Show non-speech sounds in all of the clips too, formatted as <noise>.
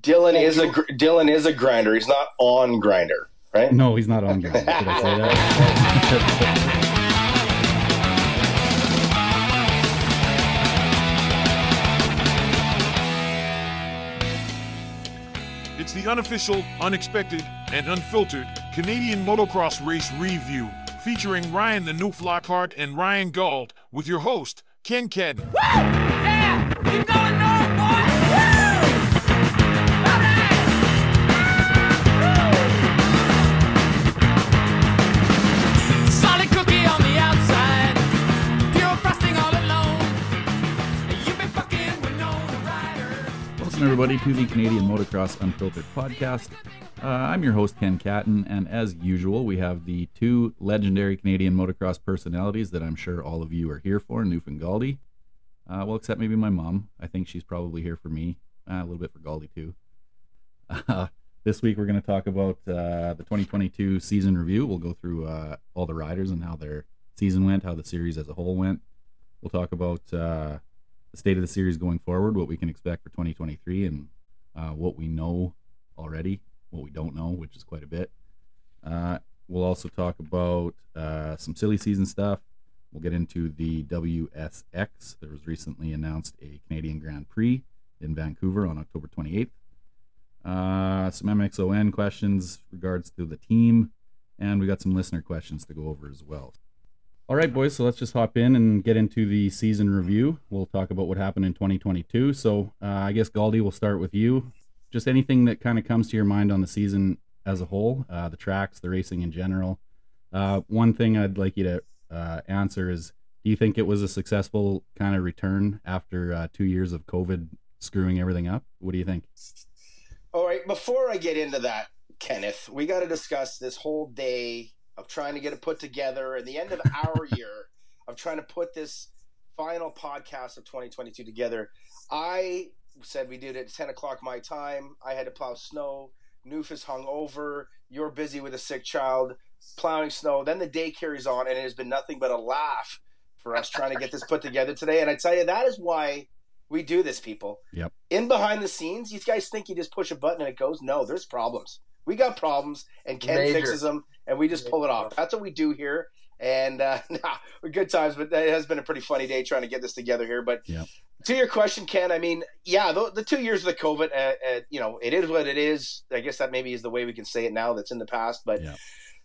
Dylan is a gr- Dylan is a grinder. He's not on grinder, right? No, he's not on grinder. Did I say that? It's the unofficial, unexpected, and unfiltered Canadian motocross race review featuring Ryan the Noof Lockhart and Ryan Gauld with your host, Ken Cadden. Yeah! Keep going Welcome, everybody, to the Canadian Motocross Unfiltered podcast. Uh, I'm your host, Ken Catton, and as usual, we have the two legendary Canadian motocross personalities that I'm sure all of you are here for, Noof Galdi. Uh, well, except maybe my mom. I think she's probably here for me, uh, a little bit for Galdi, too. Uh, this week, we're going to talk about uh, the 2022 season review. We'll go through uh, all the riders and how their season went, how the series as a whole went. We'll talk about uh, the state of the series going forward, what we can expect for 2023, and uh, what we know already, what we don't know, which is quite a bit. Uh, we'll also talk about uh, some silly season stuff. We'll get into the WSX. There was recently announced a Canadian Grand Prix in Vancouver on October 28th. Uh, some MXON questions regards to the team, and we got some listener questions to go over as well. All right, boys. So let's just hop in and get into the season review. We'll talk about what happened in 2022. So uh, I guess Galdi, we'll start with you. Just anything that kind of comes to your mind on the season as a whole, uh, the tracks, the racing in general. Uh, one thing I'd like you to uh, answer is: Do you think it was a successful kind of return after uh, two years of COVID screwing everything up? What do you think? All right, before I get into that, Kenneth, we got to discuss this whole day of trying to get it put together and the end of our <laughs> year of trying to put this final podcast of 2022 together. I said we did it at 10 o'clock my time. I had to plow snow. Noof is hung over. You're busy with a sick child, plowing snow. Then the day carries on, and it has been nothing but a laugh for us trying to get this put together today. And I tell you, that is why we do this, people. Yep. In behind the scenes, these guys think you just push a button and it goes. No, there's problems. We got problems, and Ken Major. fixes them, and we just pull it off. That's what we do here. And uh, <laughs> nah, good times, but it has been a pretty funny day trying to get this together here. But Yep. to your question, Ken, I mean, yeah, the, the two years of the COVID, uh, uh, you know, it is what it is. I guess that maybe is the way we can say it now. That's in the past, but Yeah.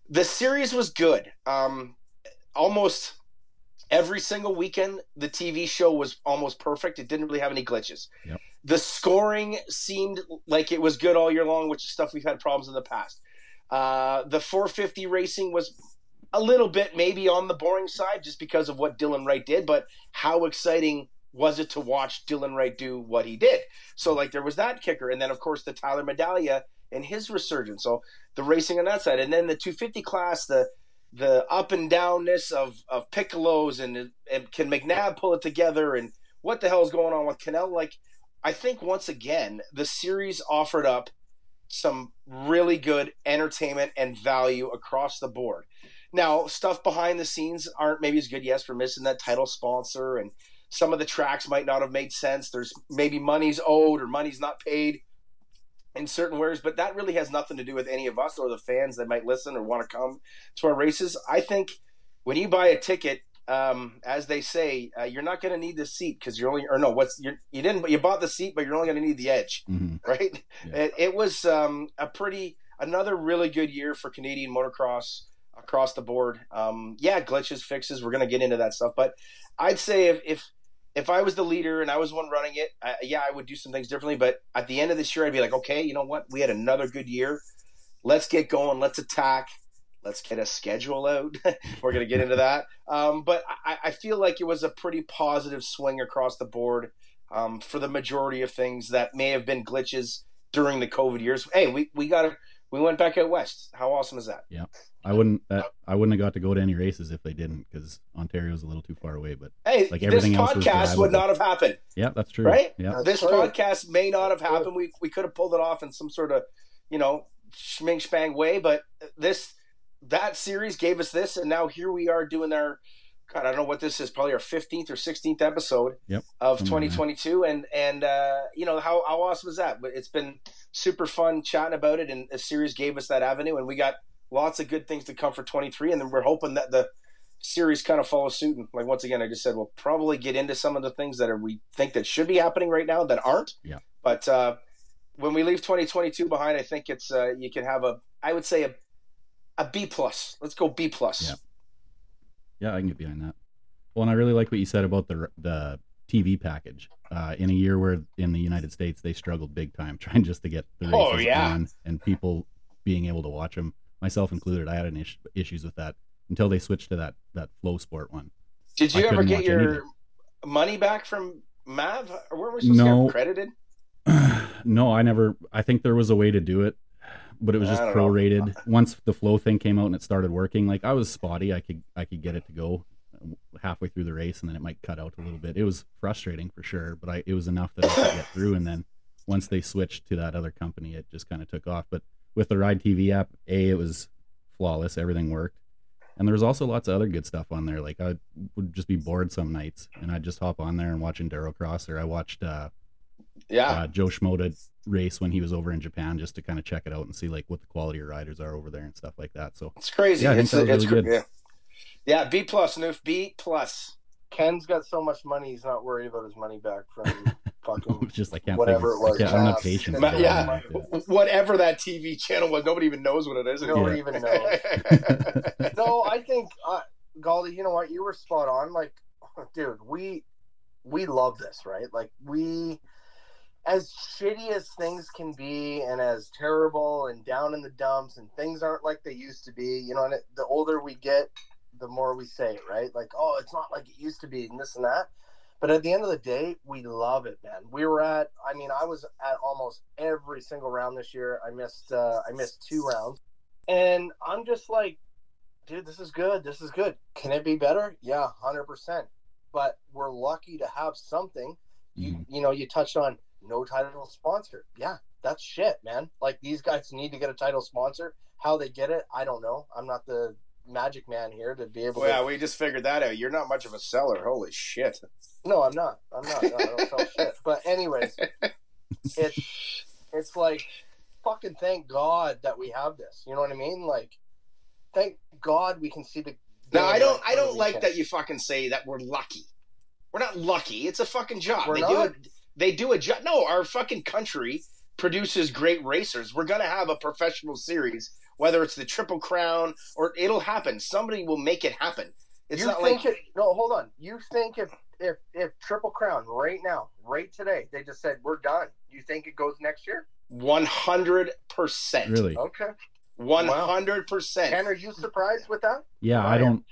the series was good. Um, almost every single weekend, the TV show was almost perfect. It didn't really have any glitches. Yep. The scoring seemed like it was good all year long, which is stuff we've had problems in the past. Uh, the 450 racing was a little bit maybe on the boring side just because of what Dylan Wright did, but how exciting was it to watch Dylan Wright do what he did? So like there was that kicker, and then of course the Tyler Medaglia and his resurgence. So the racing on that side, and then the 250 class, the the up and downness of of Piccolos and and can McNabb pull it together and what the hell is going on with Canell? Like I think once again the series offered up some really good entertainment and value across the board. Now, stuff behind the scenes aren't maybe as good, yes, for missing that title sponsor, and some of the tracks might not have made sense. There's maybe money's owed or money's not paid in certain ways, but that really has nothing to do with any of us or the fans that might listen or want to come to our races. I think when you buy a ticket, um, as they say, uh, you're not going to need the seat because you're only, or no, what's you're, you didn't, you bought the seat, but you're only going to need the edge Mhm. right? Yeah. It, it was um, a pretty another really good year for Canadian motocross across the board. Um, yeah, glitches, fixes. We're gonna get into that stuff, but I'd say if if if I was the leader and I was the one running it, I, yeah, I would do some things differently. But at the end of this year, I'd be like, okay, you know what? We had another good year. Let's get going. Let's attack. Let's get a schedule out. <laughs> We're gonna get into that. Um, but I, I feel like it was a pretty positive swing across the board um, for the majority of things that may have been glitches during the COVID years. Hey, we, we got to, we went back out west. How awesome is that? Yeah. I wouldn't. Uh, I wouldn't have got to go to any races if they didn't, because Ontario's a little too far away. But Hey, Like this everything else was podcast would not have happened, yeah, that's true. right? Yeah, this true. podcast may not have happened. We, we could have pulled it off in some sort of, you know, schming spang way, but this, that series gave us this, and now here we are doing our God, I don't know what this is. Probably our fifteenth or sixteenth episode Yep, of 2022, and and uh, you know how how awesome is that? But it's been super fun chatting about it, and the series gave us that avenue, and we got lots of good things to come for 23, and then we're hoping that the series kind of follows suit. And like once again, I just said we'll probably get into some of the things that are we think that should be happening right now that aren't. Yeah. But uh, when we leave 2022 behind, I think it's uh, you can have a I would say a a B plus. Let's go B plus. Yeah. Yeah, I can get behind that. Well, and I really like what you said about the the TV package. Uh, in a year where in the United States they struggled big time <laughs> trying just to get the races Oh, yeah. on and people being able to watch them, myself included. I had an is- issues with that until they switched to that that flow sport one. Did I you ever get your anything. money back from Mav? Or were we supposed to No. get credited? <sighs> no, I never. I think there was a way to do it, but it was just know. prorated. Once the flow thing came out and it started working, like I was spotty. I could I could get it to go halfway through the race, and then it might cut out a little bit. It was frustrating for sure, but I it was enough that I could get through. And then once they switched to that other company, it just kind of took off. But with the Ride TV app, a it was flawless. Everything worked. And there was also lots of other good stuff on there. Like I would just be bored some nights, and I'd just hop on there and watch Enduro Cross, or I watched uh, Yeah. uh, Jo Shimoda race when he was over in Japan just to kind of check it out and see like what the quality of riders are over there and stuff like that. So it's crazy. yeah, it's it's really cr- yeah. Yeah, B plus, Noof. B plus. Ken's got so much money, he's not worried about his money back from <laughs> fucking. just Whatever it was, I, can't, I don't have patience. Yeah. yeah. Whatever that TV channel was, nobody even knows what it is. No anymore. one even knows. <laughs> no, I think uh, Galdi, you know what? You were spot on. Like, dude, we we love this, right? Like, we as shitty as things can be, and as terrible and down in the dumps, and things aren't like they used to be. You know, and it, the older we get, the more we say it, right? Like, oh, it's not like it used to be, and this and that. But at the end of the day, we love it, man. We were at, I mean, I was at almost every single round this year. I missed, uh, I missed two rounds, and I'm just like, dude, this is good. This is good. Can it be better? Yeah, hundred percent. But we're lucky to have something. You, Mhm. you know, you touched on no title sponsor. Yeah, that's shit, man. Like these guys need to get a title sponsor. How they get it, I don't know. I'm not the magic man here to be able Well, yeah, we just figured that out. You're not much of a seller. Holy shit. No, I'm not. I'm not. No, I don't sell shit. <laughs> But anyways, it's it's like fucking thank God that we have this. You know what I mean? Like, thank God we can see the. Now I don't I don't like that you fucking say that we're lucky. We're not lucky. It's a fucking job. We're they not? do it they do a job. No, our fucking country produces great racers. We're gonna have a professional series, whether it's the Triple Crown or it'll happen. Somebody will make it happen. It's you not think like it, no, hold on. You think if if if Triple Crown right now, right today, they just said we're done. You think it goes next year? one hundred percent. Really? Okay. One hundred percent. And are you surprised with that? Yeah, I don't.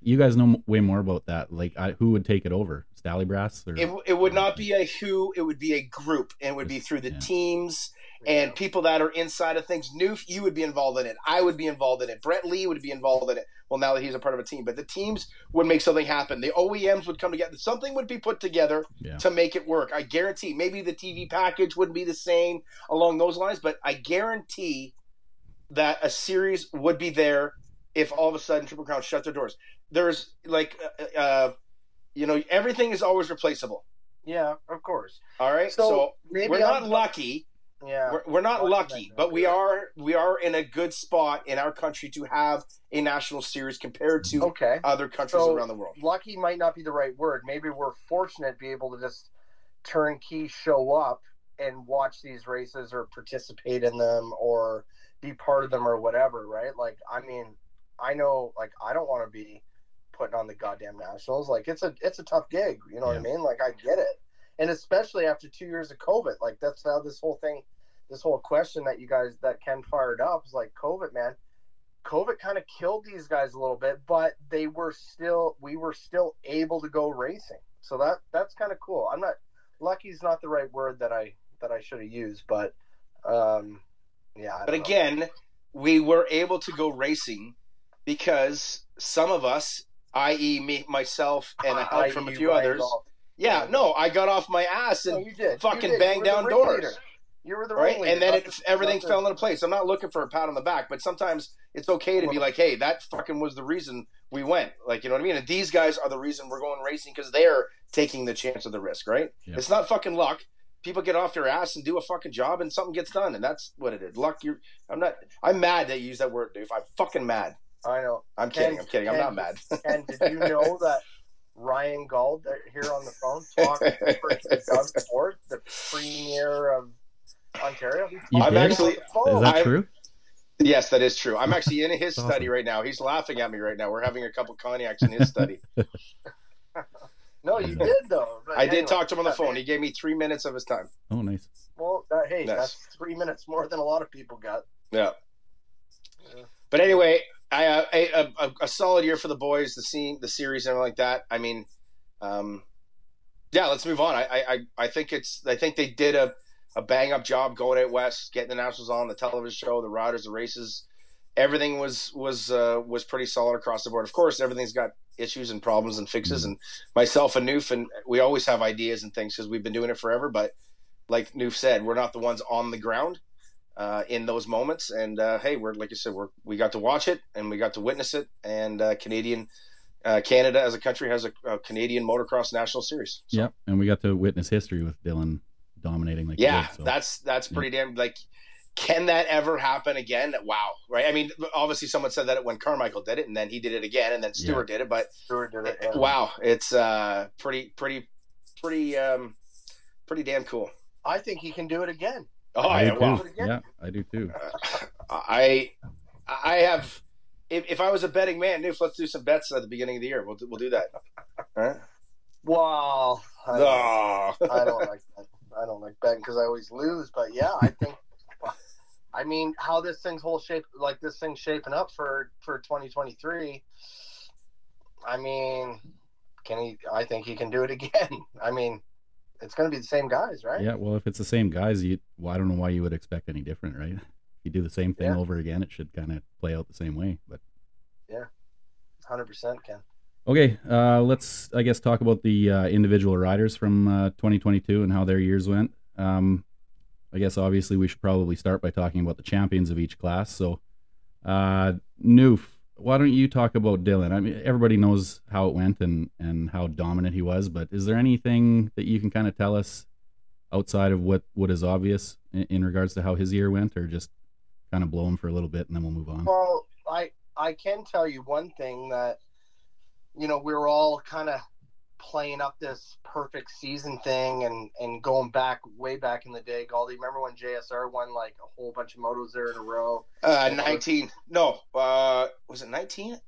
You guys know way more about that. Like, I, who would take it over? Stally Brass? Or, It, it would not be a who, it would be a group, and it would be through the Yeah. teams and people that are inside of things. Noof, you would be involved in it. I would be involved in it. Brett Lee would be involved in it. Well, now that he's a part of a team, but the teams would make something happen. The OEMs would come together. Something would be put together yeah. to make it work. I guarantee. Maybe the TV package wouldn't be the same along those lines, but I guarantee that a series would be there if all of a sudden Triple Crown shut their doors. There's like, uh, uh, you know, everything is always replaceable. Yeah, of course. All right, So, so, maybe we're not I'm- lucky. Yeah. We're, we're not Lucky lucky, but we are we are in a good spot in our country to have a national series compared to Okay. other countries So- around the world. Lucky might not be the right word. Maybe we're fortunate to be able to just turnkey show up and watch these races or participate in them or be part of them or whatever, right? Like, I mean, I know, like, I don't want to be putting on the goddamn nationals. Like, it's a it's a tough gig. You know what I mean? Like, I get it, and especially after two years of COVID, like that's how this whole thing, this whole question that you guys that Ken fired up is like COVID, man. COVID kind of killed these guys a little bit, but they were still we were still able to go racing. So that that's kind of cool. I'm not lucky's not the right word that I that I should have used, but um yeah. But know. again, we were able to go racing because some of us, i.e., me, myself, and a help from a few others. Gault. Yeah, no, I got off my ass No, and you did. fucking You did. bang You were the down ring doors. leader. You were the right? ringleader, And then it, the- everything the- fell into place. I'm not looking for a pat on the back, but sometimes it's okay to be like, hey, that fucking was the reason we went. Like, you know what I mean? And these guys are the reason we're going racing because they're taking the chance of the risk, right? Yeah. It's not fucking luck. People get off your ass and do a fucking job, and something gets done, and that's what it is. Luck. You're. I'm not. I'm mad that you use that word, dude. I'm fucking mad. I know. I'm Ken- kidding. I'm kidding. I'm Ken- not mad. <laughs> And did you know <laughs> that Ryan Gauld uh, here on the phone talked <laughs> for Doug Ford, the premier of Ontario? He You talked did? to him on Actually- the phone. Is that I- true? Yes, that is true. I'm actually in his Awesome. study right now. He's laughing at me right now. We're having a couple cognacs in his study. no, you did though. But I did talk to him on the yeah, phone. He gave me three minutes of his time. Oh, nice. Well, that, hey, Nice. that's three minutes more than a lot of people got. Yeah. Yeah. But anyway, I uh, a, a, a solid year for the boys. The scene, the series, and everything like that. I mean, um, yeah. Let's move on. I, I, I- think it's. I think they did a, a bang up job going out west, getting the nationals on the television show, the riders, the races. Everything was was uh, was pretty solid across the board. Of course, everything's got issues and problems and fixes. And myself and Noof, and we always have ideas and things because we've been doing it forever. But like Noof said, we're not the ones on the ground uh, in those moments. And uh, hey, we're like I said, we're we got to watch it and we got to witness it. And uh, Canadian uh, Canada as a country has a, a Canadian motocross national series. So, Yep. And we got to witness history with Dylan dominating like yeah, did, so. that's that's pretty damn like. Can that ever happen again? Wow, right? I mean, obviously, someone said that when Carmichael did it, and then he did it again, and then Stewart did it. But Stewart did it. yeah. wow, it's uh, pretty, pretty, pretty, um, pretty damn cool. I think he can do it again. Oh I yeah, do too. Yeah, I do too. Uh, I I have if, if I was a betting man, Noof, let's do some bets at the beginning of the year. We'll do, we'll do that. All right. Well, I don't, Oh. I don't like that. I don't like betting because I always lose. But yeah, I think. I mean, how this thing's whole shape, like this thing's shaping up for for 2023. I mean, can he? I think he can do it again. <laughs> I mean, it's going to be the same guys, right? Yeah, well, if it's the same guys, you well, I don't know why you would expect any different, right? If you do the same thing Yeah. over again, it should kind of play out the same way. But yeah, Hundred percent, Ken. okay, uh, let's I guess talk about the uh, individual riders from uh, 2022 and how their years went. Um, I guess obviously we should probably start by talking about the champions of each class. So, uh, Noof, why don't you talk about Dylan? I mean, everybody knows how it went and and how dominant he was, but is there anything that you can kind of tell us outside of what what is obvious in, in regards to how his year went, or just kind of blow him for a little bit and then we'll move on? Well, I I can tell you one thing that you know we were all kind of playing up this perfect season thing and and going back way back in the day. Galdi, remember when JSR won like a whole bunch of motos there in a row? Uh, 19. No, uh, was it 19?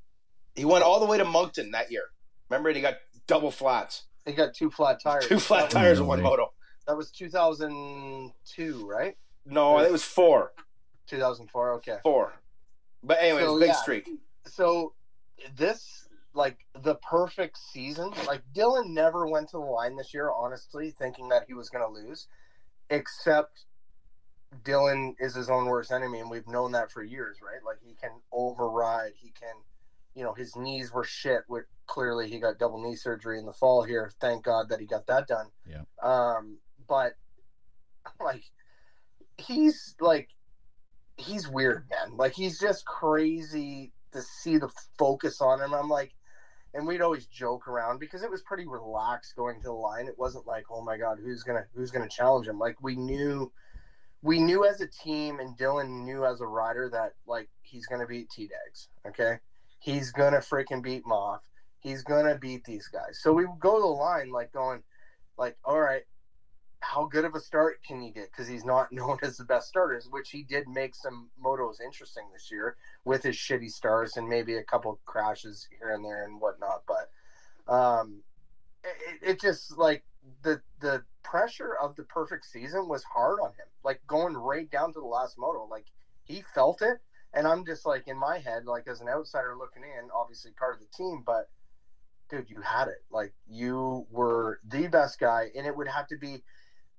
He went all the way to Moncton that year. Remember, he got double flats, He got two flat tires. two flat that tires in one way. moto. that was 2002, right? No, it was four. 2004. Okay. Four. But anyway, it So, was a big yeah. streak. so this like the perfect season like dylan never went to the line this year honestly thinking that he was going to lose except dylan is his own worst enemy and we've known that for years right like he can override he can you know his knees were shit with clearly he got double knee surgery in the fall here thank god that he got that done Yeah. um but like he's like he's weird, man. Like he's just crazy to see the focus on him. I'm like, and we'd always joke around because it was pretty relaxed going to the line. It wasn't like, oh my god, who's gonna who's gonna challenge him? Like we knew, we knew as a team, and Dylan knew as a rider that like he's gonna beat T Dags. Okay, he's gonna freaking beat Moth. He's gonna beat these guys. So we go to the line like going, like, all right, how good of a start can he get? Because he's not <laughs> known as the best starters, which he did make some motos interesting this year with his shitty starts and maybe a couple crashes here and there and whatnot. But um, it, it just like the the pressure of the perfect season was hard on him. Like going right down to the last moto, like he felt it. And I'm just like in my head, like as an outsider looking in, obviously part of the team, but dude, you had it. Like you were the best guy, and it would have to be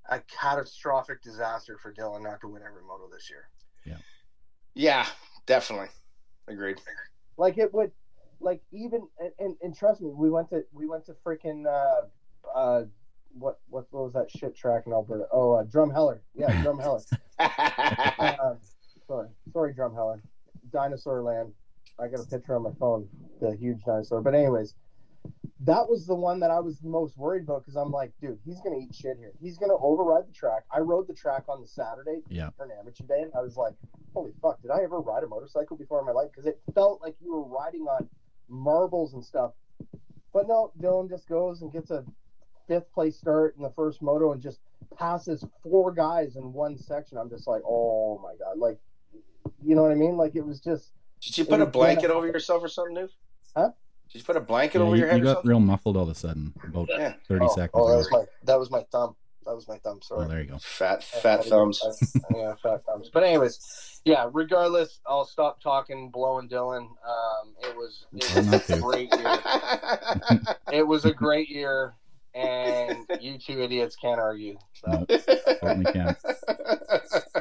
a catastrophic disaster for Dylan not to win every moto this year. Yeah, Yeah, definitely. Agreed. Like it would, like even and, and, and trust me, we went to we went to freaking uh, uh, what what what was that shit track in Alberta? Oh, uh, Drumheller. Yeah, <laughs> Drumheller. Uh, <laughs> sorry, sorry, Drumheller. Dinosaur Land. I got a picture on my phone, the huge dinosaur. But anyways, that was the one that I was most worried about because I'm like, dude, he's gonna eat shit here. He's gonna override the track. I rode the track on the Saturday, Yeah. for an amateur day, and I was like, holy fuck, did I ever ride a motorcycle before in my life? Because it felt like you were riding on marbles and stuff. But no, Dylan just goes and gets a fifth place start in the first moto and just passes four guys in one section. I'm just like, oh my god, like, you know what I mean? Like it was just Did you put a blanket over yourself or something, new? Huh? Did you put a blanket Yeah, over you, your head you got something? real muffled all of a sudden, about Yeah. 30 oh, seconds. Oh, that was my that was my thumb. That was my thumb. Sorry. Oh, Sorry. there you go. Fat, fat thumbs. yeah, fat thumbs. But anyways, yeah. Regardless, I'll stop talking, blowing Dylan. Um, it was it was to. a great year. <laughs> It was a great year, and you two idiots can't argue. So. No, certainly can.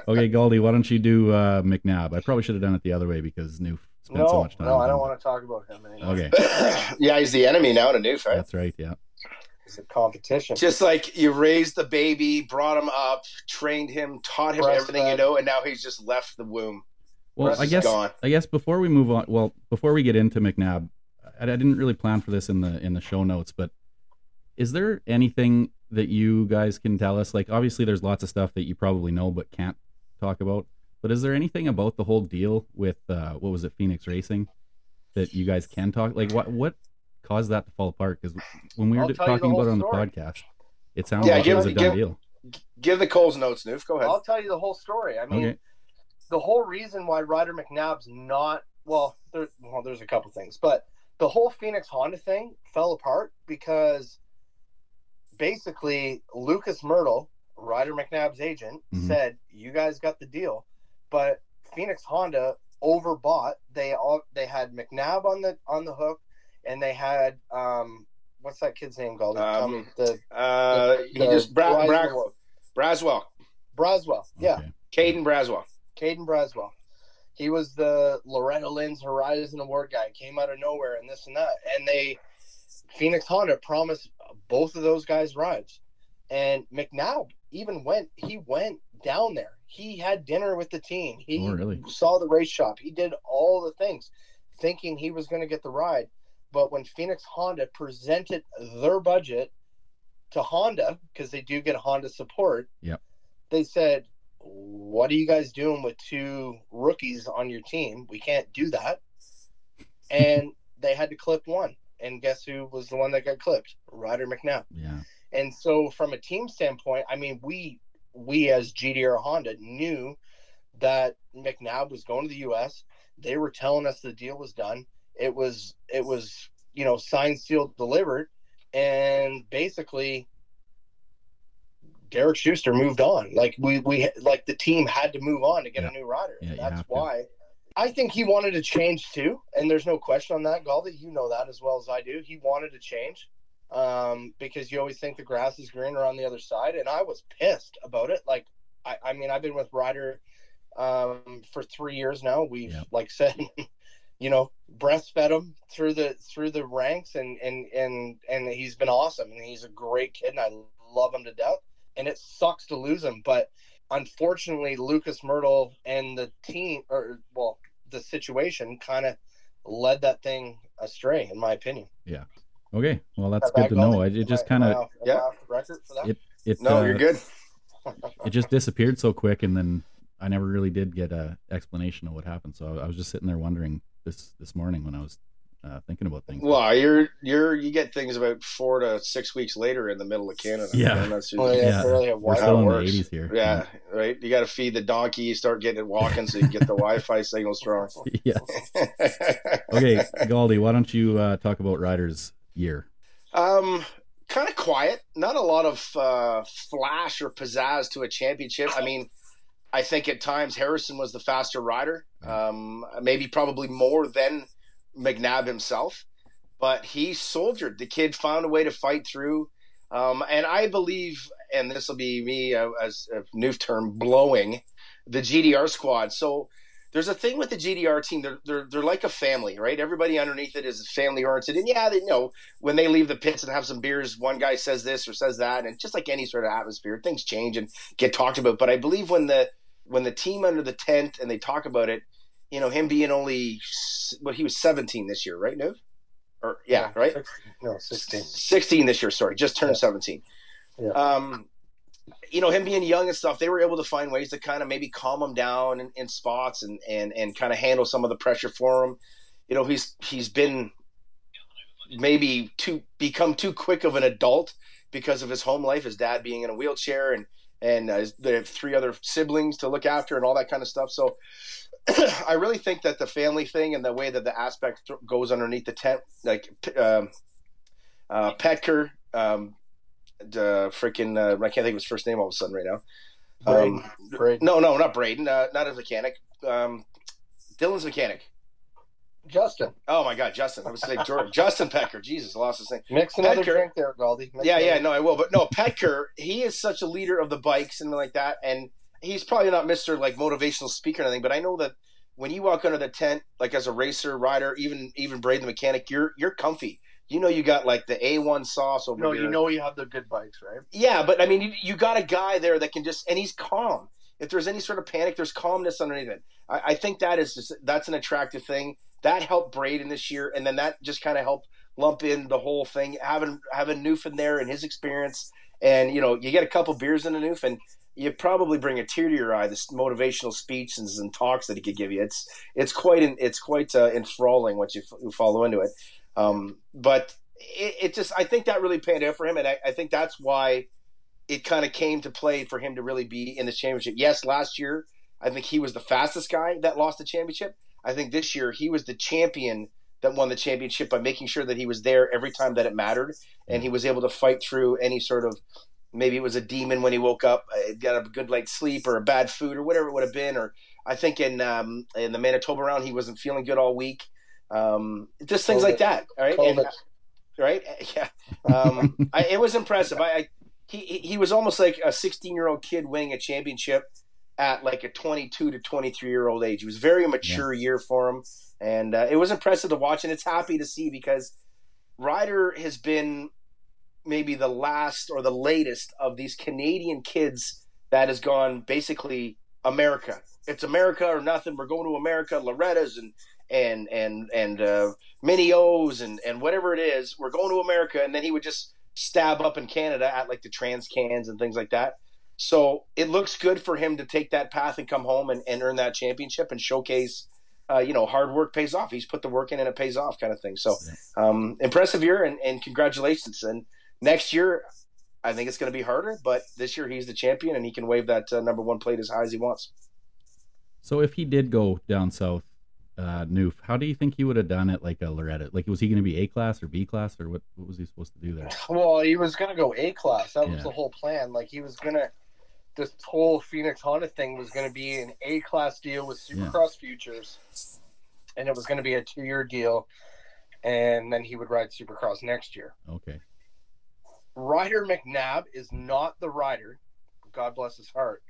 Okay, Goldie, why don't you do uh, McNabb? I probably should have done it the other way because Noof spent No, so much time. no, I don't want to talk about him anymore. Okay, <laughs> yeah, he's the enemy now to Noof, right? that's right. Yeah. It's a competition. Just like you raised the baby, brought him up, trained him, taught him Breastfed. everything you know, and now he's just left the womb. Well, Rest I guess gone. I guess before we move on, well, before we get into McNabb, I, I didn't really plan for this in the in the show notes, but is there anything that you guys can tell us? Like, obviously, there's lots of stuff that you probably know but can't talk about. But is there anything about the whole deal with uh, what was it, Phoenix Racing, that you guys can talk? Like, what what caused that to fall apart? Because when we were I'll tell you talking about whole it on the story. podcast, it sounded Yeah, like give- it was a done give- deal. Give the Coles notes, Noof. Go ahead. I'll tell you the whole story. I mean, Okay. the whole reason why Ryder McNabb's not well, there, well, there's a couple things, but the whole Phoenix Honda thing fell apart because basically Lucas Mirtl, Ryder McNabb's agent, Mhm. said you guys got the deal, but Phoenix Honda overbought. They all they had McNabb on the on the hook, and they had um what's that kid's name called? Um, the uh, he the just Bra- Bra- Braswell. Braswell, Braswell, yeah. Okay. Caden Braswell. Caden Braswell. He was the Loretta Lynn's Horizon Award guy. Came out of nowhere and this and that. And they, Phoenix Honda promised both of those guys rides. And McNabb even went. He went down there. He had dinner with the team. He Oh, really? saw the race shop. He did all the things, thinking he was going to get the ride. But when Phoenix Honda presented their budget to Honda, because they do get Honda support, Yep. they said, "What are you guys doing with two rookies on your team? We can't do that." <laughs> And they had to clip one. And guess who was the one that got clipped? Ryder McNabb. Yeah. And so, from a team standpoint, I mean, we we as GDR Honda knew that McNabb was going to the U.S. They were telling us the deal was done. It was it was you know signed, sealed, delivered, and basically Derek Schuster moved on. Like we we like the team had to move on to get Yeah. a new rider. Yeah, That's have to. why. I think he wanted to change too, and there's no question on that, Galdi. You know that as well as I do. He wanted to change um, because you always think the grass is greener on the other side, and I was pissed about it. Like, I, I mean, I've been with Ryder um, for three years now. We've, Yeah. like said, <laughs> you know, breastfed him through the through the ranks, and and and and he's been awesome, and he's a great kid, and I love him to death. And it sucks to lose him, but unfortunately, Lucas Mirtl and the team, or well, the situation kind of led that thing astray, in my opinion. Okay. Well, that's good to know. It, it just kind of off- am I Yeah. record for that? It- it No, uh, you're good. it just disappeared so quick and then i never really did get a explanation of what happened so i was just sitting there wondering this this morning when i was uh, thinking about things Well, you're you're you get things about four to six weeks later in the middle of Canada. Yeah. That's Oh, yeah, Yeah. really we're still in the 80s here Yeah, right. You got to feed the donkey. You start getting it walking, so you get the Wi-Fi signal strong. <laughs> yeah <laughs> okay galdi why don't you uh, talk about ryder's year Um, kind of quiet. Not a lot of uh, flash or pizzazz to a championship. I mean, I think at times Harrison was the faster rider. Um, maybe probably more than McNabb himself, but he soldiered. The kid found a way to fight through. Um, and I believe, and this will be me uh, as a new term, blowing the GDR squad. So there's a thing with the GDR team. They're they're they're like a family, right? Everybody underneath it is family oriented, and yeah, they you know when they leave the pits and have some beers, one guy says this or says that, and just like any sort of atmosphere, things change and get talked about. But I believe when the when the team under the tent and they talk about it, you know, him being only well, he was 17 this year, right, Nuv? Or yeah, right, Six- no, sixteen. 16 this year. Sorry, just turned Yeah. 17. Yeah. Um, you know, him being young and stuff, they were able to find ways to kind of maybe calm him down in, in spots and and and kind of handle some of the pressure for him. You know, he's he's been maybe too become too quick of an adult because of his home life, his dad being in a wheelchair and and uh, they have three other siblings to look after and all that kind of stuff. So <clears throat> I really think that the family thing and the way that the aspect th- goes underneath the tent, like um, uh, Petker, um, the freaking uh, I can't think of his first name all of a sudden right now. Braden. Um, Braden. no, no, not Braden, uh, not his mechanic. Um, Dylan's mechanic. Justin, Oh my God, Justin! I was saying Jordan. <laughs> Justin Pecker. Jesus, I lost his name. mix another drink there, Galdi. Yeah, yeah, no, I will. But no, Pecker. he is such a leader of the bikes and like that, and he's probably not Mister like motivational speaker or anything. But I know that when you walk under the tent, like as a racer, rider, even even Braden the mechanic, you're you're comfy. You know, you got like the A one sauce over No, here. you know you have the good bikes, right? Yeah, but I mean, you, you got a guy there that can just, and he's calm. If there's any sort of panic, there's calmness underneath it. I, I think that is just, that's an attractive thing. That helped Braden this year, and then that just kind of helped lump in the whole thing. Having having Noof in there and his experience, and you know, you get a couple beers in a Noof, and you probably bring a tear to your eye. This motivational speeches and talks that he could give you. It's it's quite an, it's quite uh, enthralling once you, f- you follow into it. Um, but it, it just I think that really panned out for him, and I, I think that's why it kind of came to play for him to really be in this championship. Yes, last year I think he was the fastest guy that lost the championship. I think this year he was the champion that won the championship by making sure that he was there every time that it mattered, and he was able to fight through any sort of maybe it was a demon when he woke up, uh, got a good night's sleep or a bad food or whatever it would have been. Or I think in um, in the Manitoba round he wasn't feeling good all week. Um, just things like that. All right. And- right? <laughs> Yeah, um, I, it was impressive. I, I he he was almost like a 16 year old kid winning a championship at like a 22 to 23 year old age. It was very mature year for him, and uh, it was impressive to watch. And it's happy to see because Ryder has been maybe the last or the latest of these Canadian kids that has gone basically America. It's America or nothing. We're going to America. Loretta's and and and and uh, mini O's and and whatever it is. We're going to America, and then he would just stab up in Canada at like the trans cans and things like that. So it looks good for him to take that path and come home and, and earn that championship and showcase. Uh, you know, hard work pays off. He's put the work in and it pays off, kind of thing. So, um, impressive year and, and congratulations. And next year, I think it's going to be harder, but this year he's the champion and he can wave that uh, number one plate as high as he wants. So if he did go down south, uh, Noof, how do you think he would have done it like a Loretta? Like, was he going to be A class or B class or what? What was he supposed to do there? <sighs> Well, he was gonna go A class. That was the whole plan. Like he was gonna. This whole Phoenix Honda thing was gonna be an A class deal with Yeah. Supercross Futures, and it was gonna be a two year deal, and then he would ride Supercross next year. Okay. Ryder McNabb is not the rider, God bless his heart,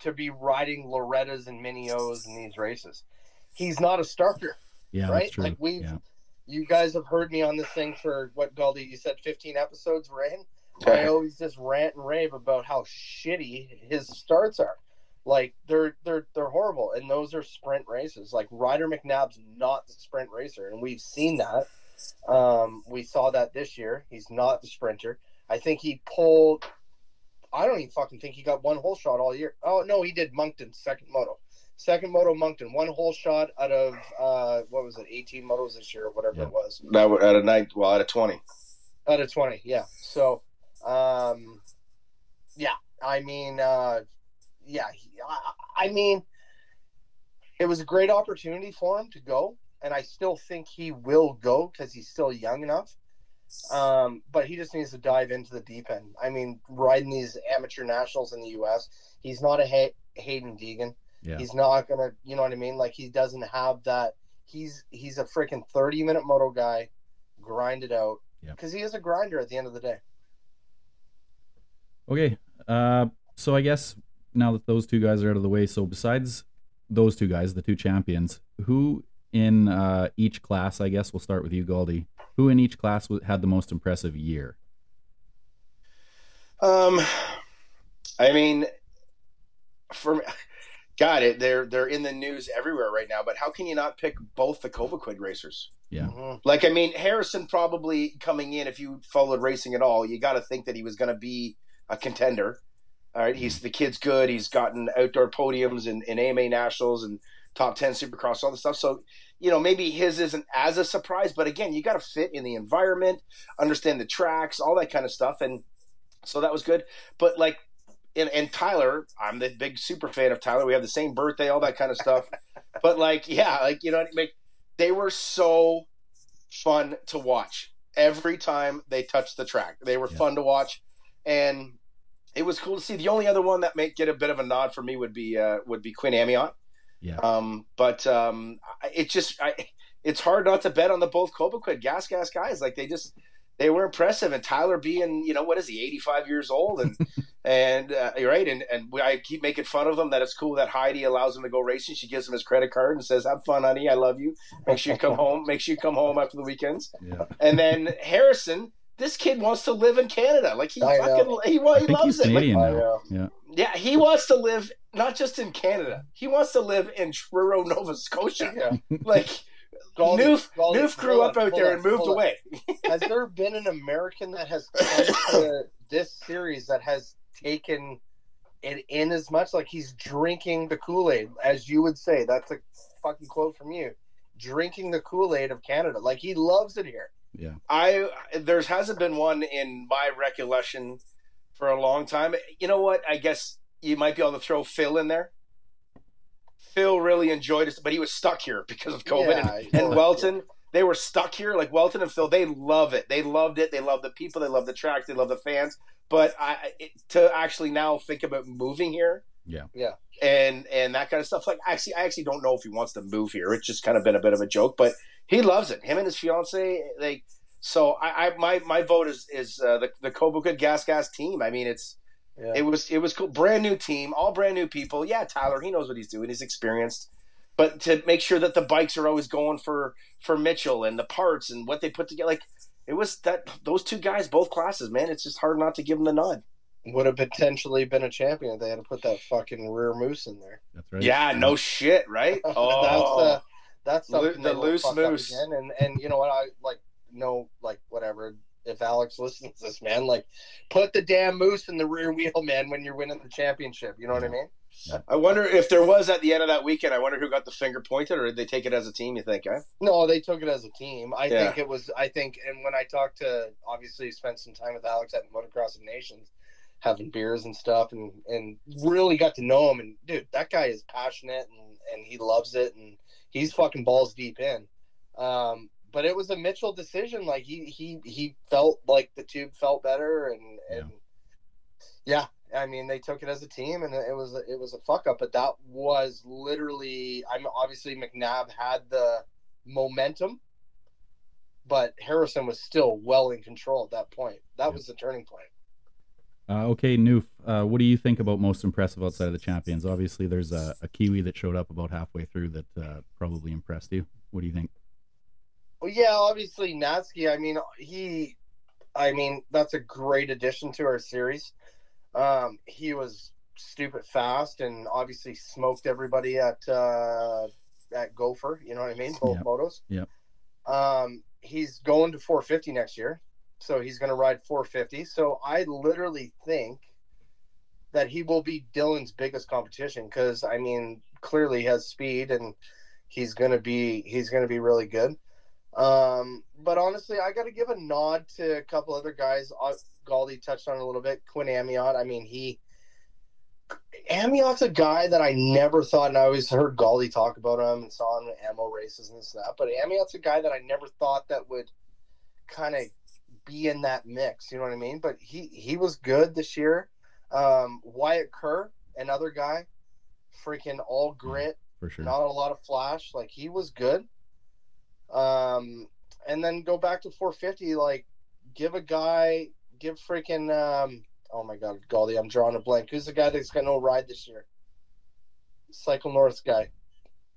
to be riding Lorettas and Minios in these races. He's not a starter. Yeah, Right? that's true. Like, we've- yeah. You guys have heard me on this thing for what Galdi you said 15 episodes we're in. I always just rant and rave about how shitty his starts are. Like they're they're they're horrible, and those are sprint races. Like Ryder McNabb's not the sprint racer, and we've seen that. Um, we saw that this year. He's not the sprinter. I think he pulled. I don't even fucking think he got one whole shot all year. Oh no, he did Moncton second moto, second moto Moncton, one hole shot out of uh what was it, 18 motos this year or whatever Yeah. it was. That would at a night, well, out of 20. out of 20 yeah. So um yeah i mean uh yeah he, I, I mean it was a great opportunity for him to go and i still think he will go because he's still young enough. Um but he just needs to dive into the deep end. I mean riding these amateur nationals in the us he's not a Hay- Haiden Deegan Yeah. he's not gonna you know what i mean like he doesn't have that he's he's a freaking 30 minute moto guy grind it out Yep. because he is a grinder at the end of the day Okay. Uh, so I guess now that those two guys are out of the way, so besides those two guys, the two champions, who in uh, each class, I guess we'll start with you, Galdi. Who in each class had the most impressive year? Um, I mean, for God, it they're they're in the news everywhere right now. But how can you not pick both the Cobequid racers? Yeah. Mhm. Like, I mean, Harrison probably coming in, if you followed racing at all, you got to think that he was going to be a contender. All right, he's the kid's good. He's gotten outdoor podiums in, in AMA nationals and top ten Supercross, all the stuff. So, you know, maybe his isn't as a surprise, but again, you got to fit in the environment, understand the tracks, all that kind of stuff, and so that was good. But like, and, and Tyler, I'm the big super fan of Tyler. We have the same birthday, all that kind of stuff. <laughs> but like, yeah, like you know, like they were so fun to watch every time they touched the track. They were Yeah. fun to watch, and it was cool to see. The only other one that may get a bit of a nod for me would be uh, would be Quinn Amyotte. Yeah. Um, but um, it just I, it's hard not to bet on the both Cobequid gas gas guys. Like they just they were impressive, and Tyler being you know what is he eighty five years old and <laughs> and uh, you're right and and we, I keep making fun of him that it's cool that Heidi allows him to go racing. She gives him his credit card and says, "Have fun, honey. I love you. Make sure you come <laughs> home. Make sure you come home after the weekends." Yeah. And then Harrison. This kid wants to live in Canada. Like he I know. fucking he, I he loves it. Like, Canadian I now. know. Yeah. yeah, he wants to live not just in Canada. He wants to live in Truro, Nova Scotia. Yeah. Like Galdi- Noof, Galdi, Noof grew hold up out there on, and moved away. <laughs> Has there been an American that has come <laughs> to this series that has taken it in as much? Like he's drinking the Kool Aid, as you would say. That's a fucking quote from you. Drinking the Kool Aid of Canada. Like he loves it here. Yeah. I there's hasn't been one in my recollection for a long time. You know what? I guess you might be able to throw Phil in there. Phil really enjoyed it, but he was stuck here because of COVID. Yeah, and, and yeah. Welton, they were stuck here. Like Welton and Phil, they love it. They loved it. They love the people. They love the track. They love the fans. But I it, to actually now think about moving here, Yeah. Yeah. and and that kind of stuff. Like actually, I actually don't know if he wants to move here. It's just kind of been a bit of a joke, but he loves it. Him and his fiance, they. So I, I my my vote is is uh, the the Cobequid Gas Gas team. I mean, it's Yeah. it was it was cool. Brand new team, all brand new people. Yeah, Tyler, he knows what he's doing. He's experienced. But to make sure that the bikes are always going for for Mitchell and the parts and what they put together, like it was that those two guys, both classes, man. It's just hard not to give them the nod. Would have potentially been a champion if they had to put that fucking rear moose in there. That's right. Yeah, no shit, right? <laughs> that's Oh, uh, that's Lo- something the loose moose. again. And and you know what I like no like whatever. If Alex listens to this, man, like put the damn moose in the rear wheel, man, when you're winning the championship. You know what I mean? I wonder if there was at the end of that weekend. I wonder who got the finger pointed, or did they take it as a team? You think? Eh? No, they took it as a team. I Yeah. think it was. I think, and when I talked to, obviously, spent some time with Alex at Motocross of Nations, having beers and stuff, and and really got to know him. And dude, that guy is passionate and and he loves it, and he's fucking balls deep in. Um, but it was a Mitchell decision. Like he he he felt like the tube felt better, and and yeah. I mean, they took it as a team, and it was a, it was a fuck up. But that was literally. I'm obviously McNabb had the momentum, but Harrison was still well in control at that point. That was the turning point. Uh, okay, Noof, uh, what do you think about most impressive outside of the champions? Obviously, there's a, a Kiwi that showed up about halfway through that uh, probably impressed you. What do you think? Well, yeah, obviously Natsuki. I mean, he, I mean, that's a great addition to our series. Um, he was stupid fast and obviously smoked everybody at uh, at Gopher. You know what I mean? Both Yep. motos. Yep. Um, he's going to 450 next year, so he's going to ride 450. So I literally think that he will be Dylan's biggest competition because I mean, clearly he has speed and he's gonna be he's gonna be really good. Um, but honestly, I got to give a nod to a couple other guys. Uh, Galdi touched on a little bit. Quinn Amyotte. I mean, he Amyotte's a guy that I never thought, and I always heard Galdi talk about him and saw him in ammo races and this and that. But Amyotte's a guy that I never thought that would kind of be in that mix. You know what I mean? But he he was good this year. Um, Wyatt Kerr, another guy, freaking all grit For sure. not a lot of flash. Like he was good. Um, and then go back to 450. Like, give a guy, give freaking. Um, oh my God, Galdi, I'm drawing a blank. Who's the guy that's got no ride this year? Cycle North guy.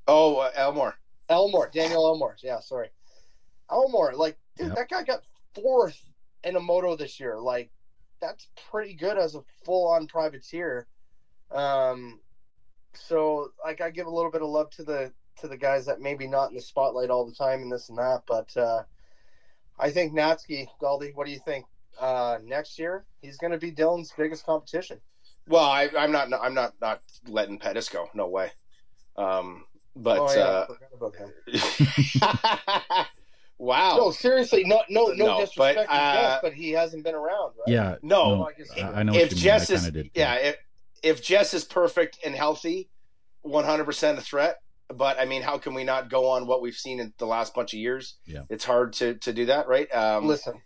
Oh, uh, Elmore. Elmore, Daniel Elmore. Yeah, sorry. Elmore, like, dude, Yep. that guy got fourth in a moto this year. Like, that's pretty good as a full on privateer. Um, so like, I give a little bit of love to the to the guys that maybe not in the spotlight all the time and this and that, but uh, I think Natsuki, Galdi, what do you think? Uh, next year, he's going to be Dylan's biggest competition. Well, I, I'm not. I'm not not letting Pettis go. No way. Um, but oh, yeah, uh, forgot about him. <laughs> wow. No, seriously, no, no, no, No, disrespect but, to uh, Jess, but he hasn't been around, right? Yeah. No, no, I I I know what if you. Jess I is kinda did. too. yeah, if, if Jess is perfect and healthy, 100% a threat. But I mean, how can we not go on what we've seen in the last bunch of years? Yeah. it's hard to to do that, right? Um, Listen,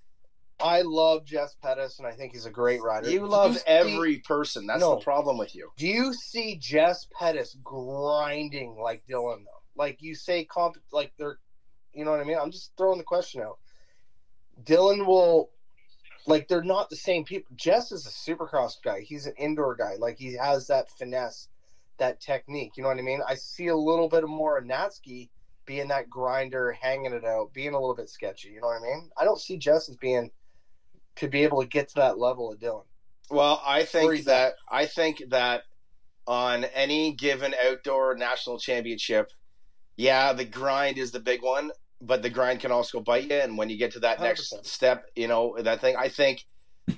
I love Jess Pettis, and I think he's a great rider. you love see- every person. That's No. the problem with you. Do you see Jess Pettis grinding like Dylan though? Like you say, comp, like they're, you know what I mean? I'm just throwing the question out. Dylan will, like they're not the same people. Jess is a supercross guy. He's an indoor guy. Like he has that finesse, that technique. You know what I mean? I see a little bit more of Natsuki being that grinder, hanging it out, being a little bit sketchy. You know what I mean? I don't see Jess as being to be able to get to that level of Dylan. Well, I think that I think that on any given outdoor national championship, yeah, the grind is the big one, but the grind can also bite you. And when you get to that next 100%. step, you know that thing. I think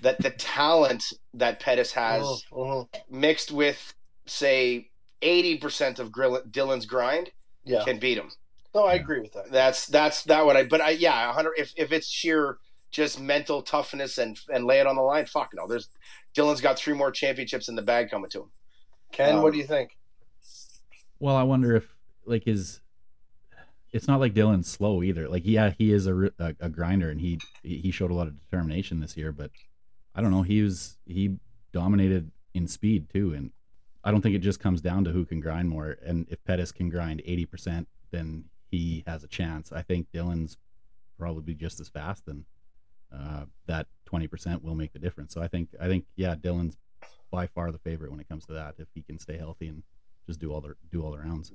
that the talent that Pettis has Mhm, mhm. mixed with, say, eighty percent of Grill- Dylan's grind Yeah. can beat him. No, I Yeah. agree with that. That's that's that what I. But I yeah, hundred. If if it's sheer just mental toughness and and lay it on the line, fuck no. There's Dylan's got three more championships in the bag coming to him. Ken, Um, what do you think? Well, I wonder if like his. It's not like Dylan's slow either. Like, yeah, he is a, a, a grinder, and he he showed a lot of determination this year. But I don't know. He was he dominated in speed too, and I don't think it just comes down to who can grind more. And if Pettis can grind eighty percent, then he has a chance. I think Dylan's probably just as fast, and uh, that twenty percent will make the difference. So I think I think yeah, Dylan's by far the favorite when it comes to that. If he can stay healthy and just do all the do all the rounds.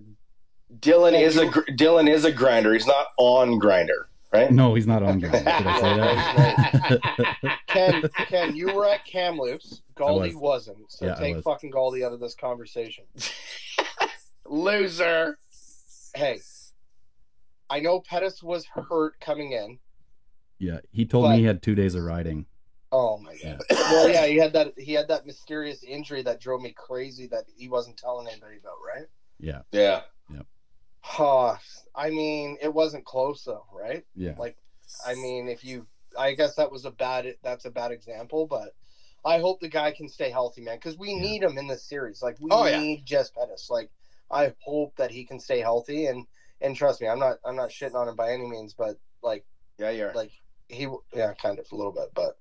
Dylan is a Dylan is a grinder. He's not on grinder, right? No, he's not on <laughs> grind. Did I say that? <laughs> Ken, Ken, you were at Kamloops. Galdi was. wasn't. So Yeah, take was. fucking Galdi out of this conversation. <laughs> Loser. Hey, I know Pettis was hurt coming in. yeah, he told But- me he had two days of riding. Oh my god. Yeah. <coughs> Well, yeah, he had that. He had that mysterious injury that drove me crazy that he wasn't telling anybody about, right? Yeah, Yeah. Huh. I mean, it wasn't close though, right? yeah, Like, I mean, if you, I guess that was a bad. That's a bad example, but I hope the guy can stay healthy, man, because we Yeah. need him in this series. Like, we Oh, yeah. need Jess Pettis. Like, I hope that he can stay healthy, and and trust me, I'm not I'm not shitting on him by any means, but like Yeah, you're. like he, yeah, kind of a little bit, but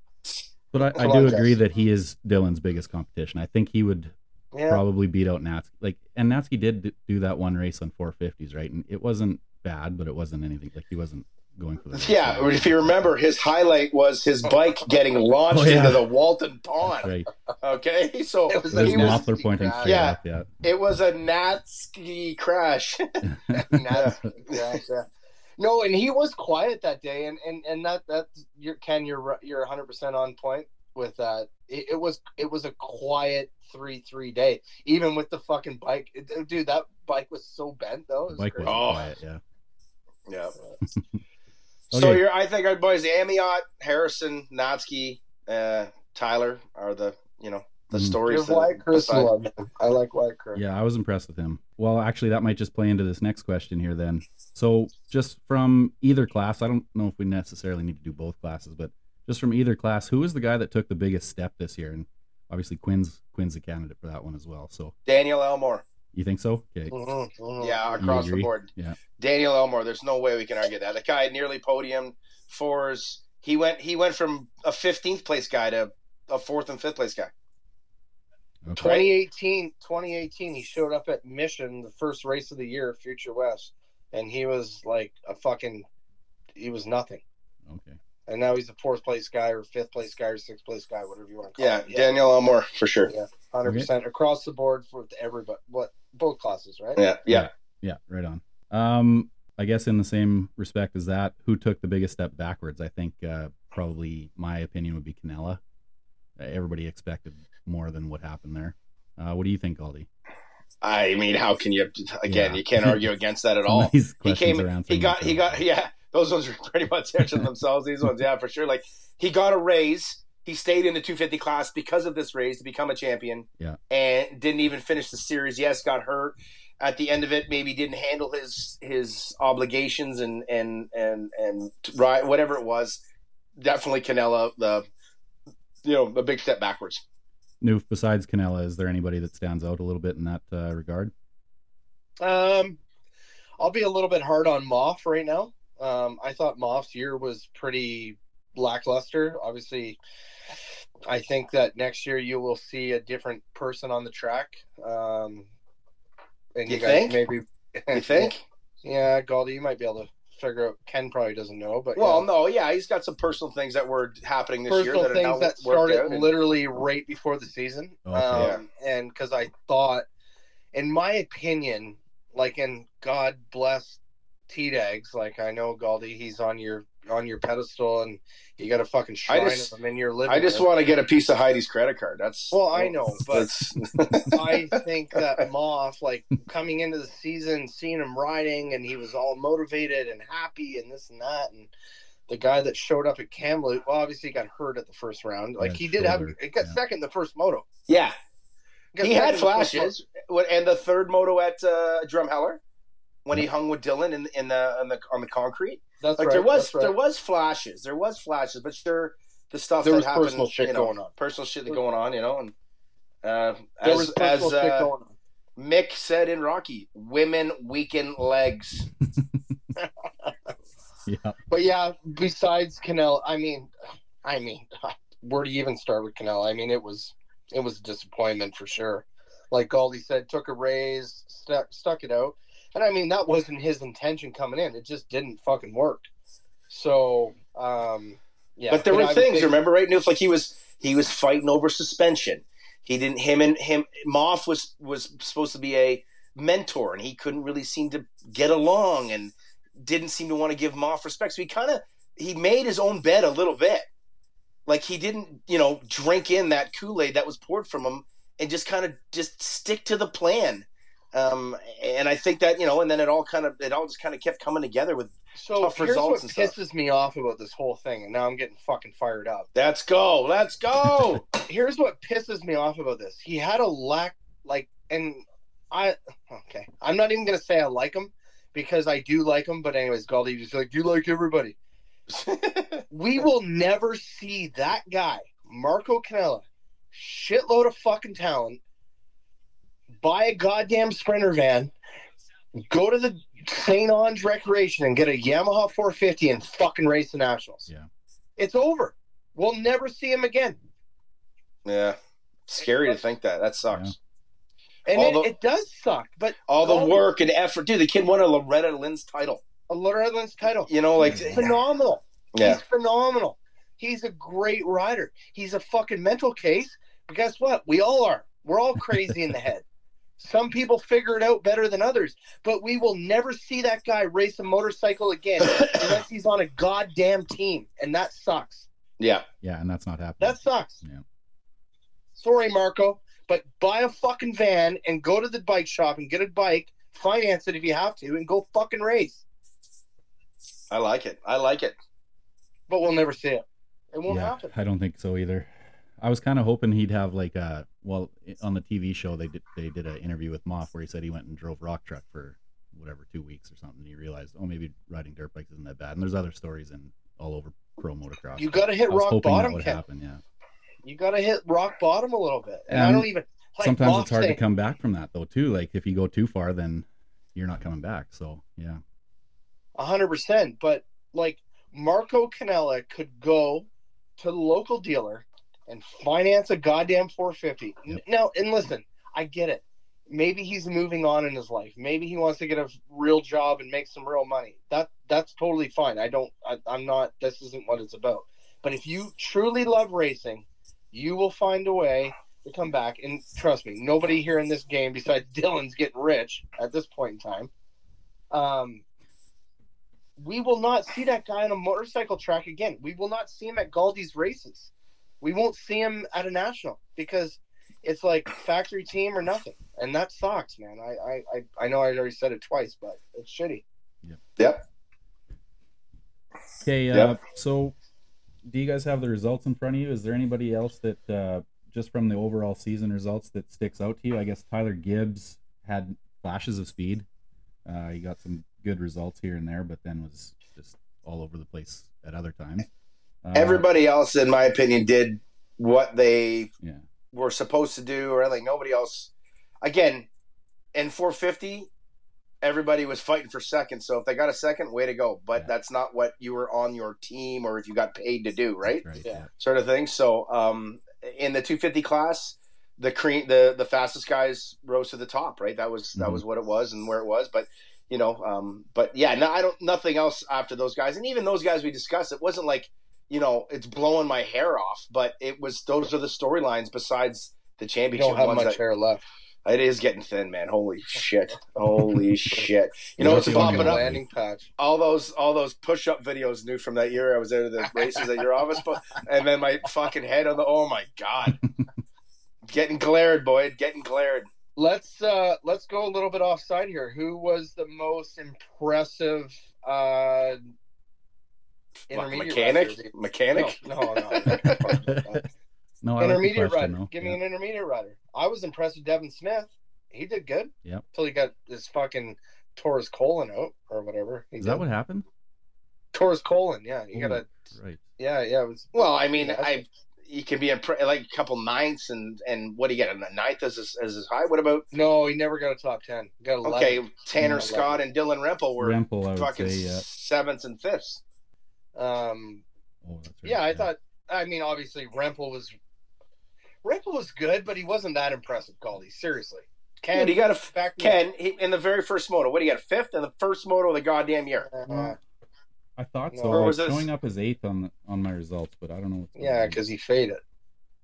but I, I do agree that he is Dylan's biggest competition. I think he would yeah, probably beat out Natsuki. Like, and Natsuki did do that one race on 450s, right? And it wasn't bad, but it wasn't anything like he wasn't going for the. race. yeah, if you remember, his highlight was his bike getting launched Oh, yeah. into the Walton That's Pond. right. Okay, so It was There's he a was, pointing crash. Yeah. up. Yeah, it was a Natsuki crash. <laughs> That's- yeah, yeah. No, and he was quiet that day, and and and that that you're Ken, you're you're 100 percent on point with that. It, it was it was a quiet three three day, even with the fucking bike, It- dude. That bike was so bent though. Was bike was Oh. quiet. Yeah, yeah. <laughs> So Okay. you're, I think our boys Amyotte, Harrison, Natsuki, uh, Tyler are the you know the Mhm. stories. You're that Wyatt Chris decide. love, man. I like Wyatt Chris. yeah, I was impressed with him. Well, actually, that might just play into this next question here. Then, so just from either class, I don't know if we necessarily need to do both classes, but just from either class, who is the guy that took the biggest step this year? And obviously, Quinn's Quinn's a candidate for that one as well. So Daniel Elmore. you think so? Okay. Mhm, mhm. Yeah, across the board. Yeah. Daniel Elmore. There's no way we can argue that. The guy nearly podium fours. He went. He went from a 15th place guy to a fourth and fifth place guy. Okay. 2018, 2018, he showed up at Mission, the first race of the year, Future West, and he was like a fucking, he was nothing. Okay. And now he's a fourth place guy or fifth place guy or sixth place guy, whatever you want to call Yeah, it. Daniel Elmore for sure. Yeah, hundred percent across the board for everybody. What both classes, right? Yeah, yeah. Yeah, right on. Um, I guess in the same respect as that, who took the biggest step backwards? I think uh, probably my opinion would be Cannella. Uh, everybody expected more than what happened there. Uh, what do you think, Aldi? I mean, how can you? Again, Yeah. you can't argue against that at <laughs> all. these He came. are He answering got. He got. Yeah, those ones are <laughs> pretty much answering themselves. These ones, yeah, for sure. Like he got a raise. He stayed in the 250 class because of this raise to become a champion. Yeah. and didn't even finish the series. Yes, got hurt at the end of it. Maybe didn't handle his his obligations and and and and right whatever it was. Definitely Cannella the you know a big step backwards. Newf, besides Cannella, is there anybody that stands out a little bit in that uh, regard? Um, I'll be a little bit hard on Moff right now. Um, I thought Moff's year was pretty lackluster. Obviously, I think that next year you will see a different person on the track. Um, and You guys think? maybe You <laughs> think? Yeah, Galdi, you might be able to figure out. Ken probably doesn't know, but Well, yeah. no, yeah, he's got some personal things that were happening this year personal that are now things that worked started and- literally right before the season. Okay. Um, and because I thought, in my opinion, like, and God bless T Dags, like I know Galdi, he's on your on your pedestal, and you got a fucking shrine just- of him in your living. I just want to get a piece of Heidi's credit card. That's Well, I know, but <laughs> I think that Moff, like coming into the season, seeing him riding, and he was all motivated and happy, and this and that, and the guy that showed up at Kamloops, well, obviously he got hurt at the first round. Like Yeah, he did have, shoulder, it got yeah. second the first moto. yeah. He had flashes, What- and the third moto at uh, Drumheller when he hung with Dylan in in the on the on the concrete. That's Like right. there was right. there was flashes, there was flashes, but sure the stuff There that was happened, personal shit you know, going on. personal shit that going on, you know, and uh, There as was as shit uh, going on. Mick said in Rocky, women weaken legs. <laughs> <laughs> Yeah. But yeah, besides Cannella, I mean, I mean, <laughs> where do you even start with Cannella? I mean, it was it was a disappointment for sure. Like Galdi said, took a raise, stuck stuck it out, and I mean that wasn't his intention coming in. It just didn't fucking work. So, um, yeah. but there I were would things, say- remember, right? Newf, like he was he was fighting over suspension. He didn't him and him Moff was was supposed to be a mentor, and he couldn't really seem to get along, and didn't seem to want to give Moff respect. So he kind of he made his own bed a little bit. Like he didn't, you know, drink in that Kool Aid that was poured from him, and just kind of just stick to the plan. Um, and I think that you know, and then it all kind of it all just kind of kept coming together with So tough here's results what and stuff. pisses me off about this whole thing, and now I'm getting fucking fired up. let's go, let's go. <laughs> here's what pisses me off about this. He had a lack like and I okay. I'm not even gonna say I like him because I do like him, but anyways, Galdi just like you like everybody. <laughs> We will never see that guy, Marco Cannella, shitload of fucking talent, buy a goddamn sprinter van, go to the St. Ange Recreation and get a Yamaha 450 and fucking race the Nationals. Yeah. It's over. We'll never see him again. Yeah. Scary to think that. That sucks. And it, the- it does suck, but All the work and effort. Dude, the kid won a Loretta Lynn's title. a Loretta Lynn's title. You know, like He's phenomenal. Yeah. He's phenomenal. He's a great rider. He's a fucking mental case. But guess what? We all are. We're all crazy in the head. <laughs> Some people figure it out better than others, but we will never see that guy race a motorcycle again <coughs> unless he's on a goddamn team, and that sucks. Yeah. Yeah, and that's not happening. That sucks. Yeah. Sorry, Marco, but buy a fucking van and go to the bike shop and get a bike, finance it if you have to, and go fucking race. I like it. I like it. But we'll never see it. It won't yeah, happen. I don't think so either. I was kind of hoping he'd have like a well on the TV show they did they did an interview with Moff where he said he went and drove rock truck for whatever two weeks or something. And he realized oh maybe riding dirt bikes isn't that bad. And there's other stories in all over pro motocross. You got to hit rock bottom, that would Ken. happen. Yeah. You got to hit rock bottom a little bit. And, I don't even. Like Sometimes it's hard to come back from that though too. Like if you go too far, then you're not coming back. So yeah, A hundred percent. But like Marco Cannella could go to the local dealer and finance a goddamn 450. Yep. Now, and listen, I get it. Maybe he's moving on in his life. Maybe he wants to get a real job and make some real money. That that's totally fine. I don't. I, I'm not. This isn't what it's about. But if you truly love racing, you will find a way to come back. And trust me, nobody here in this game besides <laughs> Dylan's getting rich at this point in time. Um, we will not see that guy on a motorcycle track again. We will not see him at Galdi's races. We won't see him at a national because it's like factory team or nothing, and that sucks, man. I I I, I know I already said it twice, but it's shitty. Yep. Okay, uh, Yep. so do you guys have the results in front of you? Is there anybody else that uh, just from the overall season results that sticks out to you? I guess Tyler Gibbs had flashes of speed. Uh, he got some good results here and there, but then was just all over the place at other times. Uh, Everybody else, in my opinion, did what they yeah, were supposed to do, or like nobody else. Again, in 450, everybody was fighting for second. So if they got a second, way to go. But Yeah. that's not what you were on your team or if you got paid to do, right? Right. Yeah. Sort of thing. So um, in the 250 class, the cre- the the fastest guys rose to the top, right? That was that Mhm. was what it was and where it was. But you know, um, but yeah, no, I don't nothing else after those guys, and even those guys we discussed. It wasn't like you know it's blowing my hair off, but it was those are the storylines besides the championship don't have much that- hair left. it is getting thin, man. Holy shit! Holy <laughs> shit! You know what's popping up? landing patch. all those all those push up videos new from that year. I was there at the races at your office, but and then my fucking head on the oh my god, <laughs> getting glared, Boyd, getting glared. Let's uh let's go a little bit offside here. Who was the most impressive uh intermediate mechanic, rider? mechanic. No, no, no. no, <laughs> <laughs> I intermediate question, rider. though. Give Yeah. me an intermediate rider. I was impressed with Devin Smith. He did good. Yeah. Until he got this fucking tore his colon out or whatever. He Is did. that what happened? tore his colon? Yeah, you Oh, gotta. Right. Yeah, yeah. It was. Well, I mean, Yeah. I he can be impre- like a couple ninths and and what do you get a ninth as his, as his high? What about No, he never got a top ten. Got 11. okay? Tanner Yeah, Scott and Dylan Rempel were Rempel, I would fucking say, yeah. sevenths and fifths. Um. Oh, that's right. Yeah, I thought. I mean, obviously, Rempel was. Rempel was good, but he wasn't that impressive, Galdi. Seriously. Ken, Dude, he got a back. Ken he, in the very first moto. What do you got? Fifth in the first moto of the goddamn year. Uh, I thought so. Or Like, was this- showing up as eighth on the, on my results, but I don't know. What's yeah, because he faded.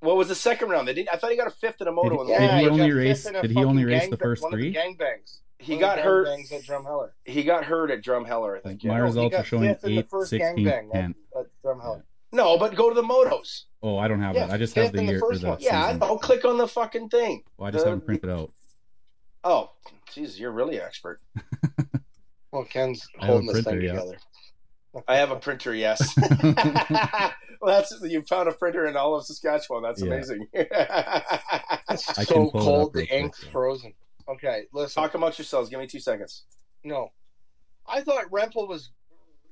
What was the second round? They didn't. I thought he got a fifth in a moto. Did in he- the did Yeah, he got only race- did he only race the first one of three? gangbangs. He got hurt. gangbangs at Drumheller. He got hurt at Drumheller, I think. My Yeah. No, results are showing fifth in the eighth, first 16th, gangbang 10th. at, at Drumheller. No, but go to the motos. Oh, I don't have Yeah, that. I just have the in the year or first one. Yeah, season. I'll click on the fucking thing. Well, I just the- haven't printed out. Oh, jeez, you're really expert. <laughs> Well, Ken's I have a holding this thing printer, yeah. together. I have a printer, yes. <laughs> <laughs> well, that's you found a printer in all of Saskatchewan. That's Yeah. amazing. It's I can so pull up cold, the ink's frozen. Okay, listen. Talk amongst yourselves. Give me two seconds. No, I thought Rempel was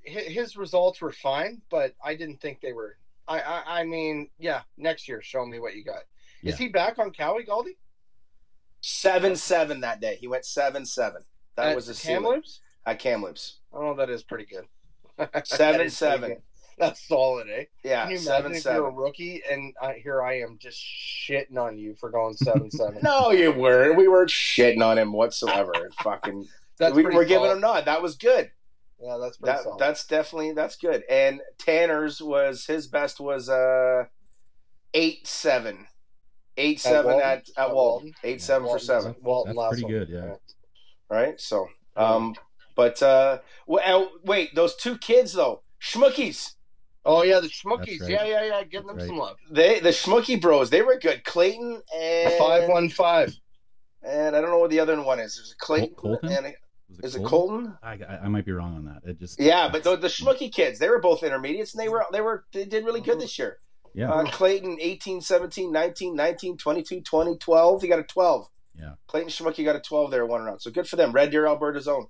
his results were fine, but I didn't think they were. I I, I mean, yeah, next year, show me what you got. Yeah. Is he back on Cowie Galdi? Seven seven that day. He went seven seven. That At was a ceiling Kamloops? at Kamloops. Oh, that is pretty good. <laughs> That Seven, is pretty seven. good. <laughs> That's solid, eh? Yeah, Can you seven imagine if you're a seven. rookie and uh, here I am just shitting on you for going seven <laughs> seven? No, you weren't. We weren't shitting on him whatsoever. <laughs> Fucking, That's we, pretty we're giving solid. him nod. That was good. Yeah, that's pretty That, solid. that's definitely that's good. And Tanner's was his best was uh eight seven. Eight seven Walton? at at At Walton. Walton? Eight seven for seven. Walton That's pretty Lasso. good, yeah. Right? So um but uh well, wait, those two kids though, Schmookies. Oh yeah, the Schmookies. That's Yeah, yeah, yeah. Give them That's some love. They the Schmookie bros, they were good. Clayton and Five one five. and I don't know what the other one is. There's a Clayton Col- Colton? and Was is it Colton? Colton? I, I, I might be wrong on that. It just Yeah, but the, the Schmookie kids, they were both intermediates and they were they were they did really good this year. yeah, Uh, Clayton 18, 17, 19, 19, 22, 20, 12. He got a 12. yeah. Clayton Schmucky got a 12 there one round. So good for them. Red Deer, Alberta's own.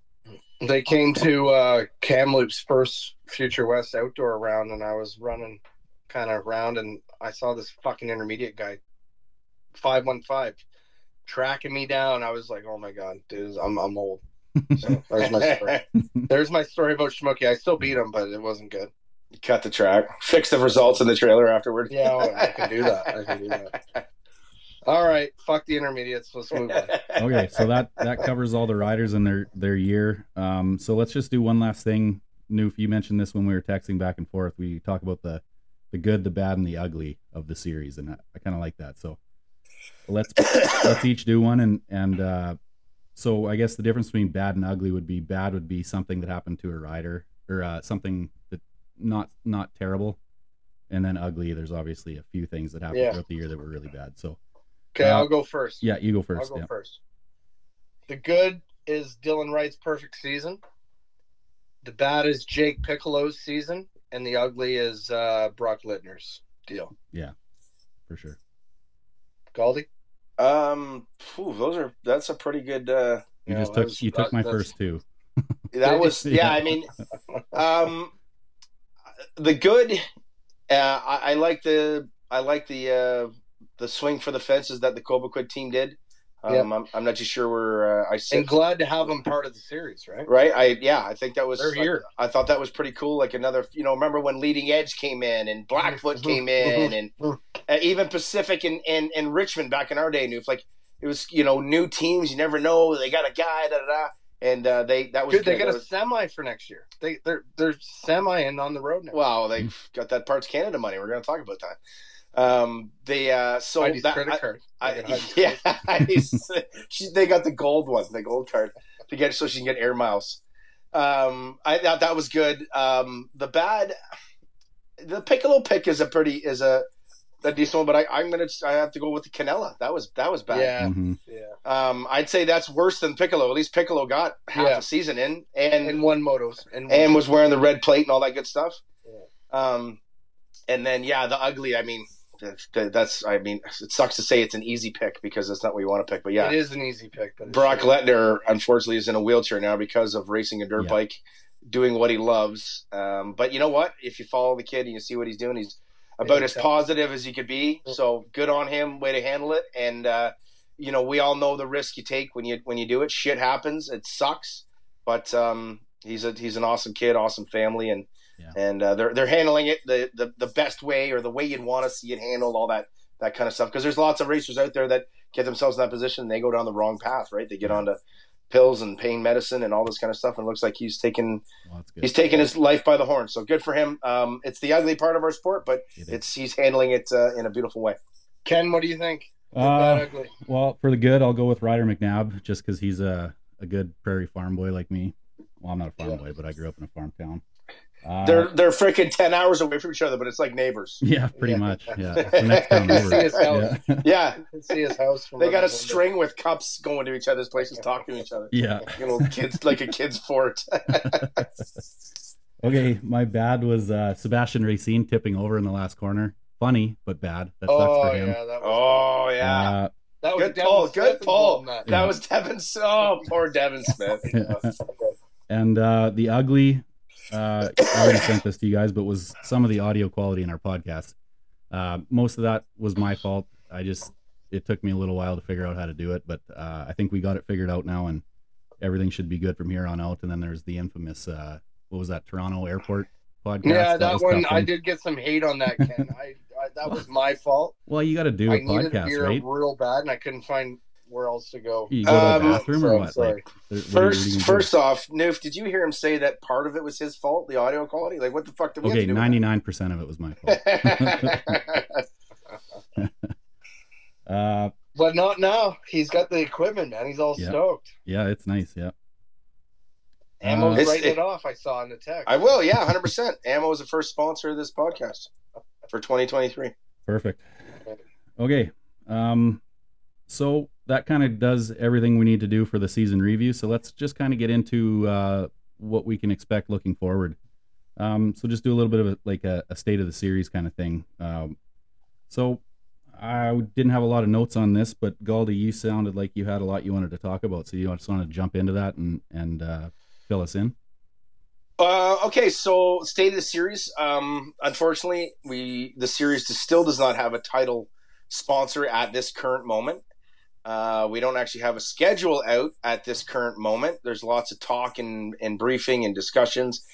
They came to uh, Kamloops' first Future West outdoor round, and I was running kind of around, and I saw this fucking intermediate guy, five one five, tracking me down. I was like, "Oh my god, dude, I'm I'm old." So there's my story. <laughs> There's my story about Schmooky. I still beat him, but it wasn't good. Cut the track. Fix the results in the trailer afterward. Yeah, well, I can do that. I can do that. <laughs> All right, fuck the intermediates. Let's move on. <laughs> okay, so that that covers all the riders and their their year. Um, so let's just do one last thing. Newf, you mentioned this when we were texting back and forth. We talk about the the good, the bad, and the ugly of the series, and I, I kind of like that. So let's <coughs> let's each do one and and uh, so I guess the difference between bad and ugly would be bad would be something that happened to a rider or uh, something that not not terrible, and then ugly. There's obviously a few things that happened Yeah. throughout the year that were really bad. So Okay, Uh, I'll go first. yeah, you go first. I'll first. go Yeah. first. The good is Dylan Wright's perfect season. The bad is Jake Piccolo's season, and the ugly is uh, Brock Littner's deal. Yeah, for sure. Galdi, Um, phew, those are that's a pretty good. Uh, You Yeah, just that took was- you took my first two. that <laughs> was yeah. Yeah. I mean, <laughs> um, the good. Uh, I, I like the I like the uh, the swing for the fences that the Cobequid team did. Um, Yeah. I'm, I'm not too sure where uh, I sit. and glad to have them part of the series, right? Right. I yeah. I think that was. They're here. I, I thought that was pretty cool. Like another. You know, remember when Leading Edge came in and Blackfoot came in and uh, even Pacific and, and and Richmond back in our day. Knew like it was you know new teams. You never know. They got a guy. Da da da. And uh, they that was Good, they got That a was- semi for next year. They they're they're semi and on the road now. Well, they got that Parts Canada money. We're going to talk about that. Um, they uh, so Heidi's that, credit I- card. I, Look at Heidi's <laughs> yeah, <laughs> she, they got the gold one, the gold card to get so she can get air miles. Um, I thought that was good. Um, the bad, the Piccolo pick is a pretty is a, a decent one, but I, I'm gonna I have to go with the Cannella. That was that was bad. Yeah, Mhm. yeah. Um, I'd say that's worse than Piccolo. At least Piccolo got half Yeah. a season in, and And one motos and, and was wearing the red plate and all that good stuff. Um, and then yeah, the ugly. I mean, that's, that's I mean, it sucks to say it's an easy pick because that's not what you want to pick. But yeah, it is an easy pick. But Brock shit. Lettner unfortunately is in a wheelchair now because of racing a dirt Yeah. bike, doing what he loves. Um, but you know what? If you follow the kid and you see what he's doing, he's about as positive as he could be. So good on him. Way to handle it. And uh, you know, we all know the risk you take when you when you do it. Shit happens. It sucks. But um, he's a he's an awesome kid, awesome family, and Yeah. and uh, they're they're handling it the, the the best way or the way you'd want to see it handled. All that that kind of stuff. Because there's lots of racers out there that get themselves in that position and they go down the wrong path. Right? They get onto pills and pain medicine and all this kind of stuff. And it looks like he's taking Well, he's taking his life by the horn. So good for him. Um, it's the ugly part of our sport, but It is. it's he's handling it uh, in a beautiful way. Ken, what do you think? Uh. Well, for the good, I'll go with Ryder McNabb just because he's a, a good prairie farm boy like me. Well, I'm not a farm Yeah. boy, but I grew up in a farm town. Uh, They're they're freaking ten hours away from each other, but it's like neighbors. <laughs> yeah, pretty Yeah. much. Yeah, <laughs> the next. See his house. Yeah. Yeah, see his house from they got a window. string with cups going to each other's places, talking to each other. yeah. You know, kids like a kid's fort. <laughs> Okay, my bad was uh, Sebastian Racine tipping over in the last corner. Funny, but bad. That sucks Oh for him. yeah, that was oh yeah, Uh, that was good Devin pull, Smith good involved pull. in that. that was Devin. Oh, poor Devin Smith. and uh, the ugly, uh, I already sent this to you guys, but was some of the audio quality in our podcast. Uh, most of that was my fault. I just it took me a little while to figure out how to do it, but uh, I think we got it figured out now, and everything should be good from here on out. And then there's the infamous uh, what was that Toronto Airport podcast? Yeah, that, was one I did get some hate on that, Ken. I, I that was my fault. Well, you got to do a I a podcast, beer right? real bad, and I couldn't find where else to go. You go to Um, the bathroom or I'm what? sorry. Like, what what First, first off, Newf, did you hear him say that part of it was his fault, the audio quality? Like, what the fuck did do? we okay, have to do? ninety nine percent of it was my fault. <laughs> uh, But not now. He's got the equipment, man. He's all Yeah. stoked. yeah, it's nice. Yeah. Ammo's Uh, writing it- it off. I saw in the text. I will, yeah, hundred percent. <laughs> Ammo is the first sponsor of this podcast for 2023. Perfect. Okay. Um, so that kind of does everything we need to do for the season review. So let's just kind of get into uh, what we can expect looking forward. Um, so just do a little bit of a, like a, a state of the series kind of thing. Um, so I didn't have a lot of notes on this, but Galdi, you sounded like you had a lot you wanted to talk about. So you just want to jump into that and and uh, fill us in. Uh, okay, so state of the series. Um, unfortunately, we the series still does not have a title sponsor at this current moment. Uh, we don't actually have a schedule out at this current moment. There's lots of talk and, and briefing and discussions.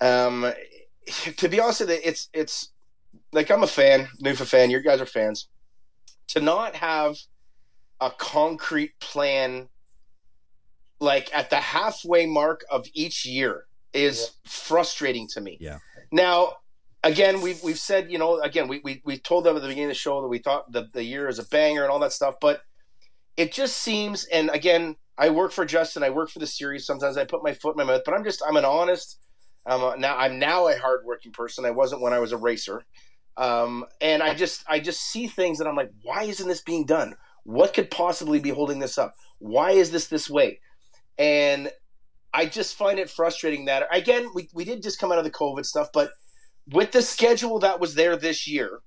Um, <laughs> to be honest it's it's like I'm a fan, Nufa fan. You guys are fans. To not have a concrete plan, like at the halfway mark of each year, is frustrating to me. Yeah. Now, again, we've we've said, you know, again, we we, we told them at the beginning of the show that we thought the, the year is a banger and all that stuff, but it just seems, and again, I work for Justin. I work for the series. Sometimes I put my foot in my mouth, but I'm just I'm an honest. I'm now I'm now a hardworking person. I wasn't when I was a racer, um, and I just I just see things and I'm like, why isn't this being done? What could possibly be holding this up? Why is this this way? And I just find it frustrating that again we we did just come out of the COVID stuff, but with the schedule that was there this year,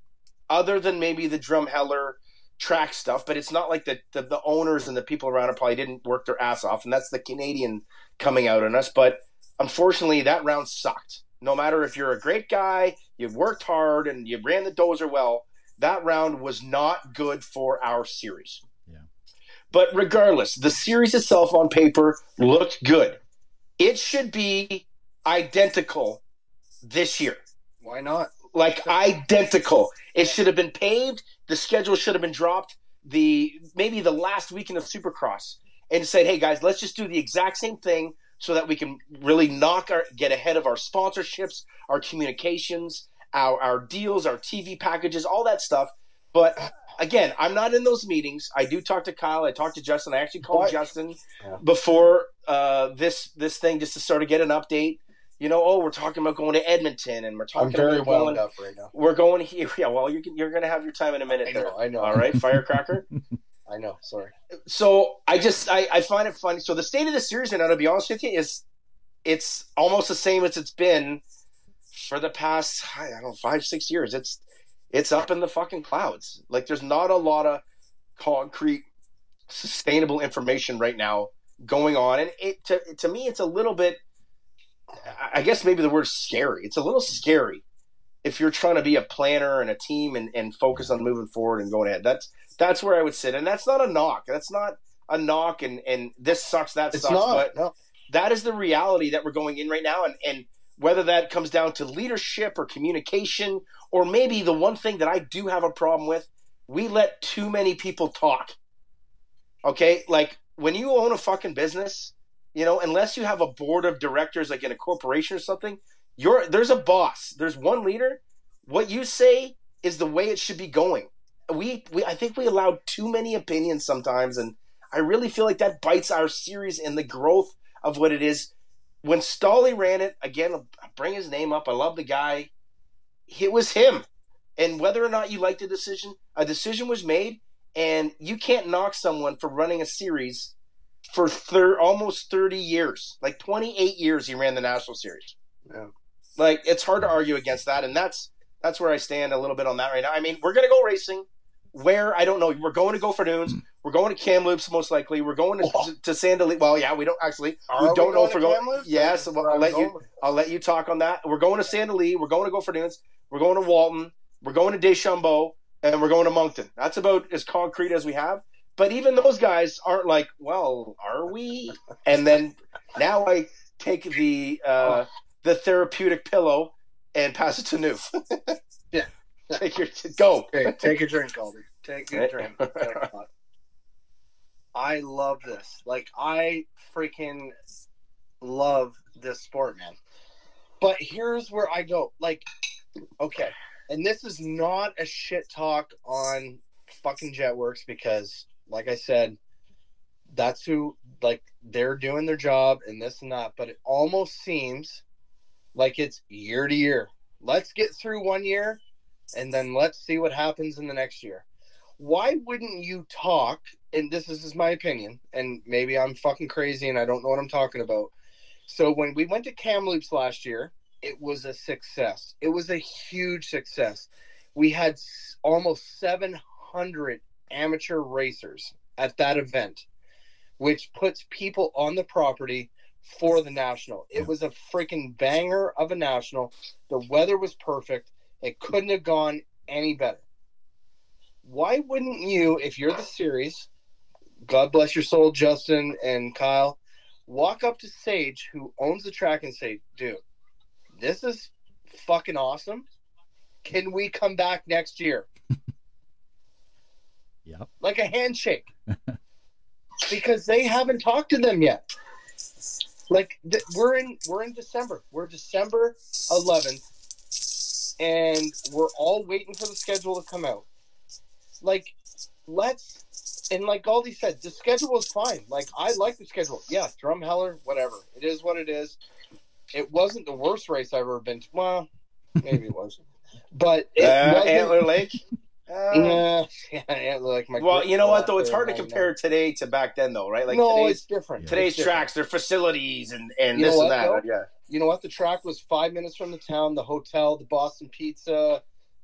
other than maybe the Drumheller track stuff, but it's not like the, the, the owners and the people around it probably didn't work their ass off, and that's the Canadian coming out on us. But unfortunately, that round sucked. No matter if you're a great guy, you worked hard, and you ran the dozer well, that round was not good for our series. Yeah. But regardless, the series itself on paper looked good. It should be identical this year Why not? Like <laughs> identical. It should have been paved. The schedule should have been dropped. The maybe the last weekend of Supercross and said, "Hey guys, let's just do the exact same thing so that we can really knock our get ahead of our sponsorships, our communications, our our deals, our TV packages, all that stuff." But again, I'm not in those meetings. I do talk to Kyle. I talk to Justin. I actually called Justin Yeah. before uh, this this thing just to sort of get an update. You know, oh, we're talking about going to Edmonton, and we're talking I'm very about wound going. up right now. We're going here. <laughs> Yeah, well, you're, you're going to have your time in a minute I there. know. I know. All right, firecracker. <laughs> I know. Sorry. so I just I, I find it funny. So the state of the series, and to be honest with you, is it's almost the same as it's been for the past I don't know five six years. It's it's up in the fucking clouds. Like there's not a lot of concrete, sustainable information right now going on, and it to to me it's a little bit. I- guess maybe the word scary. It's a little scary if you're trying to be a planner and a team and, and focus on moving forward and going ahead. That's that's where I would sit, and that's not a knock. That's not a knock, and and this sucks, that It's sucks, not. but no. that is the reality that we're going in right now, and and whether that comes down to leadership or communication, or maybe the one thing that I do have a problem with, we let too many people talk. Okay, like when you own a fucking business, you know, unless you have a board of directors like in a corporation or something, you're there's a boss, there's one leader. What you say is the way it should be going. We, we I think we allowed too many opinions sometimes, and I really feel like that bites our series and the growth of what it is. When Stolly ran it again, I'll bring his name up. I love the guy. It was him, and whether or not you like the decision, a decision was made, and you can't knock someone for running a series for thir- almost 30 years. Like 28 years he ran the national series. Yeah. Like it's hard to argue against that and that's that's where I stand a little bit on that right now. I mean, we're going to go racing where I don't know. We're going to Gopher Dunes. Mm. We're going to Kamloops most likely. We're going to, Oh. to Sand Del Lee. Well, yeah, we don't actually. Are we we don't know going if we're going. Kamloops? Yes, well, I'll let was you. I'll let you talk on that. We're going to Sand Del Lee. We're going to Gopher Dunes. We're going to Walton. We're going to Deschambault, and we're going to Moncton. That's about as concrete as we have. But even those guys aren't like, well, are we? And then now I take the uh, the therapeutic pillow and pass it to Newf. <laughs> Yeah. take your go. Okay, take a drink, Calder. Take a drink. <laughs> I love this. Like I freaking love this sport, man. But here's where I go. Like, okay, and this is not a shit talk on fucking Jetwerx because, like I said, that's who like they're doing their job and this and that. But it almost seems like it's year to year. Let's get through one year and then let's see what happens in the next year. Why wouldn't you talk? And this is just my opinion, and maybe I'm fucking crazy and I don't know what I'm talking about. So when we went to Kamloops last year, it was a success. It was a huge success. We had almost 700 amateur racers at that event, which puts people on the property for the national. It was a freaking banger of a national. The weather was perfect. It couldn't have gone any better. Why wouldn't you, if you're the series, God bless your soul, Justin and Kyle, walk up to Sage, who owns the track, and say, dude, this is fucking awesome. Can we come back next year? Yep. Like a handshake. <laughs> because they haven't talked to them yet. Like th- we're in we're in December. We're December 11th and we're all waiting for the schedule to come out. Like let's and like Galdi said, the schedule is fine. Like I like the schedule. Yeah, Drumheller, whatever. It is what it is. It wasn't the worst race I've ever been to. Well, maybe it was, but it Uh, wasn't. Antler Lake. <laughs> Uh, yeah, <laughs> Antler Lake. My well, you know what though? It's hard to right now. compare today to back then, though, right? Like no, today's it's different. Yeah. today's It's different. tracks, their facilities, and and You this and that. though? Yeah. You know what? The track was five minutes from the town. The hotel, the Boston Pizza,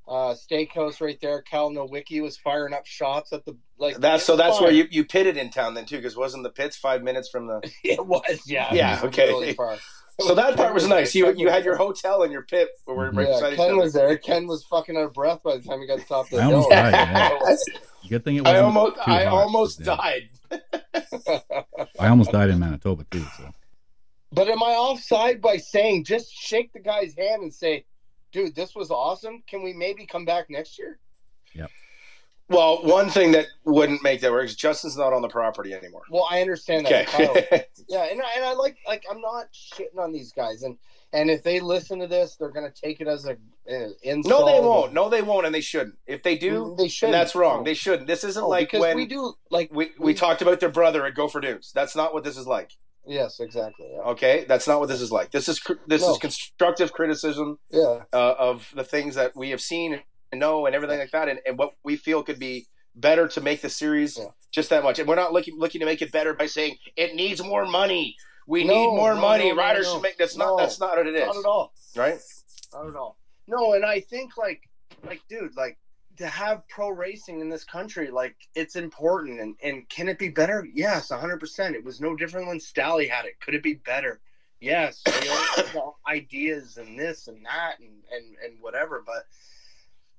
uh, steakhouse right there. Cal Nowicki was firing up shots at the like. That's so. That's fine. where you you pitted in town then too, because wasn't the pits five minutes from the? <laughs> It was, yeah. Yeah, was okay. Really far. So that part was nice. You you had your hotel and your pit where we're right Yeah, beside each Ken other. was there. Ken was fucking out of breath by the time he got stopped at the I almost door. died, yeah. <laughs> Good thing it wasn't almost too I hot almost died. <laughs> I almost died in Manitoba too. So But am I offside by saying just shake the guy's hand and say, "Dude, this was awesome. Can we maybe come back next year?" Well, one thing that wouldn't make that work is Justin's not on the property anymore. Well, I understand that. Okay. <laughs> Yeah, and I, and I like like I'm not shitting on these guys, and and if they listen to this, they're gonna take it as a uh, insult. no, they won't. No, they won't, and they shouldn't. If they do, They should. that's wrong. They shouldn't. This isn't like because when we do like we, we talked about their brother at Gopher Dunes. That's not what this is like. Yes, exactly. Yeah. Okay, that's not what this is like. This is this No. is constructive criticism yeah. uh, of the things that we have seen know and everything like that, and, and what we feel could be better to make the series Yeah. just that much. And we're not looking looking to make it better by saying it needs more money. We No, need more no, money. no, Riders should make. That's No. not. That's not what it is. Not at all. Right? Not at all. No, and I think like like dude, like to have pro racing in this country, like it's important and, and can it be better? Yes, hundred percent. It was no different when Stally had it. Could it be better? Yes. You know, ideas and this and that and, and, and whatever, but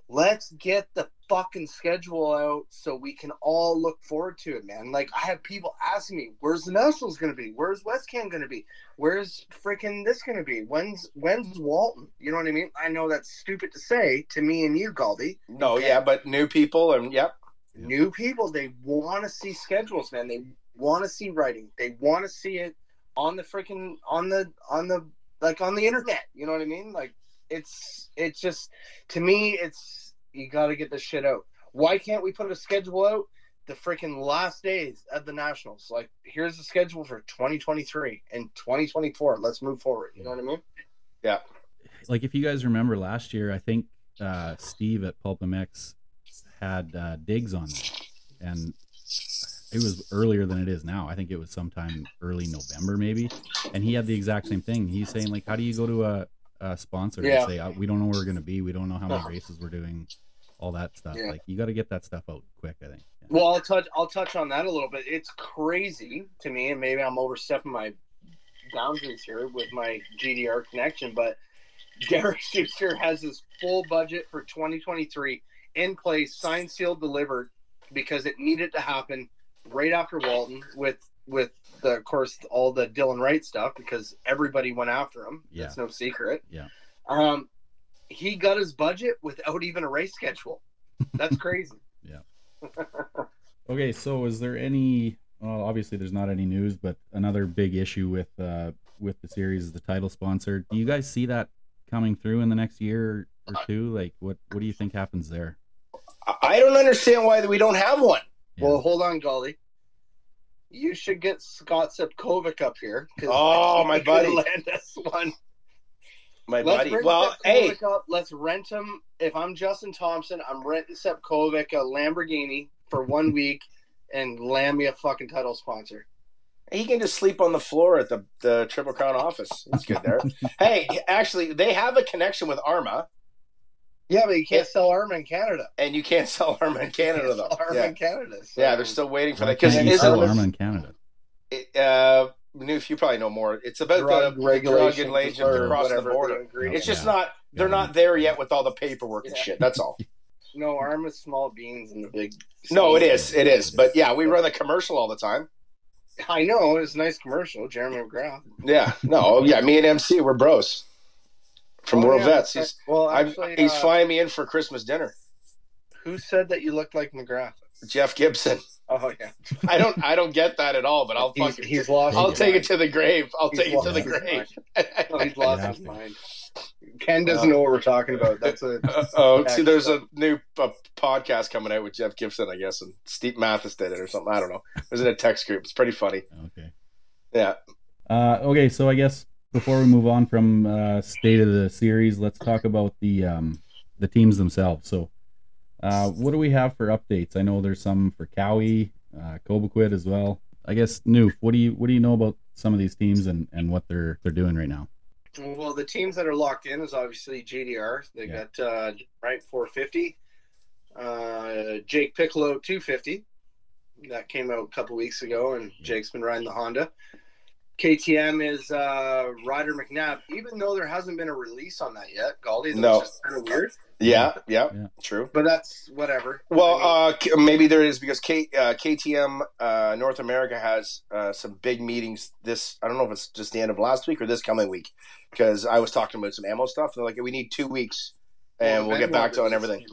let's get the fucking schedule out so we can all look forward to it, man. Like I have people asking me, where's the Nationals gonna be? Where's West Cam gonna be? Where's freaking this gonna be? When's when's Walton? You know what I mean? I know that's stupid to say to me and you, Galdi. No. Okay. Yeah, but new people and yep. New people, they want to see schedules, man. They want to see writing. They want to see it on the freaking on the on the like on the internet. You know what I mean? Like it's it's just to me, it's you got to get this shit out. Why can't we put a schedule out? The freaking last days of the Nationals. Like, here's the schedule for 2023 and 2024. Let's move forward. You know what I mean? Yeah. like if you guys remember last year, I think uh, Steve at Pulp MX had uh, digs on there, and it was earlier than it is now. I think it was sometime early November, maybe. And he had the exact same thing. He's saying like, how do you go to a, a sponsor Yeah. and say uh, we don't know where we're going to be, we don't know how many races we're doing, all that stuff. Yeah. Like you got to get that stuff out quick. I think. Yeah. Well, I'll touch I'll touch on that a little bit. It's crazy to me, and maybe I'm overstepping my boundaries here with my GDR connection, but <laughs> Derek Schuster has his full budget for 2023 in place, signed, sealed, delivered, because it needed to happen right after Walton with with the, of course all the Dylan Wright stuff because everybody went after him. Yeah. That's no secret. Yeah. Um, he got his budget without even a race schedule. That's <laughs> crazy. Yeah. <laughs> okay, so is there any? Well, obviously there's not any news, but another big issue with uh, with the series is the title sponsor. Do you guys see that coming through in the next year or two? Like, what what do you think happens there? I- I don't understand why we don't have one. Yeah. Well, hold on, Golly. You should get Scott Sepkovic up here. Oh, <laughs> my he could buddy. land us one. My Let's buddy. bring Well, hey, up. Let's rent him. If I'm Justin Thompson, I'm renting Sepkovic a Lamborghini for one <laughs> week and land me a fucking title sponsor. he can just sleep on the floor at the the Triple Crown office. He's good there. <laughs> hey, actually, they have a connection with Arma, Yeah, but you can't Yeah. sell Arma in Canada. and you can't sell Arma in <laughs> Canada Can't though. sell Arma Yeah. in Canada. so- yeah, they're still waiting for Why that because can't it you sell a, Arma in Canada? it, uh, Newf, you probably know more. It's about drug the drug regulations and agents across the border. they. It's just Yeah. not. They're Yeah. not there yet with all the paperwork and shit. That's all. <laughs> No, Arma's small beans in the big. No, it is. It is. But yeah, we run the commercial all the time. I know it's a nice commercial, Jeremy McGrath. Yeah. No. Yeah. Me and MC, we're bros from Oh, World yeah, Vets. He's right. well, I'm, actually, he's uh, flying me in for Christmas dinner. Who said that you looked like McGrath? Jeff Gibson. Oh yeah, I don't. I don't get that at all. But I'll <laughs> he's, fucking. he's lost. I'll his take it to the grave. I'll He's take it to the grave. mind. No, <laughs> he's lost You his mind. Ken doesn't know what we're talking about. That's a <laughs> Uh, oh, see, Back there's a new uh, podcast coming out with Jeff Gibson, I guess, and Steve Matthes did it or something. I don't know. It was in a text group. It's pretty funny. Okay. Yeah. Uh, okay, so I guess before we move on from uh, state of the series, let's talk about the um, the teams themselves. So, uh, what do we have for updates? I know there's some for Cowie, uh, Cobequid as well. I guess Newf, what do you what do you know about some of these teams and, and what they're they're doing right now? Well, the teams that are locked in is obviously GDR. They Yeah. got uh, right 450, uh, Jake Piccolo 250. That came out a couple weeks ago, and Jake's been riding the Honda. KTM is uh, Ryder McNabb, even though there hasn't been a release on that yet. Galdi, No. that's just kind of weird, Yeah, yeah, Yeah. true. but that's whatever. Well, I mean, uh, maybe there is because K, uh, KTM uh, North America has uh, some big meetings this. I don't know if it's just the end of last week or this coming week because I was talking about some ammo stuff. They're like, we need two weeks and well, we'll get back to on everything.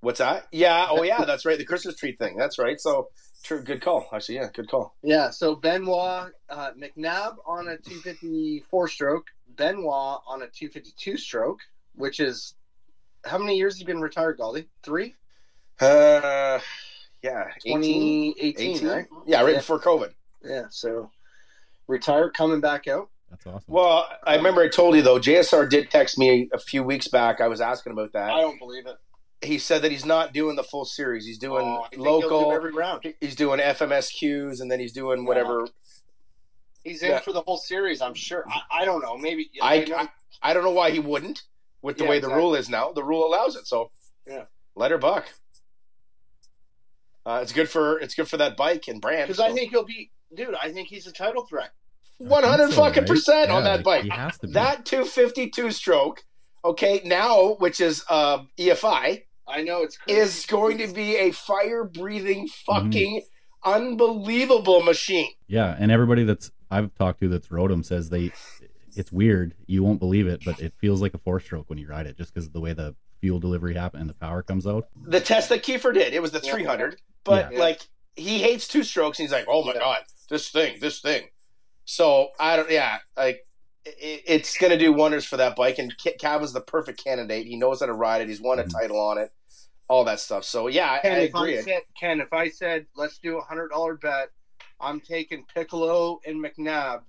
What's that? Yeah. Oh, yeah. That's right. The Christmas tree thing. That's right. So, true. Good call. Actually, yeah. Good call. Yeah, so Benoit uh, McNabb on a 254 stroke, Benoit on a 252 stroke, which is how many years has he been retired, Galdi? Three? Uh, yeah. 2018, 18? right? Yeah, right Yeah. before COVID. Yeah, so retired, coming back out. That's awesome. Well, I remember I told you though. JSR did text me a few weeks back. I was asking about that. I don't believe it. He said that he's not doing the full series. He's doing Oh, I do local. every round. He's doing FMSQs, and then he's doing whatever. He's in Yeah. for the whole series, I'm sure. I, I don't know. Maybe I, I I don't know why he wouldn't. With the Yeah, way the exactly. rule is now, the rule allows it. So Yeah. let her buck. Uh, it's good for it's good for that bike and brand. because I think he'll be, dude. I think he's a title threat. one hundred so, fucking right? percent on that bike. He has to be. That two fifty two stroke. Okay, now which is uh, EFI I know it's crazy. is going to be a fire breathing Mm-hmm. fucking unbelievable machine. Yeah, and everybody that's I've talked to that's rode them says they it's weird. You won't believe it, but it feels like a four stroke when you ride it, just because of the way the fuel delivery happens and the power comes out. the test that Kiefer did. It was the Yeah. 300, but Yeah. like he hates two strokes. And he's like, oh my Yeah. god, this thing, this thing. So I don't, yeah, like it, it's gonna do wonders for that bike. And Ca- Kaven's the perfect candidate. He knows how to ride it. He's won a Mhm. title on it, all that stuff. So yeah, I, I Ken, if I agree. said, Ken, if I said let's do a hundred dollar bet, I'm taking Piccolo and McNabb.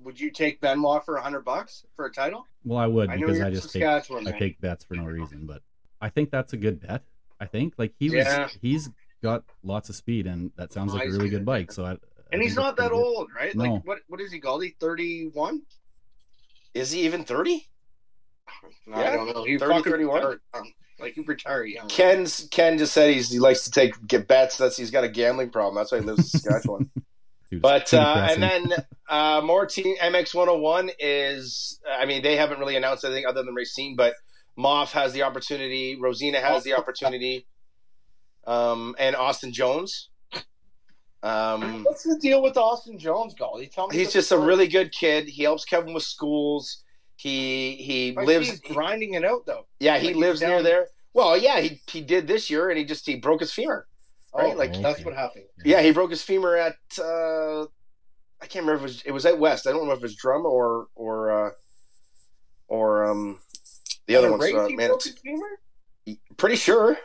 Would you take Benoit for a hundred bucks for a title? Well, I would I because I just take Saskatchewan. I take bets for no reason, but I think that's a good bet. I think like he was Yeah. he's got lots of speed and that sounds like a really good bike. So I, I and he's not that old, right? No. Like what? What is he, called? Galdi? Thirty one? Is he even 30? No, Yeah, I don't know. He 30, fucking 31. retired young. Like he retired young. Ken's Ken just said he's he likes to take get bets. That's he's got a gambling problem. That's why he lives in Saskatchewan. <laughs> But uh, and then uh, more team MX 101 is I mean they haven't really announced anything other than Racine, but Moff has the opportunity, Rosina has the opportunity, um, and Austin Jones. Um, What's the deal with Austin Jones, Galdi? Tell me. he's just a really good kid. He helps Kevin with schools. He he I see lives. he's grinding it out though. yeah, he like lives near there. Well, yeah, he he did this year, and he just he broke his femur. Right, Oh, like- that's what happened. Yeah, he broke his femur at uh I can't remember if it was it was at West. I don't know if it was drum or or uh or um the other At a one's uh, man, it's- femur? pretty sure.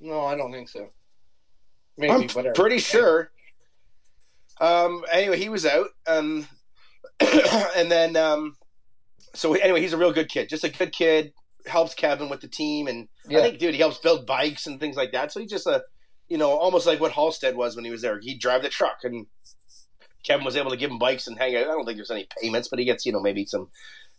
No, I don't think so. Maybe, I'm whatever. pretty sure. Um anyway, he was out and <clears throat> and then um so anyway, he's a real good kid. Just a good kid, helps Kevin with the team and Yeah. I think dude, he helps build bikes and things like that. So he's just a you know, almost like what Halstead was when he was there. He'd drive the truck and Kevin was able to give him bikes and hang out. I don't think there's any payments, but he gets, you know, maybe some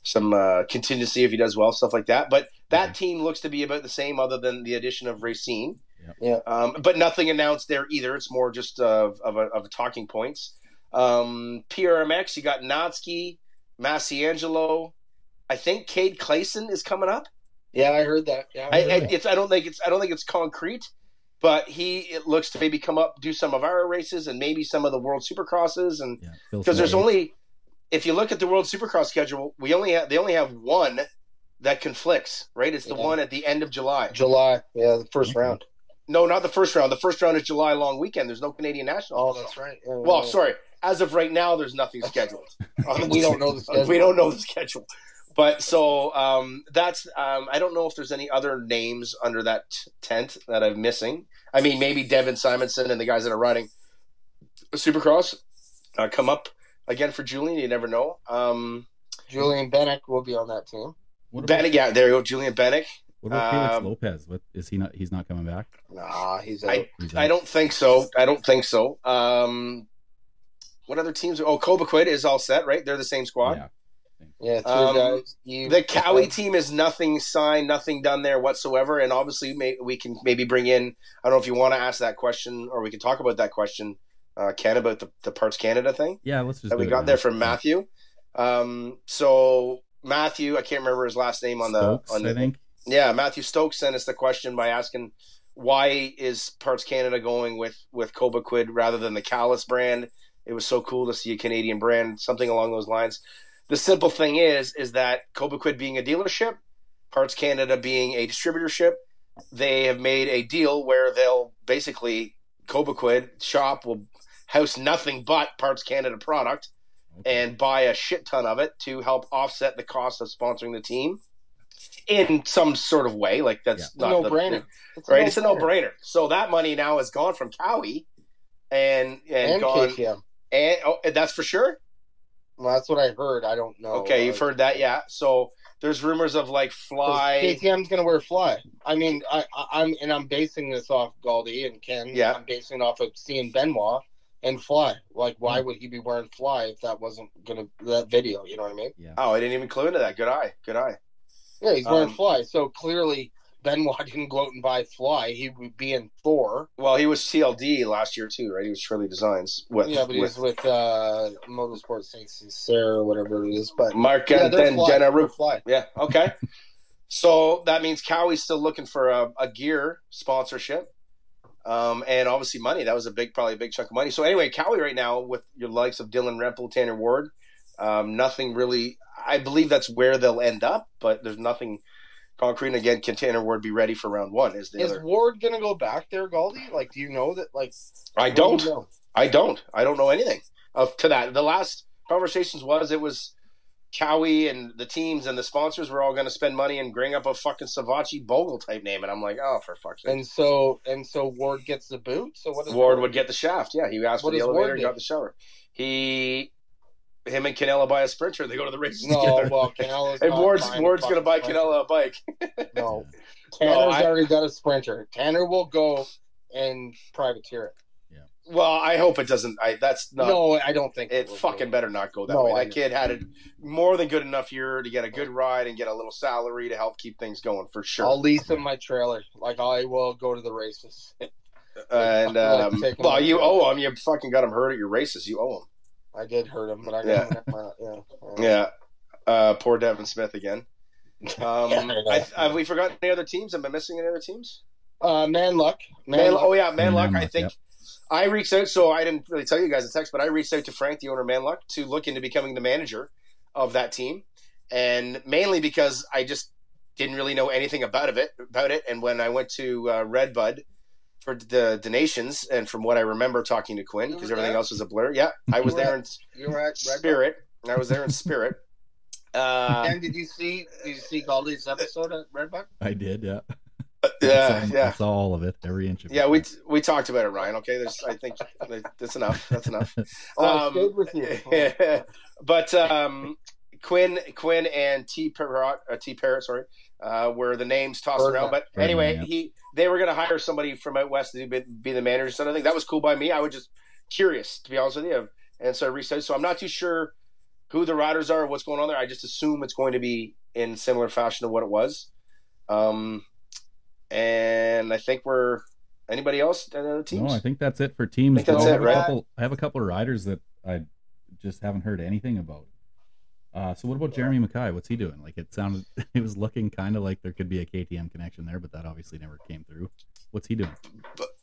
some uh, contingency if he does well, stuff like that. But that Mhm. team looks to be about the same, other than the addition of Racine. Yep. Yeah. Um, but nothing announced there either. It's more just of of, a, of talking points. Um, PRMX, you got Natsuki, Massiangelo. I think Cade Clayson is coming up. Yeah, I heard that. Yeah, I, I, Really? it's I don't think it's I don't think it's concrete, but he it looks to maybe come up, do some of our races, and maybe some of the World Supercrosses, and yeah, because there's only if you look at the World Supercross schedule, we only have they only have one that conflicts, right? It's the Yeah. one at the end of July. July. Yeah, the first Okay. round. No, not the first round. The first round is July long weekend. There's no Canadian national. Oh, that's right. Yeah, Well, yeah. sorry. As of right now, there's nothing scheduled. <laughs> <laughs> We don't know the schedule. We don't know the schedule. But so um, that's um, I don't know if there's any other names under that t- tent that I'm missing. I mean, maybe Devin Simonson and the guys that are riding Supercross uh, come up again for Julian. You never know. Um, Julian Bennett will be on that team. What about, Bennick, yeah, there you go, Julian Bennick. What about Felix um, Lopez? What is he not? He's not coming back. Nah, he's out. I, He's I don't think so. I don't think so. Um, what other teams? Oh, Cobequid is all set, right? They're the same squad. Yeah. yeah, two um, guys. You, The Cowie team is nothing signed, nothing done there whatsoever. And obviously, may, we can maybe bring in. I don't know if you want to ask that question, or we can talk about that question, uh, Ken, about the, the Parts Canada thing Yeah, let's just that we it got now. there from Matthew. Um, so Matthew, I can't remember his last name on the Stokes, on the I think. Yeah, Matthew Stokes sent us the question by asking why is Parts Canada going with with Cobequid rather than the Callus brand? It was so cool to see a Canadian brand, something along those lines. The simple thing is, is that Cobequid being a dealership, Parts Canada being a distributorship, they have made a deal where they'll basically Cobequid shop will house nothing but Parts Canada product and buy a shit ton of it to help offset the cost of sponsoring the team in some sort of way. Like that's It's a not no the- brainer. right? It's a no brainer. So that money now has gone from Cowie and and, And gone KTM. and oh, that's for sure. Well, that's what I heard. I don't know. okay, you've heard that, yeah. So there's rumors of like fly. KTM's gonna wear fly. I mean, I, I, I'm and I'm basing this off Galdi and Ken. Yeah. I'm basing it off of seeing Benoit and fly. Like, why mm. would he be wearing fly if that wasn't gonna that video? You know what I mean? Yeah. Oh, I didn't even clue into that. Good eye, good eye. Yeah, he's wearing Um, fly. So clearly, Benoit <laughs> didn't go out and buy fly. He would be in Thor. Well, he was TLD last year too, right? He was Troy Lee Designs with, yeah, but he with was with uh, Motorsport Saint Sincere or whatever it is. But Mark yeah, and then fly. Jenna They're fly. Yeah. Okay. <laughs> so that means Cowie's still looking for a, a gear sponsorship, um, and obviously money. That was a big, probably a big chunk of money. So anyway, Cowie right now with your likes of Dylan Rempel, Tanner Ward, um, nothing really. I believe that's where they'll end up, but there's nothing concrete. And again, can Tanner Ward be ready for round one? Is the Is other? Ward gonna go back there, Galdi? Like, do you know that? Like, I what do don't. you know? I don't. I don't know anything of to that. The last conversations was it was Cowie and the teams and the sponsors were all going to spend money and bring up a fucking Savatgy Bogle type name, and I'm like, oh, for fuck's sake. And so, and so Ward gets the boot. So what does Ward would get the shaft. Yeah, he asked What for the elevator Ward and got the shower. He, him and Cannella buy a sprinter. and They go to the races No, together. well, Cannella's <laughs> and Ward's Ward's going to buy fucking Cannella a bike. No, <laughs> Tanner's I- already got a sprinter. Tanner will go and privateer it. Yeah. Well, I hope it doesn't. I that's not. no, I don't think It will fucking go. better not go that No, way. I That know. kid had a more than good enough year to get a good ride and get a little salary to help keep things going for sure. I'll lease him my trailer. Like I will go to the races. and Like, um, well, you owe him. You fucking got him hurt at your races. You owe him. I did hurt him, but I Yeah. got him. Uh, yeah, Yeah. Uh, poor Devin Smith again. <laughs> Um, Yeah, I. I, have we forgotten any other teams? Am I missing any other teams? Uh, man luck. Man, Man, luck. oh yeah, Manluk. Manluk, I think yep. I reached out. So I didn't really tell you guys a text, but I reached out to Frank, the owner of Manluk, to look into becoming the manager of that team, and mainly because I just didn't really know anything about it. About it, and when I went to uh, Redbud for the donations, and from what I remember talking to Quinn, because everything there? else was a blur. Yeah, I was there at in you were at Red spirit. I was there in spirit. Uh, <laughs> And did you see? Did you see Galdi's episode at Redbud? I did. Yeah. yeah, I saw, yeah. I saw all of it, every inch of it. Yeah, we we talked about it, Ryan. Okay, there's I think that's enough. That's enough. <laughs> Oh, I Um, stayed with you. <laughs> but um, Quinn Quinn and T Parrot uh, T Parrot, sorry, uh, were the names tossed Birdman. around. But Birdman, anyway, yeah. he they were going to hire somebody from out west to be, be the manager. So I think that was cool by me. I was just curious, to be honest with you, and so I reached. So I'm not too sure who the riders are, what's going on there. I just assume it's going to be in similar fashion to what it was. Um, and I think we're anybody else? Other teams? No, I think that's it for teams. think that's I have right? couple- I have a couple of riders that I just haven't heard anything about. Uh, so what about Jeremy Mackay? What's he doing? Like it sounded, <laughs> it was looking kind of like there could be a KTM connection there, but that obviously never came through. What's he doing?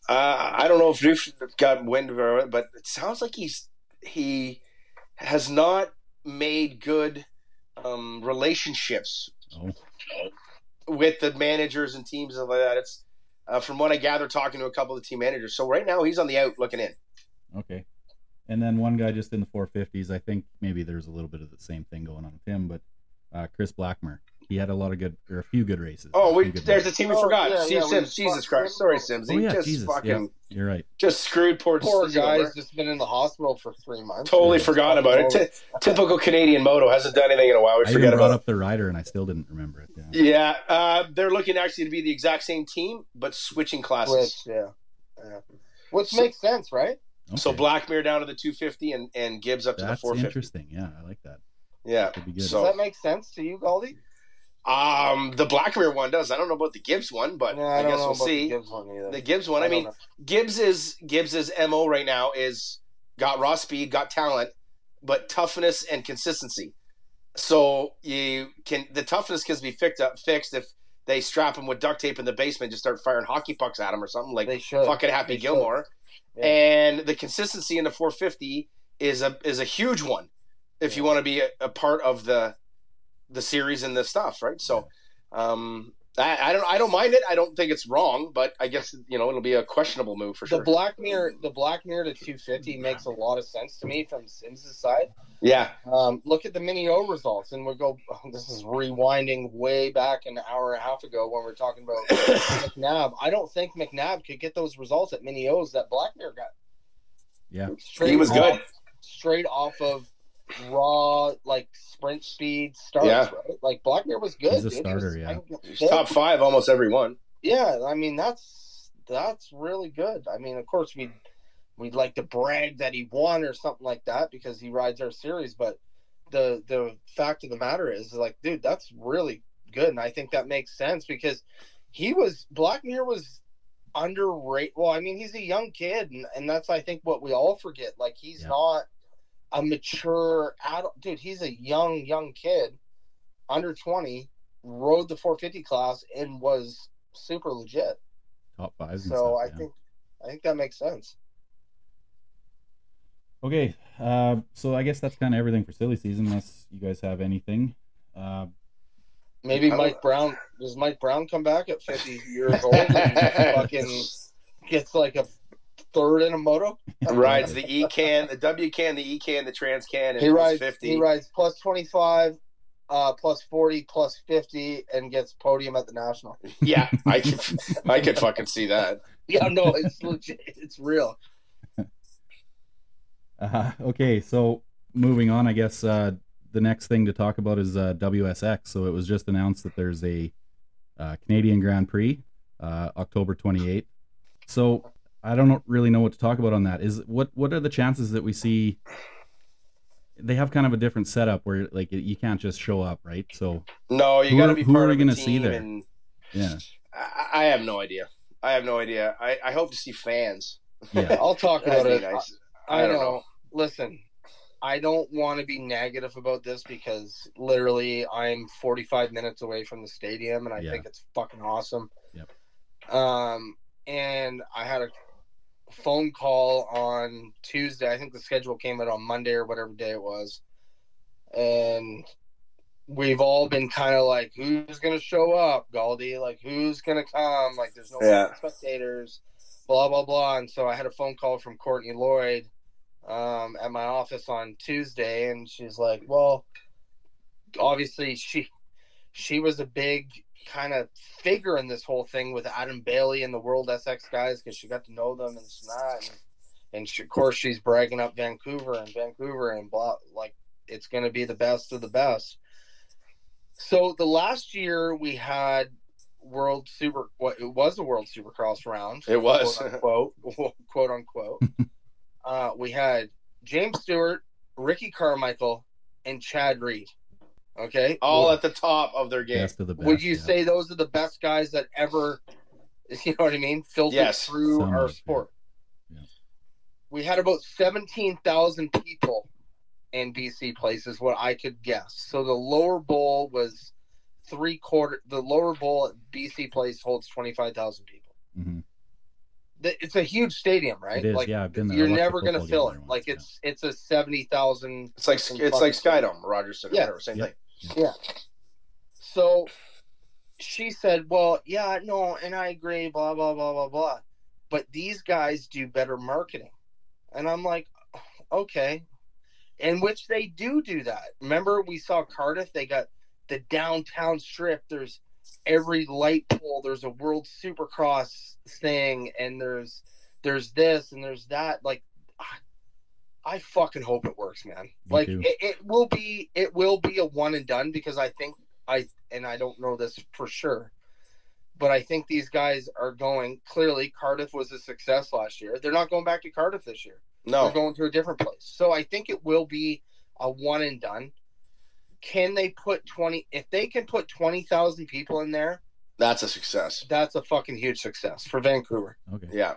Uh, I don't know if you've got wind of it, but it sounds like he's he has not made good um, relationships Oh, with the managers and teams and like that. It's uh, from what I gather, talking to a couple of the team managers. So right now he's on the out looking in. okay. And then one guy just in the 450s. I think maybe there's a little bit of the same thing going on with him, but uh, Chris Blackmer. He had a lot of good, or a few good races. Oh, A we good there's a team we Oh, forgot. yeah, Steve yeah, we Sims. Jesus fucked Christ. Sorry, Sims. Oh yeah, just Jesus. fucking Yeah, you're right. just screwed poor, Poor Steve guy's just been in the hospital for three months. Totally Yeah. forgot about it. Ty- typical Canadian moto hasn't done anything in a while. We I forget even about. up the rider, and I still didn't remember it. Yeah. Yeah, uh, they're looking actually to be the exact same team, but switching classes. Switch, yeah. yeah. Which So- makes sense, right? So Okay. Blackmere down to the 250 and, and Gibbs up to That's the 450. interesting. Yeah, I like that. Yeah. Could be good. So- Does that make sense to you, Goldie? Um, the Blackmere one does. I don't know about the Gibbs one, but No, I, I don't guess know we'll about see. the Gibbs one either. The Gibbs one. I, I mean, know. Gibbs is Gibbs's mo right now is got raw speed, got talent, but toughness and consistency. So you can the toughness can be fixed up fixed if they strap him with duct tape in the basement, just start firing hockey pucks at him or something like they should. fucking Happy They should. Yeah. And the consistency in the 450 is a is a huge one if you want to be a, a part of the the series and the stuff, right? So, um, I, I don't I don't mind it. I don't think it's wrong, but I guess you know it'll be a questionable move for sure. The black mirror, the black mirror to 250 makes a lot of sense to me from Sims' side. Yeah, Um, look at the mini O results, and we'll go. This is rewinding way back an hour and a half ago when we are talking about <coughs> McNabb. I don't think McNabb could get those results at mini O's that Blackmere got. Yeah. Straight he was off- good. Straight off of raw like sprint speed starts, Yeah. right? Like Blackmere was good. He's a dude. He starter, was- yeah. I- He's top five almost every one. yeah, I mean that's that's really good. I mean, of course we we'd like to brag that he won or something like that because he rides our series, but the the fact of the matter is like, dude, that's really good, and I think that makes sense because he was Blackmere was underrated. Well, I mean, he's a young kid, and, and that's I think what we all forget. Like he's Yeah. not a mature adult, dude. He's a young young kid, under twenty, rode the 450 class and was super legit. Top fives So stuff. I yeah. think I think that makes sense. Okay, uh, so I guess that's kind of everything for silly season, unless you guys have anything. Uh, Maybe I don't- Mike Brown does Mike Brown come back at 50 years old and <laughs> fucking gets like a third in a moto? Rides the E can, the W can, the E can, the Trans can, and He rides 50. he rides plus 25, uh, plus 40, plus 50, and gets podium at the national. Yeah, I could, I could fucking see that. <laughs> Yeah, no, it's legit. It's real. Uh, okay, so moving on, I guess uh, the next thing to talk about is uh, WSX. So it was just announced that there's a uh, Canadian Grand Prix, uh, October 28th. So I don't really know what to talk about on that. Is what what are the chances that we see? They have kind of a different setup where like you can't just show up, right? So No, you Who got to be who part are we of a gonna see team there? And yeah, I, I have no idea. I have no idea. I, I hope to see fans. yeah, <laughs> I'll talk about it. nice. I, I don't know. know. Listen, I don't want to be negative about this because literally I'm 45 minutes away from the stadium and I Yeah. think it's fucking awesome. Yep. Um, and I had a phone call on Tuesday. I think the schedule came out on Monday or whatever day it was. And we've all been kind of like, who's going to show up, Galdi? Like, who's going to come? Like, there's no Yeah. spectators, blah, blah, blah. And so I had a phone call from Courtney Lloyd um, at my office on Tuesday, and she's like, "Well, obviously she she was a big kind of figure in this whole thing with Adam Bailey and the World SX guys because she got to know them and that, and, and she, of course she's bragging up Vancouver and Vancouver and blah like it's going to be the best of the best." So the last year we had World Super, what it was a World Supercross round. It was. quote unquote, <laughs> quote unquote. Uh, we had James Stewart, Ricky Carmichael, and Chad Reed. Okay, All would, at the top of their game. best of the best. would you yeah. say those are the best guys that ever, <laughs> you know what I mean, filtered Yes. through Some our of, sport? Yeah. We had about seventeen thousand people in BC place is what I could guess. So the lower bowl was three quarter. The lower bowl at BC place holds twenty five thousand people. Mhm. The- It's a huge stadium, right? It is, like yeah, I've been there. You're never going to fill it. there Like once, it's it's a seventy thousand. It's like it's like fucking- Skydome, Rogers Center, Yeah. whatever, same Yeah. thing. So she said, "Well, yeah, no, and I agree, blah blah blah blah blah, but these guys do better marketing," and I'm like, "Okay," in which they do do that. Remember, we saw Cardiff; they got the downtown strip. There's every light pole. There's a World Supercross thing, and there's there's this and there's that. Like, I- I fucking hope it works, man. like it, it will be it will be a one and done because I think I and I don't know this for sure, but I think these guys are going. Clearly, Cardiff was a success last year. They're not going back to Cardiff this year. No, They're going to a different place. So I think it will be a one and done. Can they put twenty? If they can put twenty thousand people in there, that's a success. that's a fucking huge success for Vancouver. Okay. Yeah.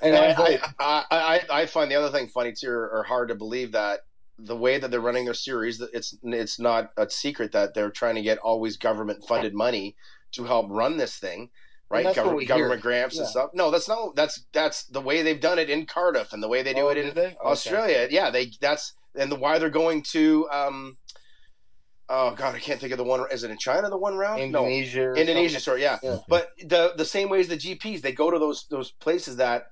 And I, I, I, I, I find the other thing funny too, or, or hard to believe that the way that they're running their series, that it's it's not a secret that they're trying to get always government funded money to help run this thing, right? that's Government, government hear. grants and stuff. No, that's not. That's that's the way they've done it in Cardiff and the way they do Oh, it did in they? Okay. Australia. Yeah, they that's and the why they're going to. um Oh God, I can't think of the one. Is it in China? The one round? Indonesia. no, Indonesia. Sorry, yeah. Yeah. But the the same way as the GPs, they go to those those places that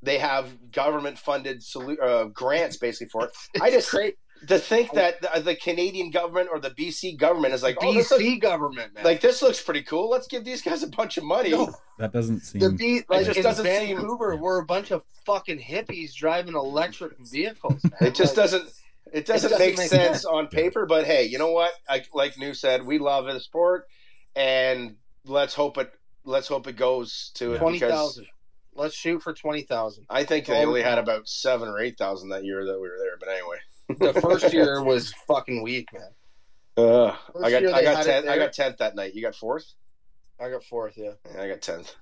they have government funded solu- uh, grants basically for it. <laughs> I just Great. to think that the, the Canadian government or the BC government is like, oh, this looks, BC government, man. like this looks pretty cool. Let's give these guys a bunch of money. No. That doesn't seem. the B, like just in doesn't seem- Vancouver, we're a bunch of fucking hippies driving electric vehicles. Man. It just Like, doesn't. It doesn't, doesn't make, make sense on paper, but hey, you know what? I, like New said, we love the sport, and let's hope it. Let's hope it goes to it twenty because. Let's shoot for twenty thousand. I think they only had about seven or eight thousand that year that we were there. But anyway, The first <laughs> year was fucking weak, man. Uh, I got I got tenth. I got tenth that night. You got fourth. I got fourth, yeah. Yeah, I got tenth.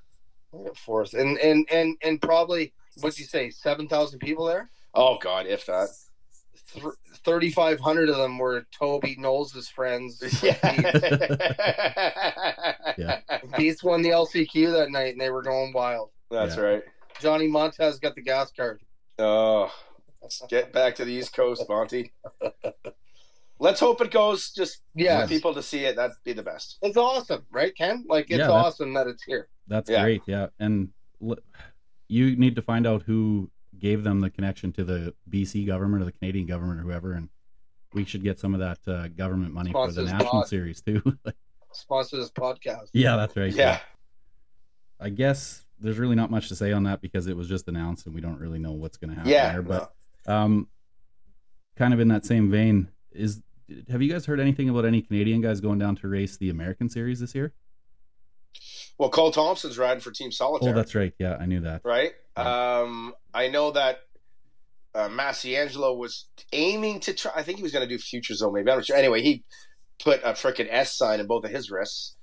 I got fourth, and and and and probably what'd you say? Seven thousand people there. Oh God, if that. Thirty five hundred of them were Toby Knowles' friends. <laughs> Yeah. <laughs> Yeah. Beats won the LCQ that night, and they were going wild. That's Yeah. right. Johnny Montez got the gas card. Oh, get back to the East Coast, Monty. Let's hope it goes. Just Yeah, for people to see it. That'd be the best. it's awesome, right, Ken? Like it's Yeah, awesome that it's here. That's Yeah. great. Yeah, and l- you need to find out who gave them the connection to the BC government or the Canadian government or whoever, and we should get some of that uh, government money for the national pod. series too. <laughs> Sponsor this podcast. yeah, that's right. Yeah. I guess there's really not much to say on that because it was just announced and we don't really know what's going to happen Yeah. there. But um, kind of in that same vein, is have you guys heard anything about any Canadian guys going down to race the American series this year? Well, Cole Thompson's riding for Team Solitaire. Oh, that's right. Yeah, I knew that. right? Um, I know that uh, Massiangelo was aiming to try. I think he was going to do Future Zone, maybe. I'm not sure. Anyway, he put a freaking S sign in both of his wrists,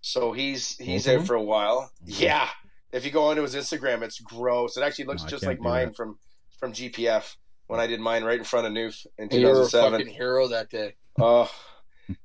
so he's he's Both of out for a while. Yeah, if you go onto his Instagram, it's gross. It actually looks No, just like mine that. from from GPF when I did mine right in front of Newf in You were a 2007. fucking hero that day. Oh,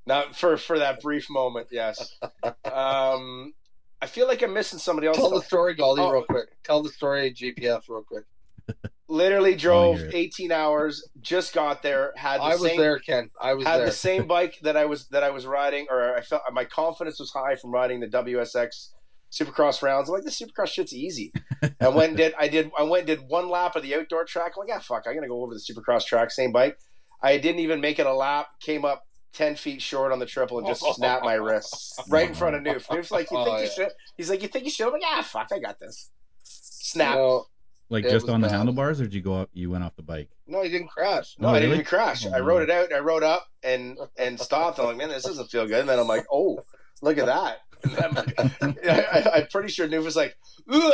not for for that brief moment. Yes. <laughs> Um, I feel like I'm missing somebody else. Tell the story, Galdi, Oh. real quick. Tell the story GPF real quick. <laughs> Literally drove 18 hours, just got there, had the I was same there, Ken. I was had there. the same <laughs> bike that I was that I was riding, or I felt my confidence was high from riding the WSX Supercross rounds. I'm like, the Supercross shit's easy. I went and did I did I went and did one lap of the outdoor track. I'm like, yeah, fuck, I'm gonna go over the Supercross track, same bike. I didn't even make it a lap. Came up ten feet short on the triple and just <laughs> snapped my wrist right in front of Newf. Newf's like, you oh, think Oh, you yeah. should? He's like, you think you should? I'm like, yeah, fuck, I got this. Snap. No, Like It just was on the handlebars, or did you go up? You went off the bike. no, he didn't crash. No, Oh, I didn't even crash. Oh, I no. wrote it out. and I wrote up and and stopped. I'm like, man, this doesn't feel good. And then I'm like, oh, look at that. And then <laughs> I, am pretty sure Newf was like, Ugh, ugh.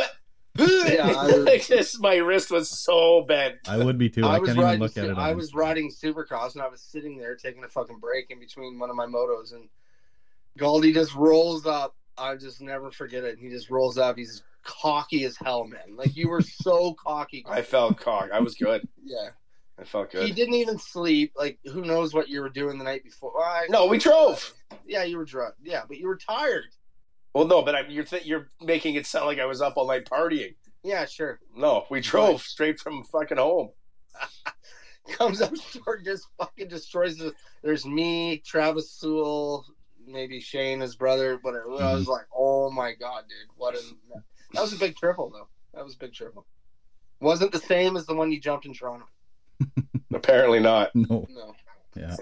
Yeah, I <laughs> was- like. My wrist was so bent. I would be too. I, I was can't even riding. look at it. I was riding Supercross, and I was sitting there taking a fucking break in between one of my motos, and Galdi just rolls up. I just never forget it. He just rolls up. He's cocky as hell, man. Like you were so <laughs> cocky. I felt cock. I was good. <laughs> yeah. I felt good. He didn't even sleep. Like who knows what you were doing the night before? I- No, we drove. Yeah, you were drunk. Yeah, but you were tired. Well, no, but I'm, you're th- you're making it sound like I was up all night partying. Yeah, sure. No, we drove straight from fucking home. <laughs> Comes up short, just fucking destroys the. There's me, Travis Sewell, maybe Shane, his brother, But I Mm-hmm. was like, oh my god, dude, what a. That was a big triple though. That was a big triple. Wasn't the same as the one you jumped in Toronto. <laughs> Apparently not. <laughs> No. No. Yeah.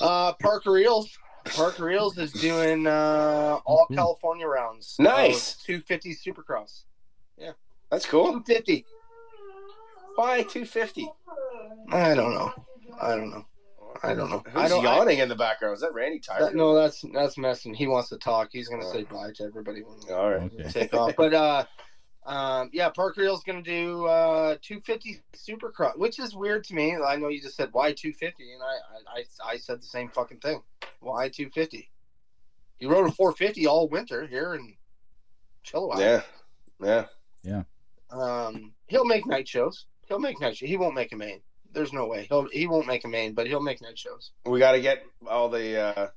Uh, Parker Eels. Parker Reels is doing uh, all California rounds. Nice. Two fifty Supercross. Yeah. That's cool. Two fifty. Why 250? I don't know. I don't know. I don't know. I Who's don't. I, yawning in the background? Is that Randy Tyler? that, no, that's that's messing. He wants to talk. He's gonna say bye to everybody when we All right. Okay. take off. But uh, um, yeah, Parker Reel's gonna do uh 250 Supercross, which is weird to me. I know you just said why 250, and I I I, I said the same fucking thing. Why 250? You rode a 450 all winter here in Chilliwack. Yeah. Yeah. Um, he'll make night shows. He'll make night shows. He won't make a main. There's no way. He'll he won't make a main, but he'll make night shows. We got to get all the uh,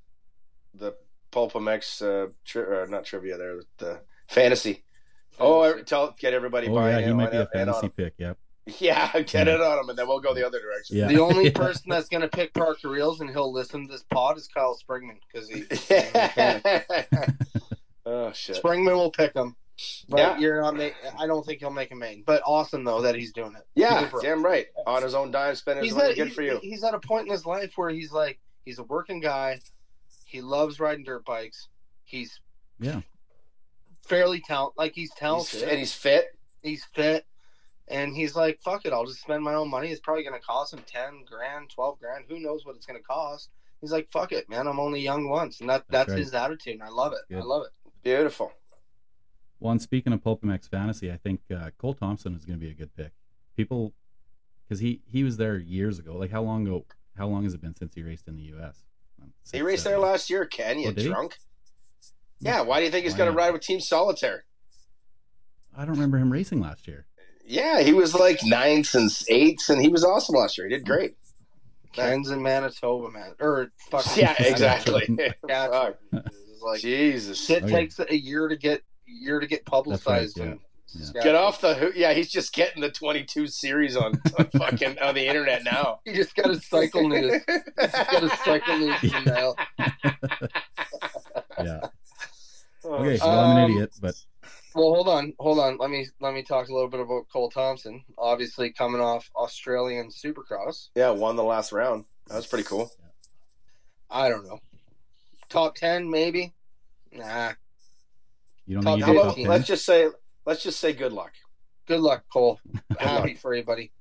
the PulpMX, uh, tri- or not trivia there, the fantasy. Oh, tell get everybody Oh buying yeah, he might be a it- in on fantasy pick. Yep. <laughs> Yeah, get Yeah. it on him, and then we'll go the other direction. Yeah. The only <laughs> Yeah. person that's gonna pick Parker Reels and he'll listen to this pod is Kyle Springman because he <laughs> oh shit. Springman will pick him. But Yeah. you're not. Make, I don't think he'll make a main. But awesome though that he's doing it. Yeah, Good for him. damn right. On his own dime, spending his He's money. Good for you. he's at a point in his life where he's like he's a working guy. He loves riding dirt bikes. He's Yeah. Fairly talent like he's He's, talented. and he's fit. he's fit. And he's like, fuck it, I'll just spend my own money. It's probably gonna cost him ten grand, twelve grand. Who knows what it's gonna cost? He's like, fuck it, man. I'm only young once, and that That's that's, right. his attitude. And I love it. I love it. Beautiful. Well, and speaking of PulpMX fantasy, I think uh, Cole Thompson is going to be a good pick. People, because he he was there years ago. Like how long ago? How long has it been since he raced in the U.S.? Um, He six, raced there last year, Ken. You Oh, did he? Drunk? Yeah. Why do you think he's going to ride with Team Solitaire? I don't remember him racing last year. Yeah, he was like ninths and eighths, and he was awesome last year. He did great. Ken's in Manitoba, man. Or fuck. Yeah, exactly. <laughs> Yeah, <laughs> Fuck. like Jesus. shit Okay. takes a year to get year to get publicized. yeah. Yeah. Get off the. Yeah, he's just getting the 22 series on, on <laughs> fucking on the internet now. He just got to cycle news. You just got to cycle news from now. Yeah. Okay. Well, I'm an Um, idiot, but Well, hold on, hold on. Let me let me talk a little bit about Cole Thompson. Obviously, coming off Australian Supercross. Yeah, won the last round. That was pretty cool. I don't know. Top ten, maybe. Nah. you don't Top think you about top 10? let's just say let's just say good luck. Good luck, Cole. <laughs> Happy luck. for you, buddy.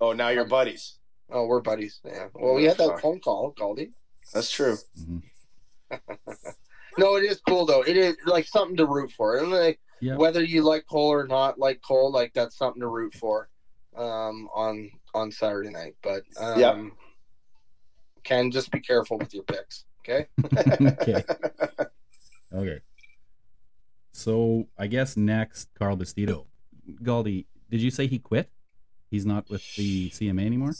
Oh, now you're buddies. Oh, we're buddies. Yeah. Well, we had that phone call, Goldie. That's true. Mhm. <laughs> No, it is cool though. It is like something to root for, and like Yeah. whether you like Cole or not like Cole, like that's something to root for um, on on Saturday night. But um, Yep. Ken, just be careful with your picks. Okay. <laughs> okay. Okay. So I guess next, Carl Bastido. Galdi, did you say he quit? He's not with the CMA anymore.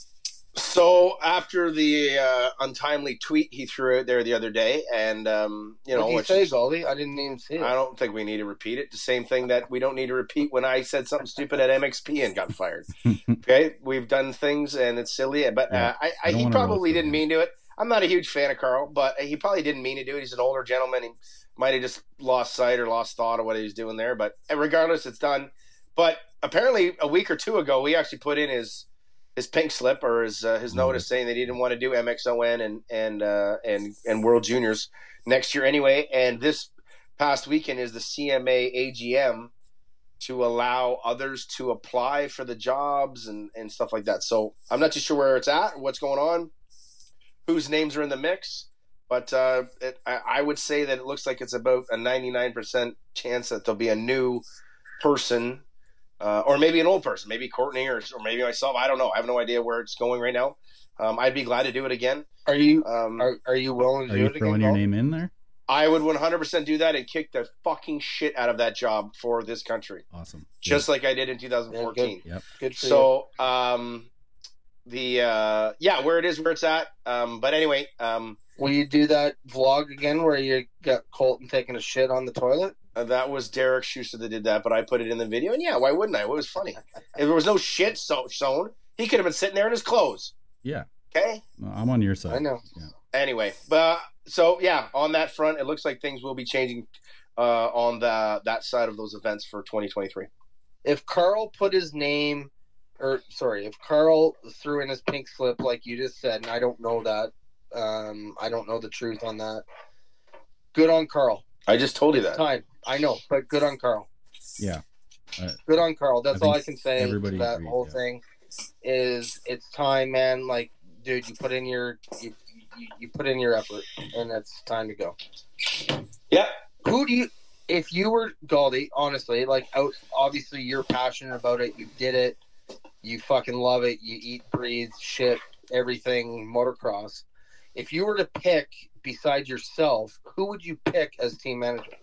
So after the uh, untimely tweet he threw out there the other day, and um, you know, what did which you say, is- Goldie? I didn't even see it. I don't think we need to repeat it. The same thing that we don't need to repeat when I said something stupid at MXP and got fired. <laughs> Okay, we've done things and it's silly, but Yeah, uh, I, I I, he probably didn't mean to it. I'm not a huge fan of Carl, but he probably didn't mean to do it. He's an older gentleman. He might have just lost sight or lost thought of what he was doing there. But uh, regardless, it's done. But apparently, a week or two ago, we actually put in his his pink slip or his uh, his notice saying that he didn't want to do MXON and and uh, and and World Juniors next year anyway. And this past weekend is the CMA AGM to allow others to apply for the jobs and, and stuff like that. So I'm not too sure where it's at, what's going on, whose names are in the mix. But uh, it, I, I would say that it looks like it's about a 99% chance that there'll be a new person, uh, or maybe an old person, maybe Courtney or, or maybe myself. I don't know. I have no idea where it's going right now. Um, I'd be glad to do it again. Are you Um, are, are you willing to Are do you it throwing again? your Gold? name in there? I would 100% do that and kick the fucking shit out of that job for this country, Awesome. just like I did in 2014. Yep. Good for you. so um the uh yeah where it is where it's at um but anyway um Will you do that vlog again where you got Colton taking a shit on the toilet? Uh, that was derek schuster that did that but i put it in the video and yeah why wouldn't i it was funny if there was no shit so shown he could have been sitting there in his clothes Yeah. okay No, I'm on your side. I know. anyway but so yeah on that front it looks like things will be changing uh on the that side of those events for 2023 If Carl put his name, or sorry, if Carl threw in his pink slip like you just said, and I don't know that Um, I don't know the truth on that. Good on Carl. I just told you that. Time. I know, but good on Carl. Yeah. Good on Carl. That's I all I can say. everybody that agrees, whole yeah. thing is it's time, man. Like, dude, you put in your you, you, you put in your effort, and it's time to go. Yeah. Who do you? If you were Galdi, honestly, like, out, obviously you're passionate about it. You did it. You fucking love it. You eat, breathe, shit, everything motocross. If you were to pick beside yourself, who would you pick as team manager? <sighs>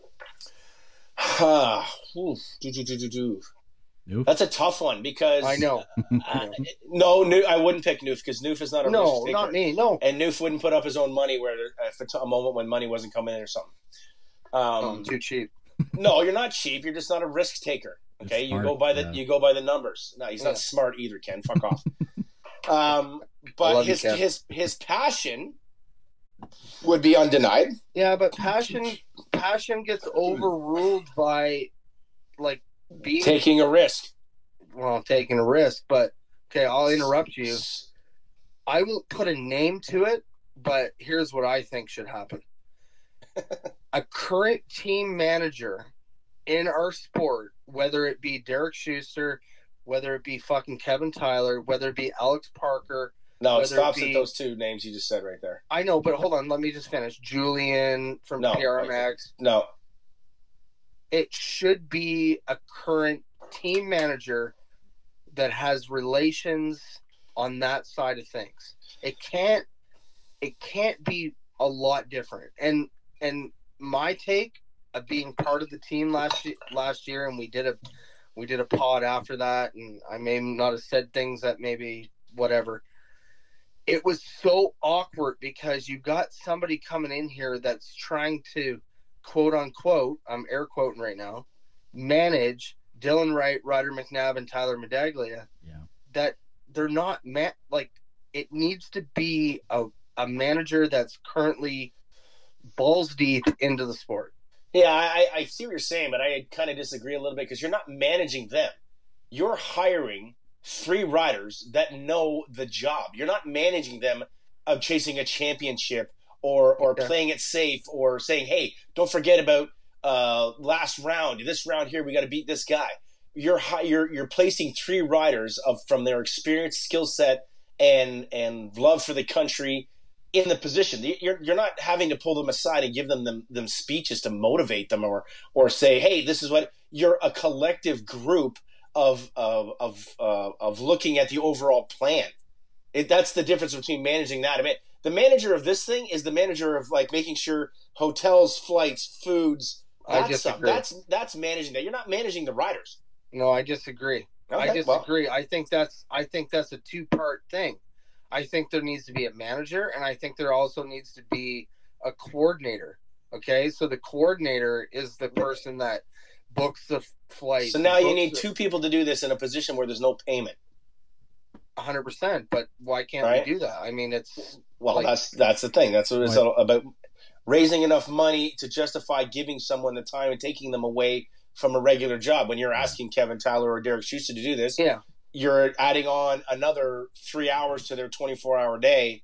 Ah. Do, do, do, do, do. Nope. That's a tough one because I know. Uh, no, Newf, I wouldn't pick Newf because Newf is not a No, risk taker. not me. No. And Newf wouldn't put up his own money where if it's a moment when money wasn't coming in or something. Oh, Um, too cheap. no, you're not cheap. You're just not a risk taker. Okay, It's you go by the yeah. you go by the numbers. No, he's Yeah. not smart either. Ken, fuck off. <laughs> um, but love you, his his his passion would be undenied. Yeah, but passion passion gets overruled by like being Taking a risk. well taking a risk. But okay, I'll interrupt you. I won't put a name to it, but here's what I think should happen. <laughs> a current team manager in our sport, whether it be Derek Schuster, whether it be fucking Kevin Tyler, whether it be Alex Parker, No, it Whether it stops be- at those two names you just said right there. I know, but hold on, let me just finish. Julian from No. PRMX. No, it should be a current team manager that has relations on that side of things. It can't it can't be a lot different. And and my take of being part of the team last year, last year and we did a we did a pod after that and I may not have said things that maybe whatever. It was so awkward because you got somebody coming in here that's trying to quote unquote, I'm air quoting right now, manage Dylan Wright, Ryder McNabb, and Tyler Medaglia. Yeah. That they're not man like it needs to be a, a manager that's currently balls deep into the sport. Yeah, I, I see what you're saying, but I kind of disagree a little bit because you're not managing them. You're hiring free riders that know the job. You're not managing them of chasing a championship or or Okay. playing it safe or saying, "Hey, don't forget about uh, last round. This round here, we got to beat this guy." You're high, you're you're placing three riders of from their experience, skill set, and and love for the country in the position. You're, you're not having to pull them aside and give them, them them speeches to motivate them or or say, hey, this is what you're a collective group of of of uh, of looking at the overall plan. It, that's the difference between managing that. I mean, the manager of this thing is the manager of like making sure hotels, flights, foods. I That stuff. That's that's managing that. You're not managing the riders. No, I disagree. I Okay, well, disagree. I think that's I think that's a two part thing. I think there needs to be a manager and I think there also needs to be a coordinator. Okay? So the coordinator is the person that books the flight. so now you need two people to do this in a position where there's no payment. hundred percent. But why can't Right. we do that? I mean it's Well, Like- that's that's the thing. That's what it's Right. all about. Raising enough money to justify giving someone the time and taking them away from a regular job. When you're asking Kevin Tyler or Derek Schuster to do this, yeah. you're adding on another three hours to their 24 hour day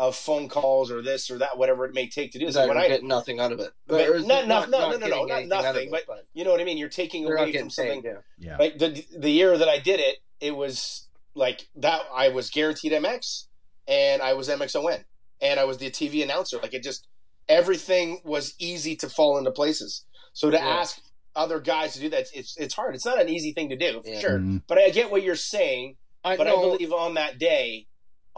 of phone calls or this or that, whatever it may take to do this. That when I, get nothing out of it. But Or is not- it not- no, no, no, not anything out of nothing, it, but you know what I mean. You're taking away from something. paid. Yeah. Yeah. Like the the year that I did it, it was like that. I was guaranteed MX, and I was MXON, and I was the TV announcer. Like it just everything was easy to fall into places. So to Yeah. ask other guys to do that, it's it's hard. It's not an easy thing to do, for Yeah. sure. Mhm. But I get what you're saying. I But I believe on that day,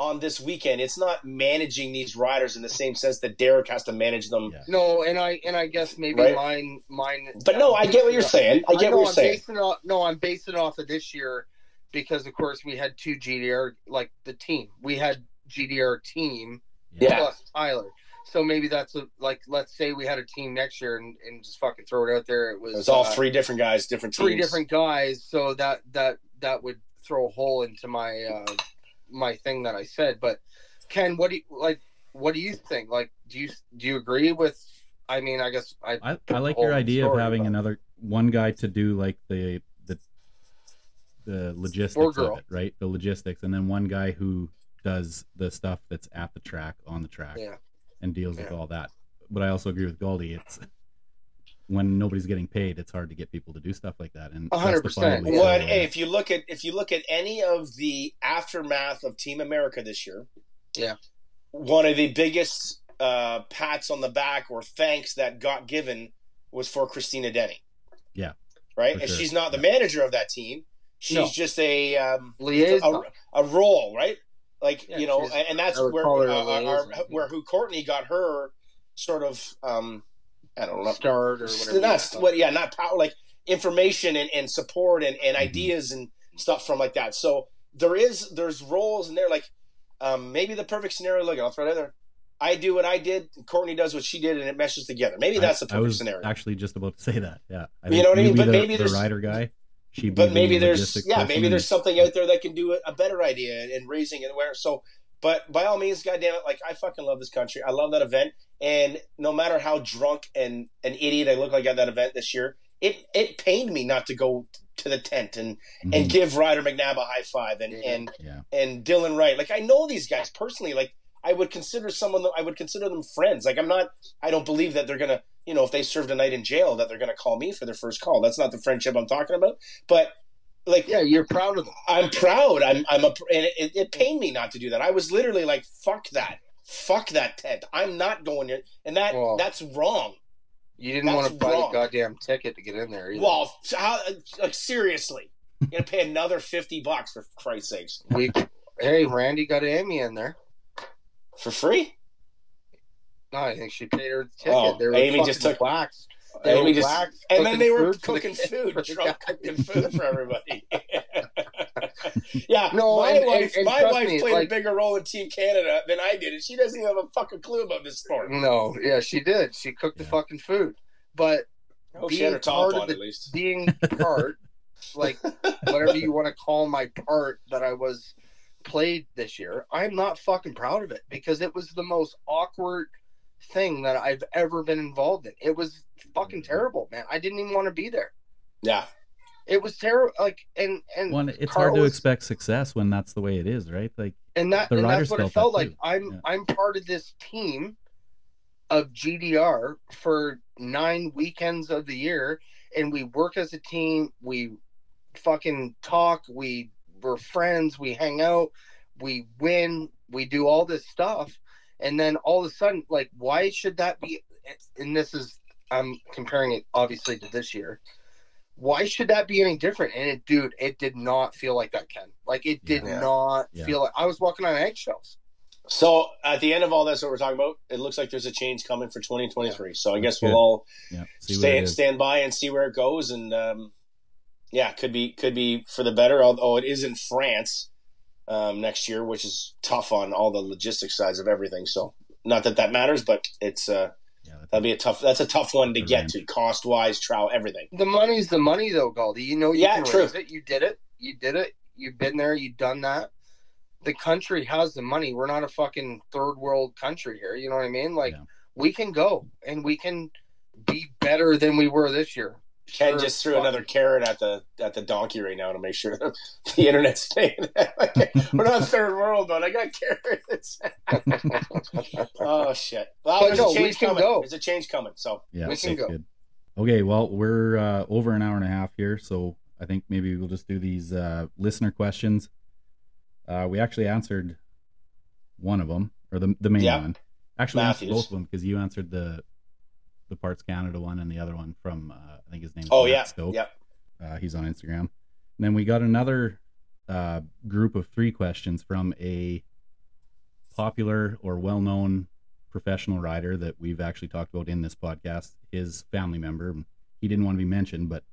on this weekend, it's not managing these riders in the same sense that Derek has to manage them. Yeah. no, and I and I guess maybe Right. mine mine But no, I get what you're saying. I get know what you're I'm saying. Off, no, I'm basing it off of this year because, of course, we had two GDR, like the team. We had GDR team Yeah. plus Tyler. So maybe that's a, like, let's say we had a team next year and, and just fucking throw it out there. It was, It was all uh, three different guys, different teams. three different guys. So that that that would throw a hole into my uh, my thing that I said. But Ken, what do you like? What do you think? Like, do you do you agree with? I mean, I guess I I, I like your idea of having but- another one guy to do like the the the logistics of it, right? The logistics, and then one guy who does the stuff that's at the track on the track Yeah. and deals with all that. But I also agree with Goldie. It's when nobody's getting paid, it's hard to get people to do stuff like that. And A hundred percent. What hey, if you look at if you look at any of the aftermath of Team America this year, Yeah. one of the biggest uh, pats on the back or thanks that got given was for Christina Denny. Yeah, right, and sure. she's not the manager of that team. She's No. just a um, Liaison. a, a role, right? Like Yeah, you know, and that's where call her a uh, our, where who Courtney got her sort of um, I don't know Start or whatever. not what yeah not power like information and, and support and, and Mhm. ideas and stuff from like that so there is there's roles in there like um, maybe the perfect scenario look i'll throw it out there i do what i did courtney does what she did and it meshes together maybe that's the perfect was scenario actually just about to say that. Yeah, I You know what I mean? But the, maybe the rider guy. She'd be but the maybe there's yeah maybe there's something out there that can do a, a better idea in raising it where so but by all means goddamn it like i fucking love this country. I love that event. And no matter how drunk and an idiot i look like at that event this year it it pained me not to go to the tent and and Mhm. give ryder mcnabb a high five and Yeah. and yeah, and dylan wright. Like i know these guys personally. Like i would consider someone i would consider them friends. Like i'm not i don't believe that they're gonna you know if they served a night in jail that they're gonna call me for their first call. That's not the friendship i'm talking about. But like Yeah, you're proud of them. I'm proud. I'm I'm a and it, it pained me not to do that. I was literally like, fuck that, fuck that tent. I'm not going in and that Well, that's wrong. You didn't That's want to buy wrong. the goddamn ticket to get in there. Either. Well, how like seriously, you're gonna pay another fifty bucks for Christ's sakes we, hey, Randy got Amy in there. for free? No, I think she paid her ticket. Oh, Amy just took- waxed. They Amy were just, and then they were food the cooking kids, food, for the drunk cooking food for everybody. <laughs> yeah, No, my and- wife, and- and my wife me, played like- a bigger role in Team Canada than I did, and she doesn't even have a fucking clue about this sport. No, yeah, she did. She cooked the fucking food, but I hope she had her being part of the- at least. being part, like whatever you want to call my part that I was played this year, I'm not fucking proud of it because it was the most awkward thing that I've ever been involved in. It was fucking mm-hmm. terrible, man. I didn't even want to be there. Yeah, It was terrible. Like, and and One, it's Carl hard to was- expect success when that's the way it is, right? Like, and that the and riders that's what it felt felt like. too. I'm Yeah. I'm part of this team of GDR for nine weekends of the year, and we work as a team. We fucking talk. We we're friends. We hang out. We win. We do all this stuff, and then all of a sudden, like, why should that be? And this is I'm comparing it obviously to this year. Why should that be any different? And it, dude, it did not feel like that, Ken. Like it did Yeah. not Yeah. feel like I was walking on eggshells. So at the end of all this, what we're talking about, it looks like there's a change coming for 2023. So I guess That's we'll all yeah, see stand stand by and see where it goes. And um, yeah, could be could be for the better. Although it is in France um, next year, which is tough on all the logistics sides of everything. So not that that matters, but it's uh, Yeah, that- that'll be a tough. That's a tough one to get range. to, cost wise, travel, everything. The money's the money, though, Galdi. You know you Yeah, can true. raise it. You did it. You did it. You've been there. You've done that. The country has the money. We're not a fucking third world country here. You know what I mean? Like Yeah. we can go and we can be better than we were this year. Ken Sure, just threw fuck. another carrot at the at the donkey right now to make sure that <laughs> the internet's staying. <laughs> We're not third world, but I got carrots. <laughs> oh shit! Well, But there's no, a we change can coming. go. There's a change coming. So Yeah, We can go. good. Okay, well, we're uh, over an hour and a half here, so I think maybe we'll just do these uh, listener questions. Uh, we actually answered one of them, or the the main Yeah. one. Actually, answered both of them because you answered the the Parts Canada one and the other one from uh, I think his name. Is Oh yeah, Stoke. yeah. Uh, he's on Instagram. And then we got another uh, group of three questions from a popular or well known professional rider that we've actually talked about in this podcast. His family member. He didn't want to be mentioned, but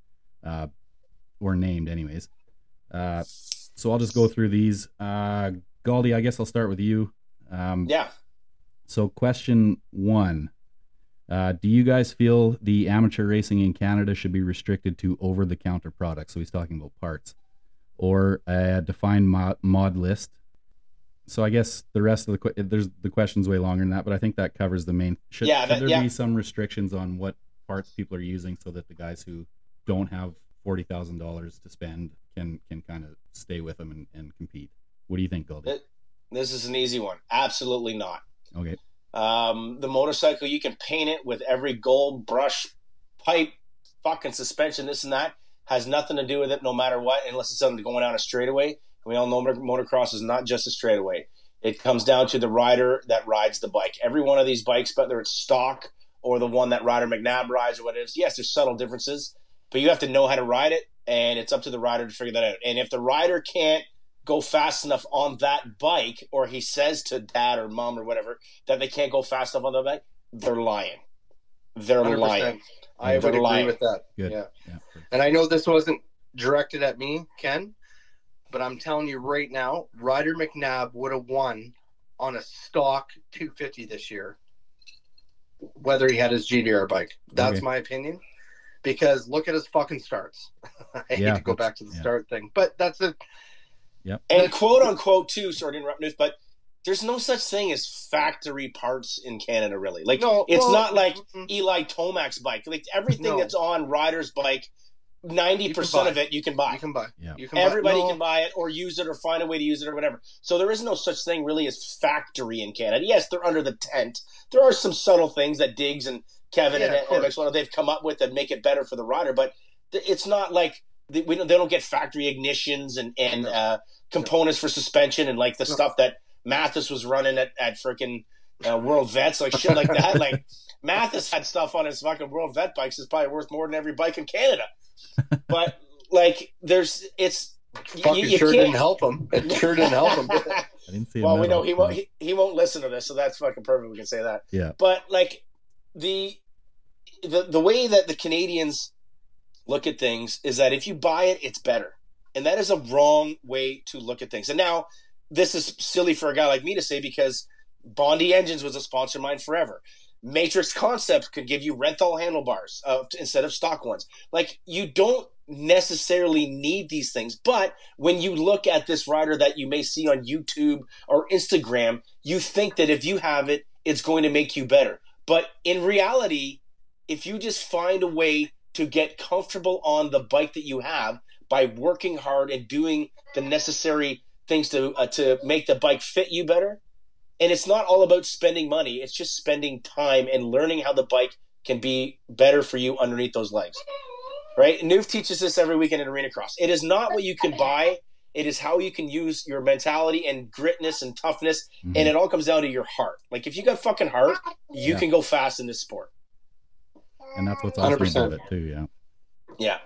uh, or named, anyways. Uh, so I'll just go through these. Uh, Galdi, I guess I'll start with you. Um, Yeah. so, question one uh, Do you guys feel the amateur racing in Canada should be restricted to over the counter products? So, he's talking about parts or a defined mod, mod list. So, I guess the rest of the que- there's the question's way longer than that, but I think that covers the main. Should, Yeah, should that- there yeah. be some restrictions on what parts people are using so that the guys who don't have forty thousand dollars to spend can can kind of stay with them and, and compete? What do you think, Goldie? This is an easy one. Absolutely not. Okay. Um, the motorcycle, you can paint it with every gold brush, pipe, fucking suspension, this and that. Has nothing to do with it, no matter what, unless it's something going down a straightaway. We all know motocross is not just a straightaway. It comes down to the rider that rides the bike. Every one of these bikes, whether it's stock or the one that Ryder McNabb rides or what it is, yes, there's subtle differences, but you have to know how to ride it, and it's up to the rider to figure that out. And if the rider can't go fast enough on that bike, or he says to dad or mom or whatever that they can't go fast enough on the bike, they're lying. They're 100%. lying. I would They're agree lying. with that. Good. Yeah. Yeah. And I know this wasn't directed at me, Ken, but I'm telling you right now, Ryder McNabb would have won on a stock 250 this year, whether he had his GDR bike. That's Okay. my opinion. Because look at his fucking starts. <laughs> I hate to go back to the yeah. start thing, but that's a And quote unquote too, sorry to interrupt news, but there's no such thing as factory parts in Canada, really. Like no. it's well, not like mm, Eli Tomac's bike. Like everything No. that's on Ryder's bike, ninety percent of it you can buy. you can buy. Yeah. You can buy- Everybody no, can buy it or use it or find a way to use it or whatever. So there is no such thing really as factory in Canada. Yes, they're under the tent. There are some subtle things that Diggs and Kevin Yeah, of and course. MX1 they've come up with that make it better for the rider, but it's not like they, we don't, they don't get factory ignitions and and No. uh, components for suspension and like the No. stuff that Matthes was running at at freaking uh, World Vets like shit like that. like <laughs> Matthes had stuff on his fucking World Vet bikes that's probably worth more than every bike in Canada. But like, there's it's Fucking you- you sure can't- didn't help him. It sure didn't help him. <laughs> I didn't see. well, we know he won't. He, he won't listen to this, so that's fucking perfect. We can say that. Yeah. But like the the the way that the Canadians look at things is that if you buy it, it's better, and that is a wrong way to look at things. And now this is silly for a guy like me to say because Bondi Engines was a sponsor of mine forever. Matrix Concepts could give you rental handlebars uh, instead of stock ones. Like you don't necessarily need these things, but when you look at this rider that you may see on YouTube or Instagram, you think that if you have it, it's going to make you better. But in reality, if you just find a way to get comfortable on the bike that you have by working hard and doing the necessary things to uh, to make the bike fit you better, and it's not all about spending money, it's just spending time and learning how the bike can be better for you underneath those legs. Right? Newf teaches this every weekend in Arena Cross. It is not what you can buy, it is how you can use your mentality and gritness and toughness Mhm. and it all comes down to your heart. Like if you got fucking heart, you Yeah. can go fast in this sport. And that's what's awesome 100%. about it too. Yeah. Yeah,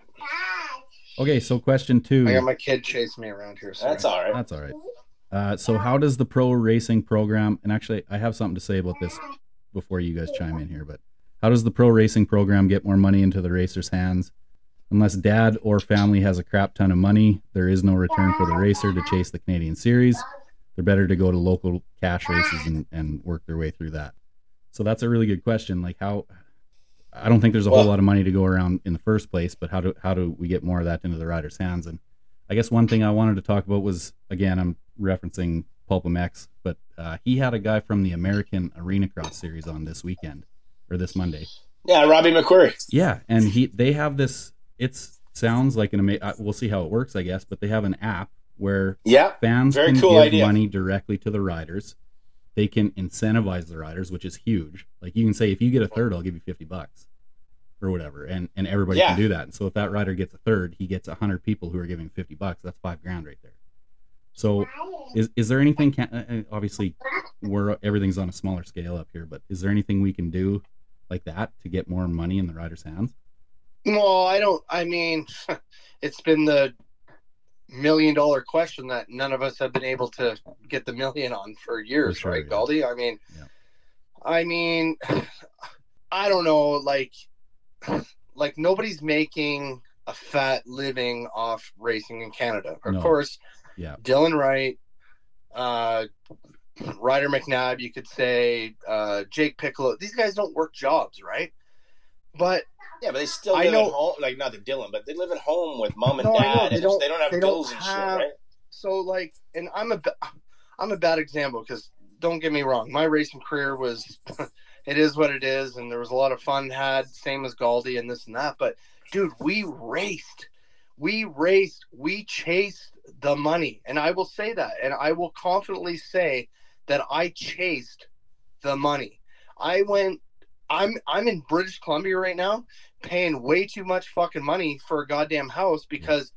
Okay, so question two. I got my kid chasing me around here. Sorry. that's all right. That's all right. Uh, so how does the pro racing program? And actually, I have something to say about this before you guys chime in here. But how does the pro racing program get more money into the racers' hands? Unless dad or family has a crap ton of money, there is no return for the racer to chase the Canadian Series. They're better to go to local cash races and, and work their way through that. So that's a really good question. Like how I don't think there's a whole lot of money to go around in the first place, but how do how do we get more of that into the riders' hands? And I guess one thing I wanted to talk about was again I'm referencing PulpMX, but uh, he had a guy from the American Arena Cross Series on this weekend or this Monday. Yeah, Robbie McQuarrie. Yeah, and he they have this. It sounds like an amazing. We'll see how it works, I guess. But they have an app where Yeah, fans Very can cool give idea. money directly to the riders. They can incentivize the riders, which is huge. Like you can say, if you get a third, I'll give you fifty bucks, or whatever, and and everybody Yeah. can do that. And so if that rider gets a third, he gets a hundred people who are giving fifty bucks. That's five grand right there. So is is there anything? Can, uh, uh, obviously, we're everything's on a smaller scale up here, but is there anything we can do like that to get more money in the riders' hands? No, I don't. I mean, <laughs> it's been the million dollar question that none of us have been able to get the million on for years, For sure, right, yeah. Galdi? I mean, Yeah. I mean, <sighs> I don't know, like, <sighs> like nobody's making a fat living off racing in Canada. Of No. course, Yeah. Dylan Wright, uh, Ryder McNabb, you could say, uh, Jake Piccolo. These guys don't work jobs, right? But yeah, but they still I live know- at home. Like not the Dylan, but they live at home with mom and No, dad. know. and They don't- they don't have they don't and have- shit, right? so like and i'm a i'm a bad example because don't get me wrong my racing career was <laughs> it is what it is and there was a lot of fun had same as galdi and this and that but dude we raced we raced we chased the money. And I will say that. And I will confidently say that I chased the money. I went I'm I'm in British Columbia right now paying way too much fucking money for a goddamn house because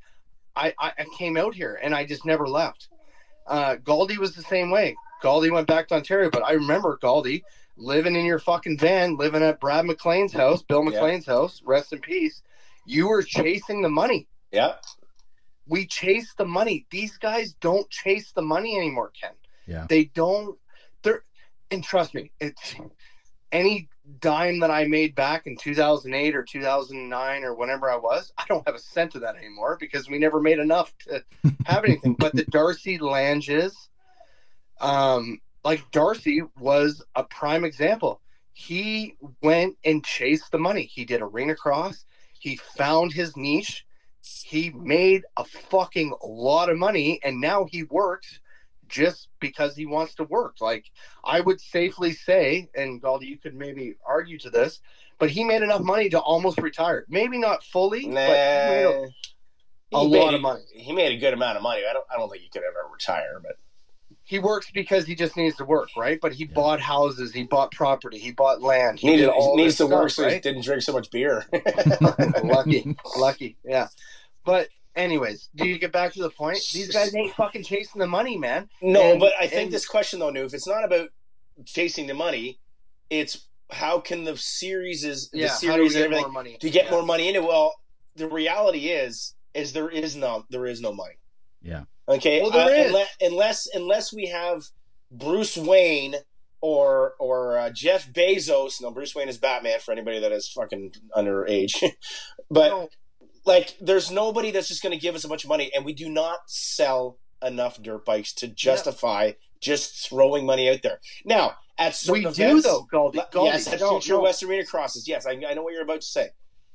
I, I, I came out here and I just never left. Uh Galdi was the same way. Galdi went back to Ontario, but I remember Galdi living in your fucking van, living at Brad McLean's house, Bill Yeah. McLean's house, rest in peace. You were chasing the money Yeah. we chase the money. These guys don't chase the money anymore, Ken. Yeah. They don't. They're and trust me, it's any dime that I made back in 2008 or 2009 or whenever I was, I don't have a cent of that anymore because we never made enough to <laughs> have anything. but the Darcy Langes, um, like Darcy was a prime example. He went and chased the money. He did arena cross. He found his niche he made a fucking lot of money and now he works just because he wants to work. Like I would safely say, and Galdi, you could maybe argue to this, but he made enough money to almost retire. Maybe not fully, Nah. but he made a, a He lot made- of money. He made a good amount of money. I don't. I don't think he could ever retire, but He works because he just needs to work, right? But he bought houses, he bought property, he bought land. He needs, did all needs this to work stuff, so he didn't drink so much beer. <laughs> <laughs> lucky, lucky, yeah. But anyways, do you get back to the point? These guys ain't fucking chasing the money, man. No, And- but I think and- this question though, Newf, it's not about chasing the money. It's how can the series is the Yeah, how do we series and get everything more money to get Yeah. more money into. Well, the reality is is there is no there is no money. Yeah. Okay, Well, there Uh, is. unless, unless unless we have Bruce Wayne or or uh, Jeff Bezos. No, Bruce Wayne is Batman for anybody that is fucking underage. <laughs> but No, like, there's nobody that's just going to give us a bunch of money, and we do not sell enough dirt bikes to justify just throwing money out there. Now, at certain we do events, though, Goldie. Goldie. yes, at no, future no. West Arena crosses. Yes, I, I know what you're about to say.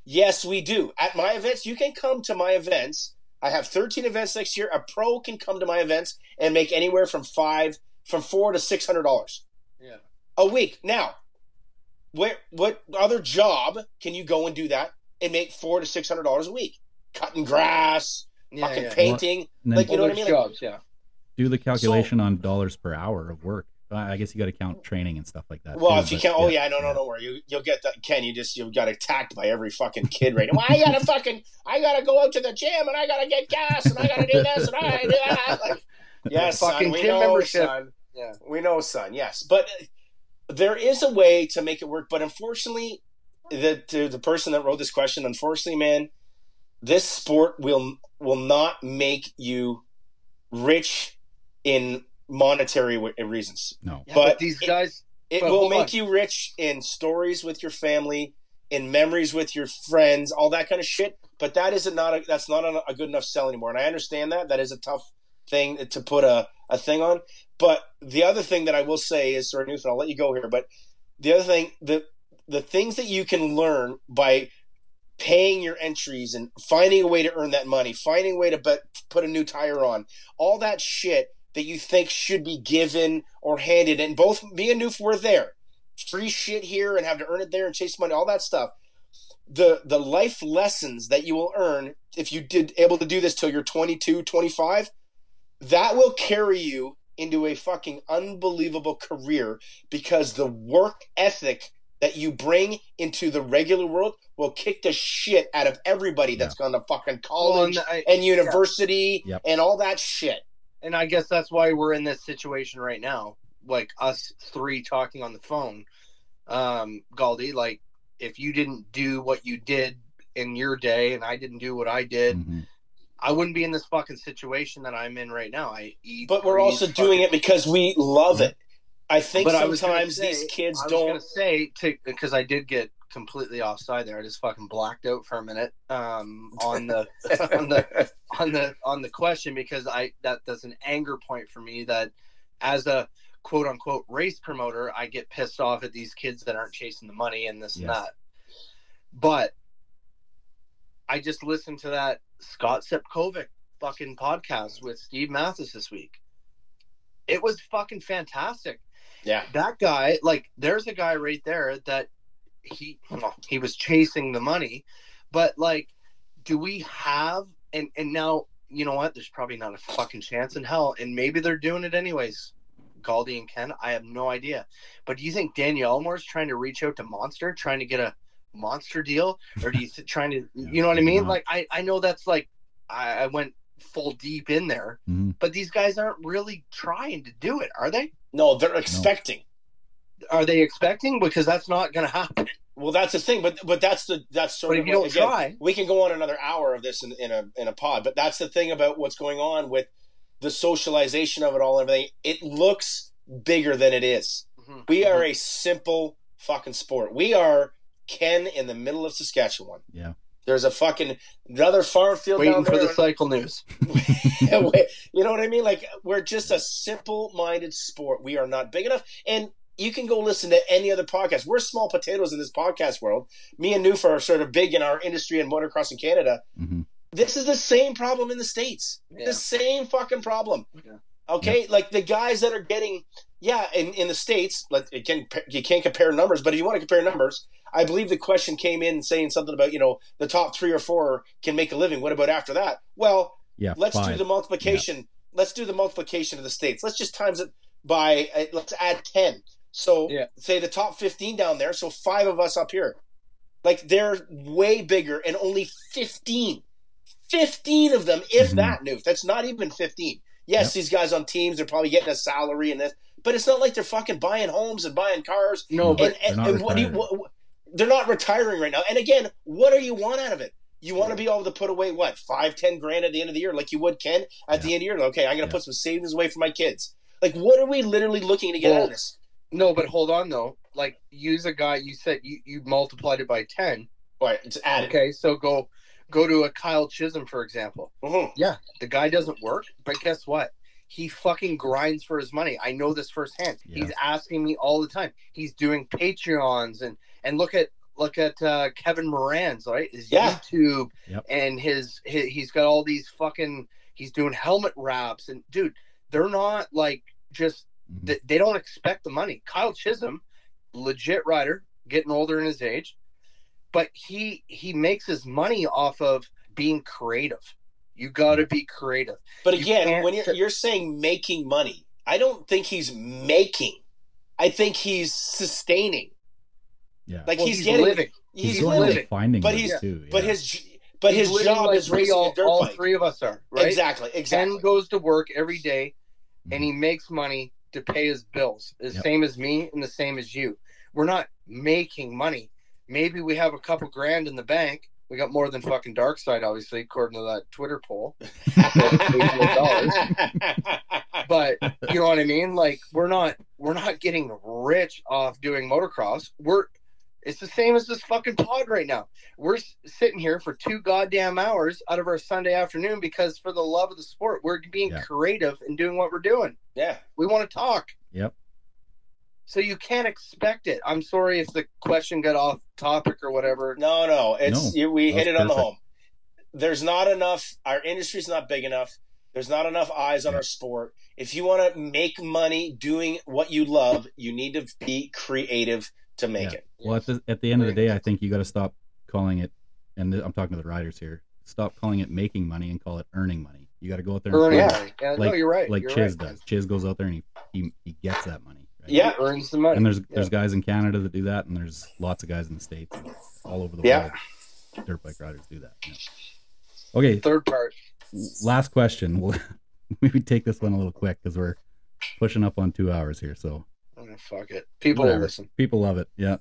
Yes, we do. At my events, you can come to my events. I have 13 events next year. A pro can come to my events and make anywhere from five, from four to six hundred dollars Yeah. a week. Now, where what other job can you go and do that and make four to six hundred dollars a week? Cutting grass, Yeah, fucking yeah. painting. And then Like, you know what I there's mean? Like- yeah. do the calculation on dollars per hour of work. I guess you got to count training and stuff like that. Well, too, if you but can't, oh yeah, no, no, don't worry. You you'll get that. Ken, you just you got attacked by every fucking kid right now. Well, I gotta <laughs> fucking, I gotta go out to the gym and I gotta get gas and I gotta do this and I gotta do that. Like, <laughs> yes, son, Fucking we gym know, membership. son. Yeah. We know, son. Yes, but there is a way to make it work. But unfortunately, the to the person that wrote this question, unfortunately, man, this sport will will not make you rich in monetary w- reasons. No. Yeah, But but, these it- guys, It But will make on. you rich in stories with your family, in memories with your friends, all that kind of shit. But that isn't not a, that's not a, a good enough sell anymore. And I understand that that is a tough thing to put a, a thing on. But the other thing that I will say is, sorry, Newton, I'll let you go here. But the other thing, the the things that you can learn by paying your entries and finding a way to earn that money, finding a way to put a new tire on, all that shit that you think should be given or handed. And both me and Newf were there. Free shit here and have to earn it there and chase money, all that stuff. The the life lessons that you will earn if you did able to do this till you're 22, 25, that will carry you into a fucking unbelievable career because the work ethic that you bring into the regular world will kick the shit out of everybody that's gone to fucking well, college and, I, and university Yep. and all that shit. and I guess that's why we're in this situation right now. Like us three talking on the phone. Um, Galdi, like if you didn't do what you did in your day and I didn't do what I did, Mhm. I wouldn't be in this fucking situation that I'm in right now. I eat, But we're also doing it because we love it. I think But I sometimes say- these kids I was don't. say to because I did get completely offside there. I just fucking blacked out for a minute um, on the <laughs> on the on the on the question because I that that's an anger point for me that as a quote unquote race promoter I get pissed off at these kids that aren't chasing the money and this and that. But I just listened to that Scott Sepkovic fucking podcast with Steve Matthes this week. It was fucking fantastic yeah, that guy like there's a guy right there that he well, he was chasing the money but like do we have and and now you know what? There's probably not a fucking chance in hell, and maybe they're doing it anyways. Galdi and Ken, I have no idea. But do you think Danielle Elmore's trying to reach out to Monster, trying to get a monster deal, or do you th- <laughs> trying to, you know what I mean? Like I, I know that's like I, I went full deep in there, Mhm. but these guys aren't really trying to do it, are they? No, they're expecting. Are they expecting? Because that's not going to happen. Well, that's the thing, but but that's the that's sort But of if you don't again, try, we can go on another hour of this in, in a in a pod. But that's the thing about what's going on with the socialization of it all and everything. It looks bigger than it is. Mhm. We are a simple fucking sport. We are Ken in the middle of Saskatchewan. Yeah. There's a fucking another farm field waiting down for the cycle news. <laughs> you know what I mean? Like we're just a simple-minded sport. We are not big enough, and you can go listen to any other podcast. We're small potatoes in this podcast world. Me and Nufa are sort of big in our industry and motocross in Canada. Mhm. This is the same problem in the states. Yeah. The same fucking problem. Yeah. Okay, like the guys that are getting, yeah, in, in the states, like you can you can't compare numbers, but if you want to compare numbers, I believe the question came in saying something about you know the top three or four can make a living. What about after that? Well, Yeah. let's do the multiplication. Let's do the multiplication of the states. Let's just times it by. Uh, let's add ten. So Yeah. say the top fifteen down there. So five of us up here. Like they're way bigger, and only fifteen. 15 of them, if Mhm. that, Newf. That's not even 15. Yes, Yep. these guys on teams, they're probably getting a salary and this, but it's not like they're fucking buying homes and buying cars. No, but and, and, they're not and what do you, retiring. what, they're not retiring right now. And again, what do you want out of it? You want to be able to put away what five, ten grand at the end of the year, like you would Ken at the end of the year. Okay, I'm going to Yeah. put some savings away for my kids. Like, what are we literally looking to get out of this? no, but hold on though. Like use a guy. You said you, you multiplied it by ten. Right, it's added. Okay, so go go to a Kyle Chisholm for example. Mhm. Yeah, the guy doesn't work, but guess what? He fucking grinds for his money. I know this firsthand. Yeah. He's asking me all the time. He's doing Patreons and and look at look at uh, Kevin Moranz right his Yeah. YouTube Yep. and his, his he's got all these fucking he's doing helmet wraps and dude they're not like just Mhm. they, they don't expect the money. Kyle Chisholm, legit rider, getting older in his age, but he he makes his money off of being creative. You got to be creative. But again, can't when you're, you're saying making money, I don't think he's making. I think he's sustaining. Yeah. Like Well, he's, getting, living. he's, He's, going living. and finding but he's- too. But his but He's his job like is we racing all, a dirt all bike. three of us are right. Exactly, exactly. Ken goes to work every day, and he mm-hmm. makes money to pay his bills. The Yep. same as me and the same as you. We're not making money. Maybe we have a couple grand in the bank. We got more than fucking Dark Side, obviously, according to that Twitter poll. <laughs> But you know what I mean? Like we're not we're not getting rich off doing motocross. We're it's the same as this fucking pod right now. We're sitting here for two goddamn hours out of our Sunday afternoon because for the love of the sport, we're being Yeah. creative and doing what we're doing. yeah. We want to talk. Yep. So you can't expect it. I'm sorry if the question got off topic or whatever. No, no. It's No, you, we hit was it on the home. There's not enough. Our industry's not big enough. There's not enough eyes on Yeah. our sport. If you want to make money doing what you love, you need to be creative to make Yeah. it. Well, at the at the end of the day, I think you got to stop calling it. And th- I'm talking to the riders here. Stop calling it making money and call it earning money. You got to go out there and Earning find- money. Yeah, no, like- you're right. like you're Chiz right. does. Chiz goes out there and he he, he gets that money. Right? Yeah. He earns the money. And there's Yeah. there's guys in Canada that do that, and there's lots of guys in the states, all over the Yeah. world. Dirt bike riders do that. yeah. Okay, Third part. last question. We'll <laughs> maybe take this one a little quick because we're pushing up on two hours here. So Oh, fuck it. People will Whatever. listen. people love it. Yeah.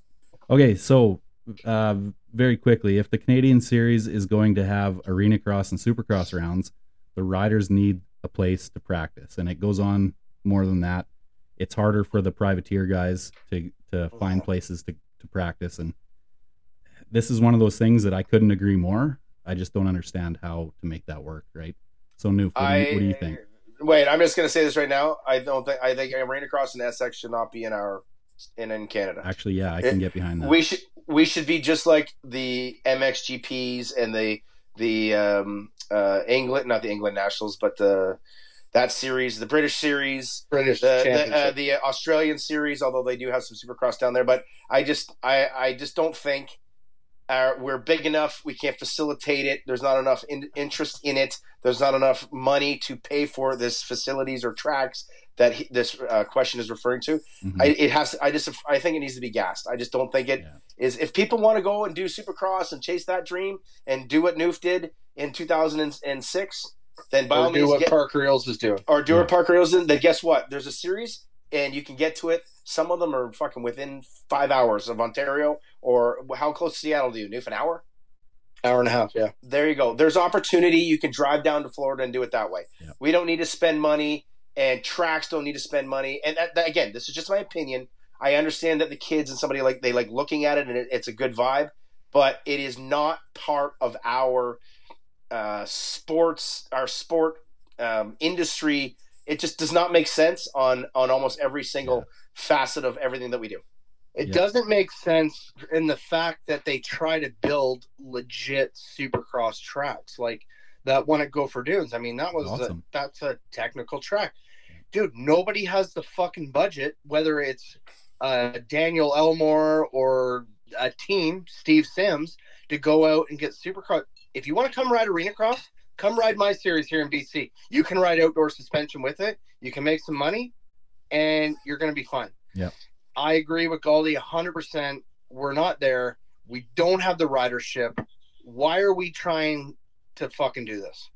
Okay, so uh, very quickly, if the Canadian Series is going to have arena cross and supercross rounds, the riders need a place to practice, and it goes on more than that. It's harder for the privateer guys to to find places to to practice, and this is one of those things that I couldn't agree more. I just don't understand how to make that work, right? So, new, what, do you, what do you think? Wait, I'm just going to say this right now. I don't think I think Arena Cross and SX should not be in our in in Canada. Actually, yeah, I can get behind that. We should we should be just like the MXGPs and the the um, uh, England, not the England Nationals, but the that series, the British series, British the the, uh, the Australian series. Although they do have some Supercross down there, but I just I I just don't think uh, we're big enough. We can't facilitate it. There's not enough in, interest in it. There's not enough money to pay for this facilities or tracks that he, this uh, question is referring to. Mhm. I, it has. I just. I think it needs to be gassed. I just don't think it is. Yeah. If people want to go and do Supercross and chase that dream and do what Newf did in 2006, then by all do means what get, Parker Eels is doing. or do Yeah. what Parker Hills did. Then guess what? There's a series and you can get to it. Some of them are fucking within five hours of Ontario. Or how close to Seattle do you? Newf an hour? Hour and a half, yeah. there you go. There's opportunity. You can drive down to Florida and do it that way. Yeah. We don't need to spend money, and tracks don't need to spend money. And that, that- again, this is just my opinion. I understand that the kids and somebody like they like looking at it, and it, it's a good vibe, but it is not part of our uh, sports, our sport um, industry. It just does not make sense on on almost every single Yeah. facet of everything that we do. It Yeah. doesn't make sense in the fact that they try to build legit supercross tracks like that one at Gopher Dunes. I mean, that was Awesome. a, that's a technical track, dude. Nobody has the fucking budget, whether it's uh, Daniel Elmore or a team, Steve Sims, to go out and get supercross. If you want to come ride arena cross, come ride my series here in BC. You can ride outdoor suspension with it. You can make some money, and you're going to be fine. Yeah, I agree with Galdi 100%. We're not there. We don't have the ridership. Why are we trying to fucking do this?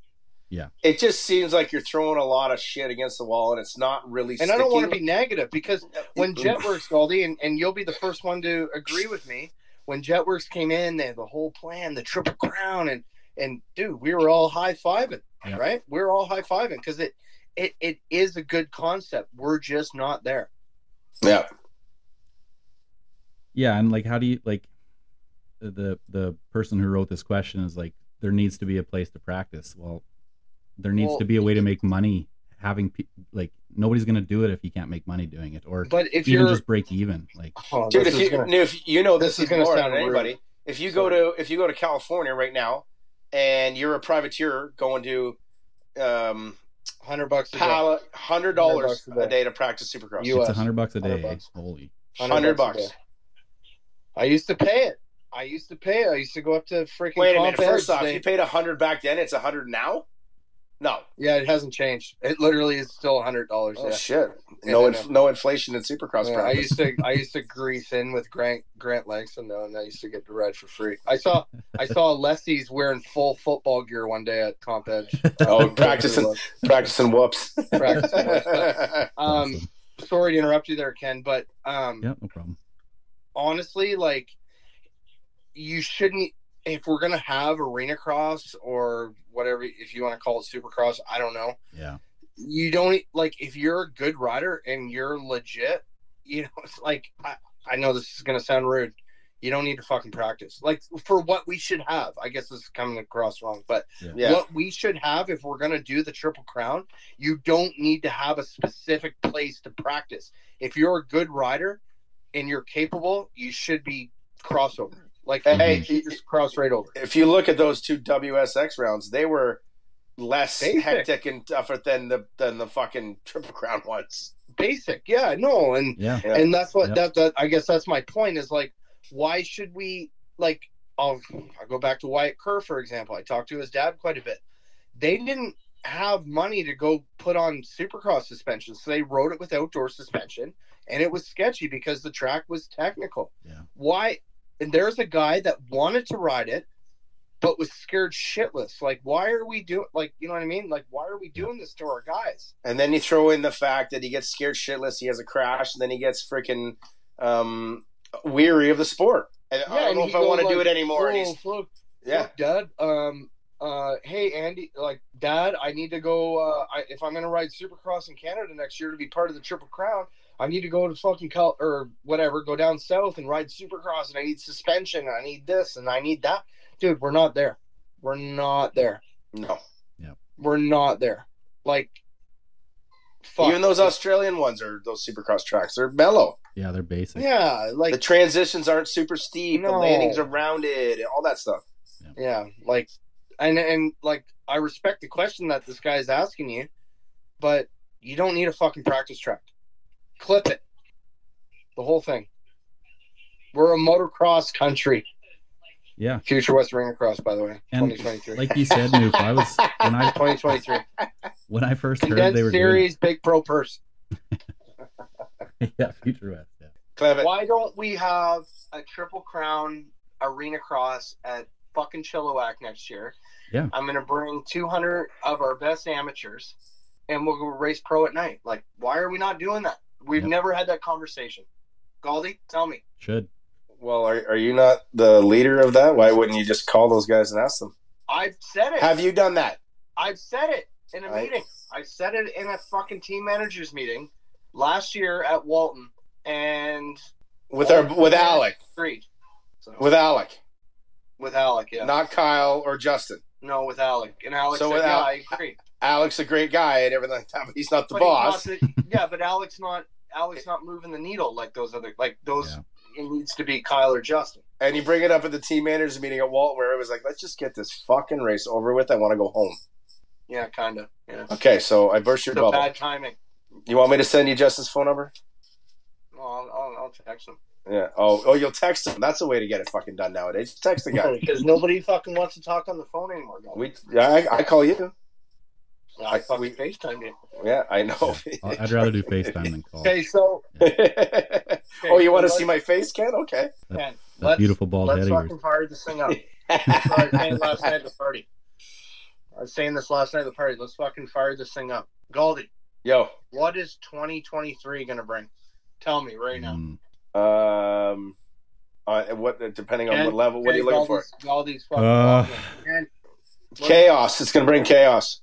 Yeah. It just seems like you're throwing a lot of shit against the wall, and it's not really. And I don't want to be negative because when <clears throat> Jetwerx, Galdi, and, and you'll be the first one to agree with me, when Jetwerx came in, they had the whole plan, the triple crown, and and dude, we were all high fiving, Yeah. right? We're all high fiving because it, it it is a good concept. We're just not there. Yeah. yeah and like how do you like the the person who wrote this question is like there needs to be a place to practice well there needs Well- to be a way to make money having pe- like nobody's gonna do it if you can't make money doing it or But if even you're, just break even like oh, dude. If you, gonna- if you know this, this is is gonna sound than rude. anybody. If you go to if you go to California right now, and you're a privateer going to um, hundred bucks a day. pal- hundred dollars $100 a a day. day to practice Supercross. You- it's a hundred bucks a 100 day bucks. holy Hundred a bucks. I used to pay it. I used to pay it. I used to go up to freaking. Wait a minute. First off, you paid a hundred back then. It's a hundred now. No. yeah, it hasn't changed. It literally is still a hundred dollars. Oh yeah. shit. No, inf- no inflation in Supercross Yeah, I used to <laughs> I used to grease in with Grant Grant Langston though, and I used to get to ride for free. I saw I <laughs> saw Leslie's wearing full football gear one day at Comp Edge. oh, practicing, practicing whoops. Practicing whoops. <laughs> Um, Awesome. sorry to interrupt you there, Ken, but um, yeah no problem honestly, like you shouldn't if we're gonna have arena cross or whatever if you want to call it supercross, I don't know. yeah You don't like if you're a good rider and you're legit, <laughs> you know, it's like I, I know this is gonna sound rude. You don't need to fucking practice. Like for what we should have. I guess this is coming across wrong, but Yeah. what we should have if we're gonna do the triple crown, you don't need to have a specific place to practice. If you're a good rider and you're capable, you should be crossover. Like mm-hmm. Hey, you just cross right over. if you look at those two WSX rounds, they were less Basic. hectic and tougher than the than the fucking <laughs> triple crown ones. Basic, yeah, no, and yeah Yeah. and that's what Yep. that that I guess that's my point is like, why should we like? I'll I'll go back to Wyatt Kerr for example. I talked to his dad quite a bit. They didn't have money to go put on supercross suspension, so they rode it with outdoor suspension, and it was sketchy because the track was technical. Yeah. Why? And there's a guy that wanted to ride it, but was scared shitless. Like, why are we doing? Like, you know what I mean? Like, why are we doing this to our guys? And then you throw in the fact that he gets scared shitless, he has a crash, and then he gets freaking um, weary of the sport. And I don't know if I want to do it anymore. And "Oh, he's, fuck, yeah, Look, Dad. Um. Uh. Hey, Andy. Like, Dad, I need to go. Uh. I, if I'm gonna ride Supercross in Canada next year to be part of the Triple Crown, I need to go to fucking Cal or whatever. Go down south and ride Supercross, and I need suspension. and I need this, and I need that. Dude, we're not there. We're not there. no. Yeah. We're not there. Like, fuck. Even those Australian ones are those supercross tracks. They're mellow. yeah they're basic Yeah. Like, the transitions aren't super steep. The landings are rounded, and all that stuff. Yeah, like, and and like, I respect the question that this guy is asking you, but you don't need a fucking practice track. Clip it, the whole thing. We're a motocross country. Yeah, Future West Ring Across, by the way, And 2023. like you said, Newf, I was when I <laughs> 2023. when I first heard Condensed they were doing series, big pro purse. <laughs> yeah, Future West. Yeah. Clever. Why don't we have a Triple Crown Arena Cross at fucking Chilliwack next year? Yeah. I'm gonna bring 200 of our best amateurs, and we'll go race pro at night. Like, why are we not doing that? We've Yep. never had that conversation. Galdi, tell me. Should Well, are, are you not the leader of that? Why wouldn't you just call those guys and ask them? I've said it. Have you done that? I've said it in a I- meeting. I said it in a fucking team managers meeting last year at Walton, and With our with Alec. agreed. So, With Alec. with Alec, yeah. Not Kyle or Justin. no, with Alec, and Alex So said, with "Yeah, Al- I agree." Alec's a great guy and everything like that, but he's not the But boss. thought that- yeah, but Alec's not Alex not moving the needle like those other like those. Yeah. It needs to be Kyle or Justin. And you bring it up at the team managers meeting at Walt where it was like, let's just get this fucking race over with. I want to go home. Yeah, kind of. Yeah, Okay, so I burst your it's bubble. bad timing. You want me to send you Justin's phone number? Well, I'll, I'll, I'll text him Yeah. Oh, oh, you'll text him. That's a way to get it fucking done nowadays. Text the guy. <laughs> because nobody fucking wants to talk on the phone anymore. Guys. we, I, I call you. I fucking FaceTime you. Yeah, I know. I- <laughs> I'd rather do FaceTime than call. Okay, so <laughs> oh, you want to see my face, Ken? Okay. Ken, That let's- beautiful bald let's head of yours. fucking fire this thing up. That's what I was saying last night at the party. I was saying this last night at the party. Let's fucking fire this thing up. Goldie. Yo, what is 2023 going to bring? Tell me right now. Mm, um, uh, what depending on Ken, what level? What are you okay, looking for? Galdi's, Galdi's fucking Uh, walking. Chaos. It's gonna bring chaos.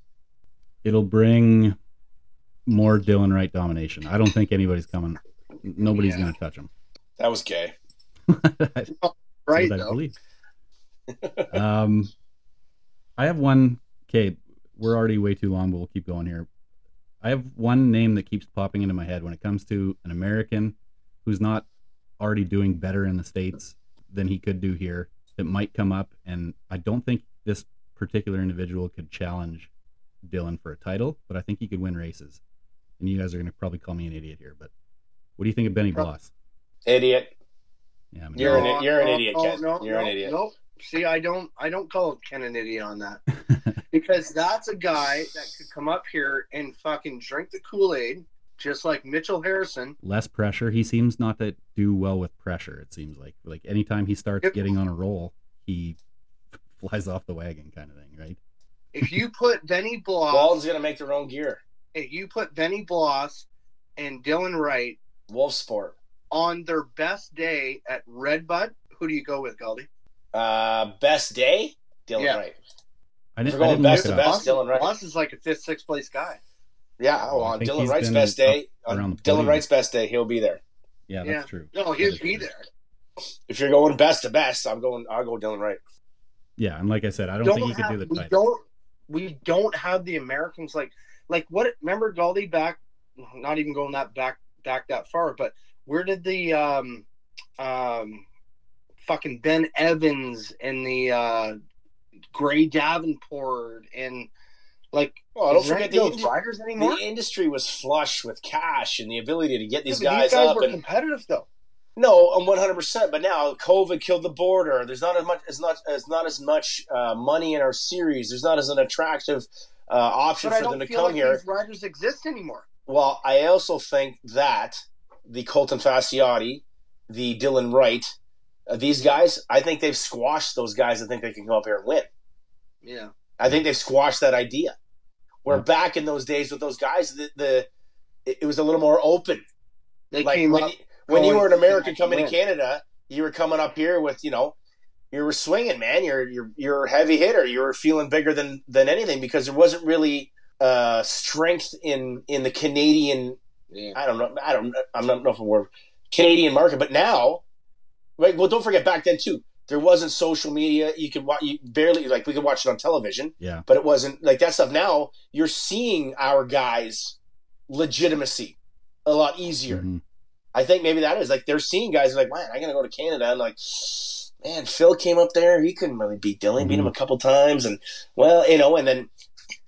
It'll bring more Dylan Wright domination. I don't think anybody's coming. Nobody's Yeah. going to touch him. That was gay. <laughs> Right, I believe. um, I have one. Okay, we're already way too long, but we'll keep going here. I have one name that keeps popping into my head when it comes to an American who's not already doing better in the states than he could do here. That might come up, and I don't think this particular individual could challenge Dylan for a title, but I think he could win races. And you guys are going to probably call me an idiot here, but what do you think of Benny Prob- Bloss? Idiot. Yeah, I mean, You're an- oh, oh, No, you're an no, idiot, no, Ken. No, You're an idiot. No, see, I don't, I don't call Ken an idiot on that <laughs> because that's a guy that could come up here and fucking drink the Kool Aid, just like Mitchell Harrison. less pressure. He seems not to do well with pressure. It seems like like anytime he starts Yep. getting on a roll, he flies off the wagon, kind of thing, right? If you put Benny Bloss, Walden's gonna make their own gear. if you put Benny Bloss and Dylan Wright Wolf Sport. on their best day at Redbud, who do you go with, Galdi? Uh, best day. Dylan Yeah. Wright. I If didn't, we're I going didn't best look to best, Dylan Wright. Bloss is like a fifth, sixth place guy. Yeah. Oh, I on Dylan Wright's best day. On Dylan. Wright's best day, he'll be there. Yeah, Yeah. that's true. No, he'll be true. there. If you're going best to best, I'm going. I'll go Dylan Wright. Yeah, and like I said, I don't, don't think he could do the we title. don't we don't have the Americans like like what remember Galdi back not even going that back back that far but where did the um um fucking Ben Evans and the uh Gray Davenport and like Well, don't is there forget the, those riders anymore the industry was flush with cash and the ability to get these Yeah, guys, these guys up. were And competitive though no, I'm 100. percent But now COVID killed the border. There's not as much. As not as not as much uh, money in our series. There's not as an attractive uh, option but for them don't to feel come like here. these riders exist anymore Well, I also think that the Colton Facciotti, the Dylan Wright, uh, these guys, I think they've squashed those guys that think they can come up here and win. yeah I think they've squashed that idea. Where Yeah. back in those days with those guys, the, the it, it was a little more open. they like came when, up you, when you were an American to coming to. Canada, you were coming up here with you know. You were swinging, man. You're you're you're a heavy hitter. You were feeling bigger than than anything because there wasn't really uh, strength in in the Canadian yeah I don't know. I don't. I'm not know if we're Canadian market, but now, right? Well, don't forget back then too. There wasn't social media. You could watch. You barely like we could watch it on television, Yeah, but it wasn't like that stuff. Now you're seeing our guys' legitimacy a lot easier. Mhm. I think maybe that is like they're seeing guys like, man, I'm gonna go to Canada and like, man, Phil came up there. He couldn't really beat Dylan. Beat him mm-hmm. a couple times, and well, you know, and then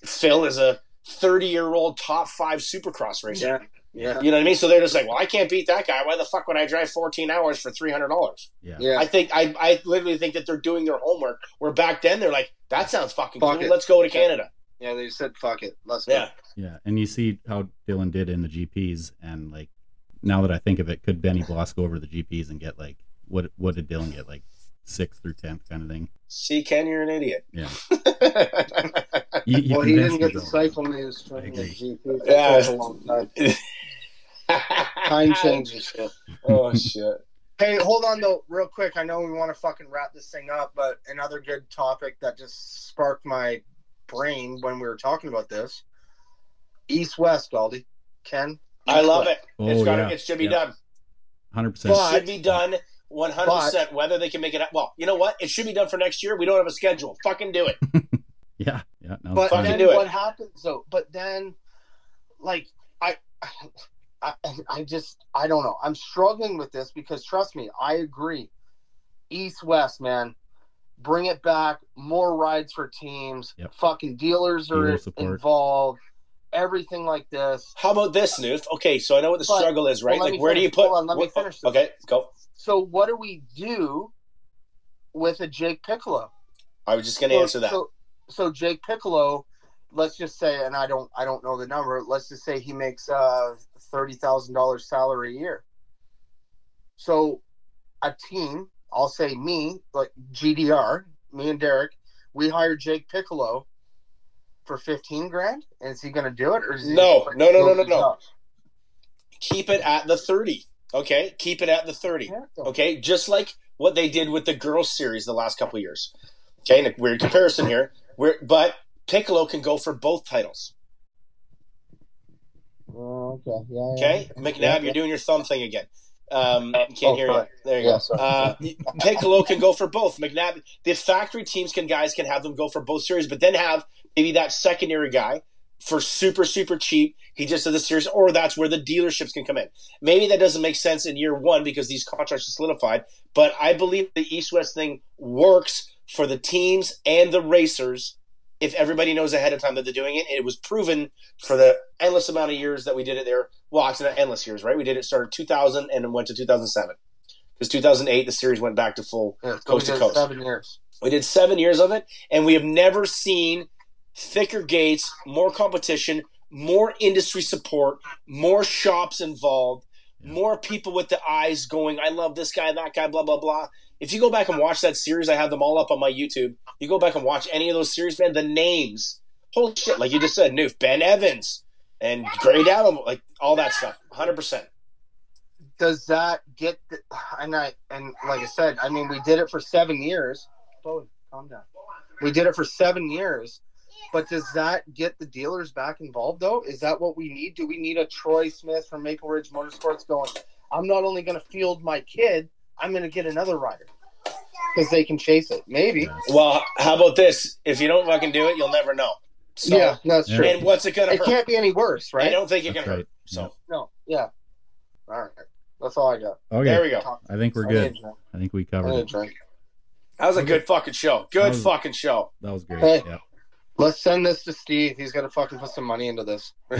Phil is a 30 year old top five Supercross racer. yeah Yeah. You know what I mean? So they're just like, well, I can't beat that guy. Why the fuck would I drive 14 hours for $300? Yeah. Yeah. I think I, I literally think that they're doing their homework. Where back then they're like, that sounds fucking Fuck cool. it. Let's go to Canada. Yeah, they said fuck it. Let's Yeah. Yeah, and you see how Dylan did in the GPs, and like now that I think of it, could Benny Bloss go over the GPs and get like what? What did Dylan get? Like sixth through tenth kind of thing. See, Ken, you're an idiot. Yeah. <laughs> You, you well, he didn't get me, the though. cycle news from I the agree. GP. Yeah. That a long time. <laughs> Time changes oh shit. Hey, hold on though, real quick. I know we want to fucking wrap this thing up, but another good topic that just sparked my brain when we were talking about this. East West, Galdi. Ken? I love it. Oh, it's got yeah. it should be Yeah. done. Hundred percent. Should be done 100%. Whether they can make it up. Well, you know what? It should be done for next year. We don't have a schedule. Fucking do it. <laughs> Yeah, yeah. No, But Fucking then do it. what happens though? But then, like, I, I, I just, I don't know. I'm struggling with this because trust me, I agree. East West, man, bring it back. More rides for teams. Yep. Fucking dealers are involved. Everything like this. How about this, Newf? Okay, so I know what the But- struggle is, right? well, like, where do you put? Hold on, let me finish this. Okay, go. So what do we do with a Jake Piccolo? I was just going to so, answer that. So, so Jake Piccolo, let's just say, and I don't, I don't know the number. Let's just say he makes uh thirty thousand dollars salary a year. So, a team, I'll say me, like GDR, me and Derek, we hired Jake Piccolo for fifteen grand. Is he going to do it, or is he No, no, no, no, no, no. Keep it at the 30. Okay, keep it at the 30. Okay, just like what they did with the girls series the last couple of years. Okay, and a weird comparison here. We're, but Piccolo can go for both titles. Oh, okay. Yeah. Okay, yeah. McNabb, Yeah, you're doing your thumb thing again. Um, can't Oh, hear you. There you go. Uh, Piccolo can go for both. McNabb, the factory teams can guys can have them go for both series, but then have maybe that secondary guy for super super cheap. He just does the series, or that's where the dealerships can come in. Maybe that doesn't make sense in year one because these contracts are solidified. But I believe the East West thing works for the teams and the racers if everybody knows ahead of time that they're doing it. And it was proven for the endless amount of years that we did it there. Well, it's not endless years, right? We did it started 2000 and then went to 2007. Because 2008, the series went back to full Yeah, coast to coast. Seven years. We did seven years of it, and we have never seen thicker gates, more competition, more industry support, more shops involved, more people with the eyes going, I love this guy, that guy, blah, blah, blah. If you go back and watch that series, I have them all up on my YouTube. You go back and watch any of those series, man, the names, holy shit, like you just said, Newf, Ben Evans, and Gray Allen, like all that stuff, 100%. does that get the, and I and like I said, I mean we did it for seven years. Chloe, calm down. We did it for seven years, but does that get the dealers back involved though? Is that what we need? Do we need a Troy Smith from Maple Ridge Motorsports going? I'm not only going to field my kid, I'm going to get another rider because they can chase it. Maybe. Yeah. Well, how about this? If you don't fucking do it, you'll never know. So, yeah, that's true. And what's it going to It hurt? can't be any worse, right? I don't think it can That's hurt. So No. Yeah. All right. That's all I got. Okay, there we go. I think we're I need a good. drink. I think we covered it. That was a Okay. good fucking show. Good was- fucking show. That was great. Hey. Yeah. Let's send this to Steve. He's gonna fucking put some money into this. <laughs> I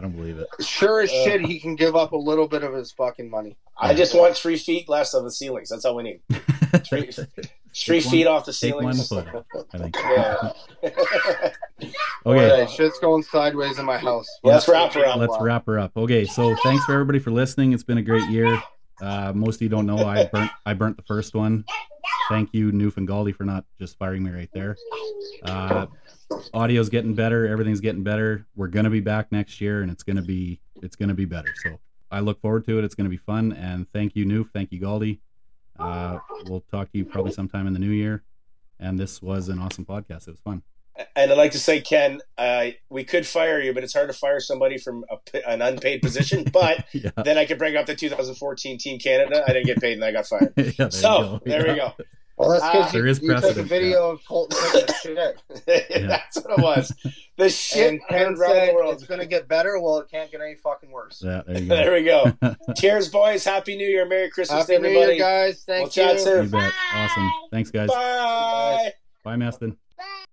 don't believe it. Sure as Uh. shit, he can give up a little bit of his fucking money. I just want three feet less of the ceilings. That's all we need. Three, <laughs> three feet off the Take one ceilings. foot. I think. <laughs> Yeah. Okay. Hey, shit's going sideways in my house. Let's wrap her up. Let's wrap her up. Okay, so thanks for everybody for listening. It's been a great year. Uh, most of you don't know I burnt I burnt the first one. Thank you, Newf and Galdi, for not just firing me right there. Uh, audio's getting better. Everything's getting better. We're gonna be back next year, and it's gonna be it's gonna be better. So I look forward to it. It's gonna be fun. And thank you, Newf. Thank you, Galdi. Uh, we'll talk to you probably sometime in the new year. And this was an awesome podcast. It was fun. And I'd like to say, Ken, uh, we could fire you, but it's hard to fire somebody from a, p- an unpaid position. <laughs> But yeah. then I could bring up the 2014 Team Canada. I didn't get paid, and I got fired. <laughs> Yeah, there you So go. there Yeah. we go. Well, that's because there you, is you took a precedent, video of Colton taking a shit. <laughs> That's what it was. The shit And Ken around said the world. it's going to get better. Well, it can't get any fucking worse. Yeah, there you go. There we go. Cheers, boys. Happy New Year. Merry Christmas Happy to New. Year, guys. Thank We'll chat soon. You bet. Awesome. Thanks, guys. Bye. Bye, Maston.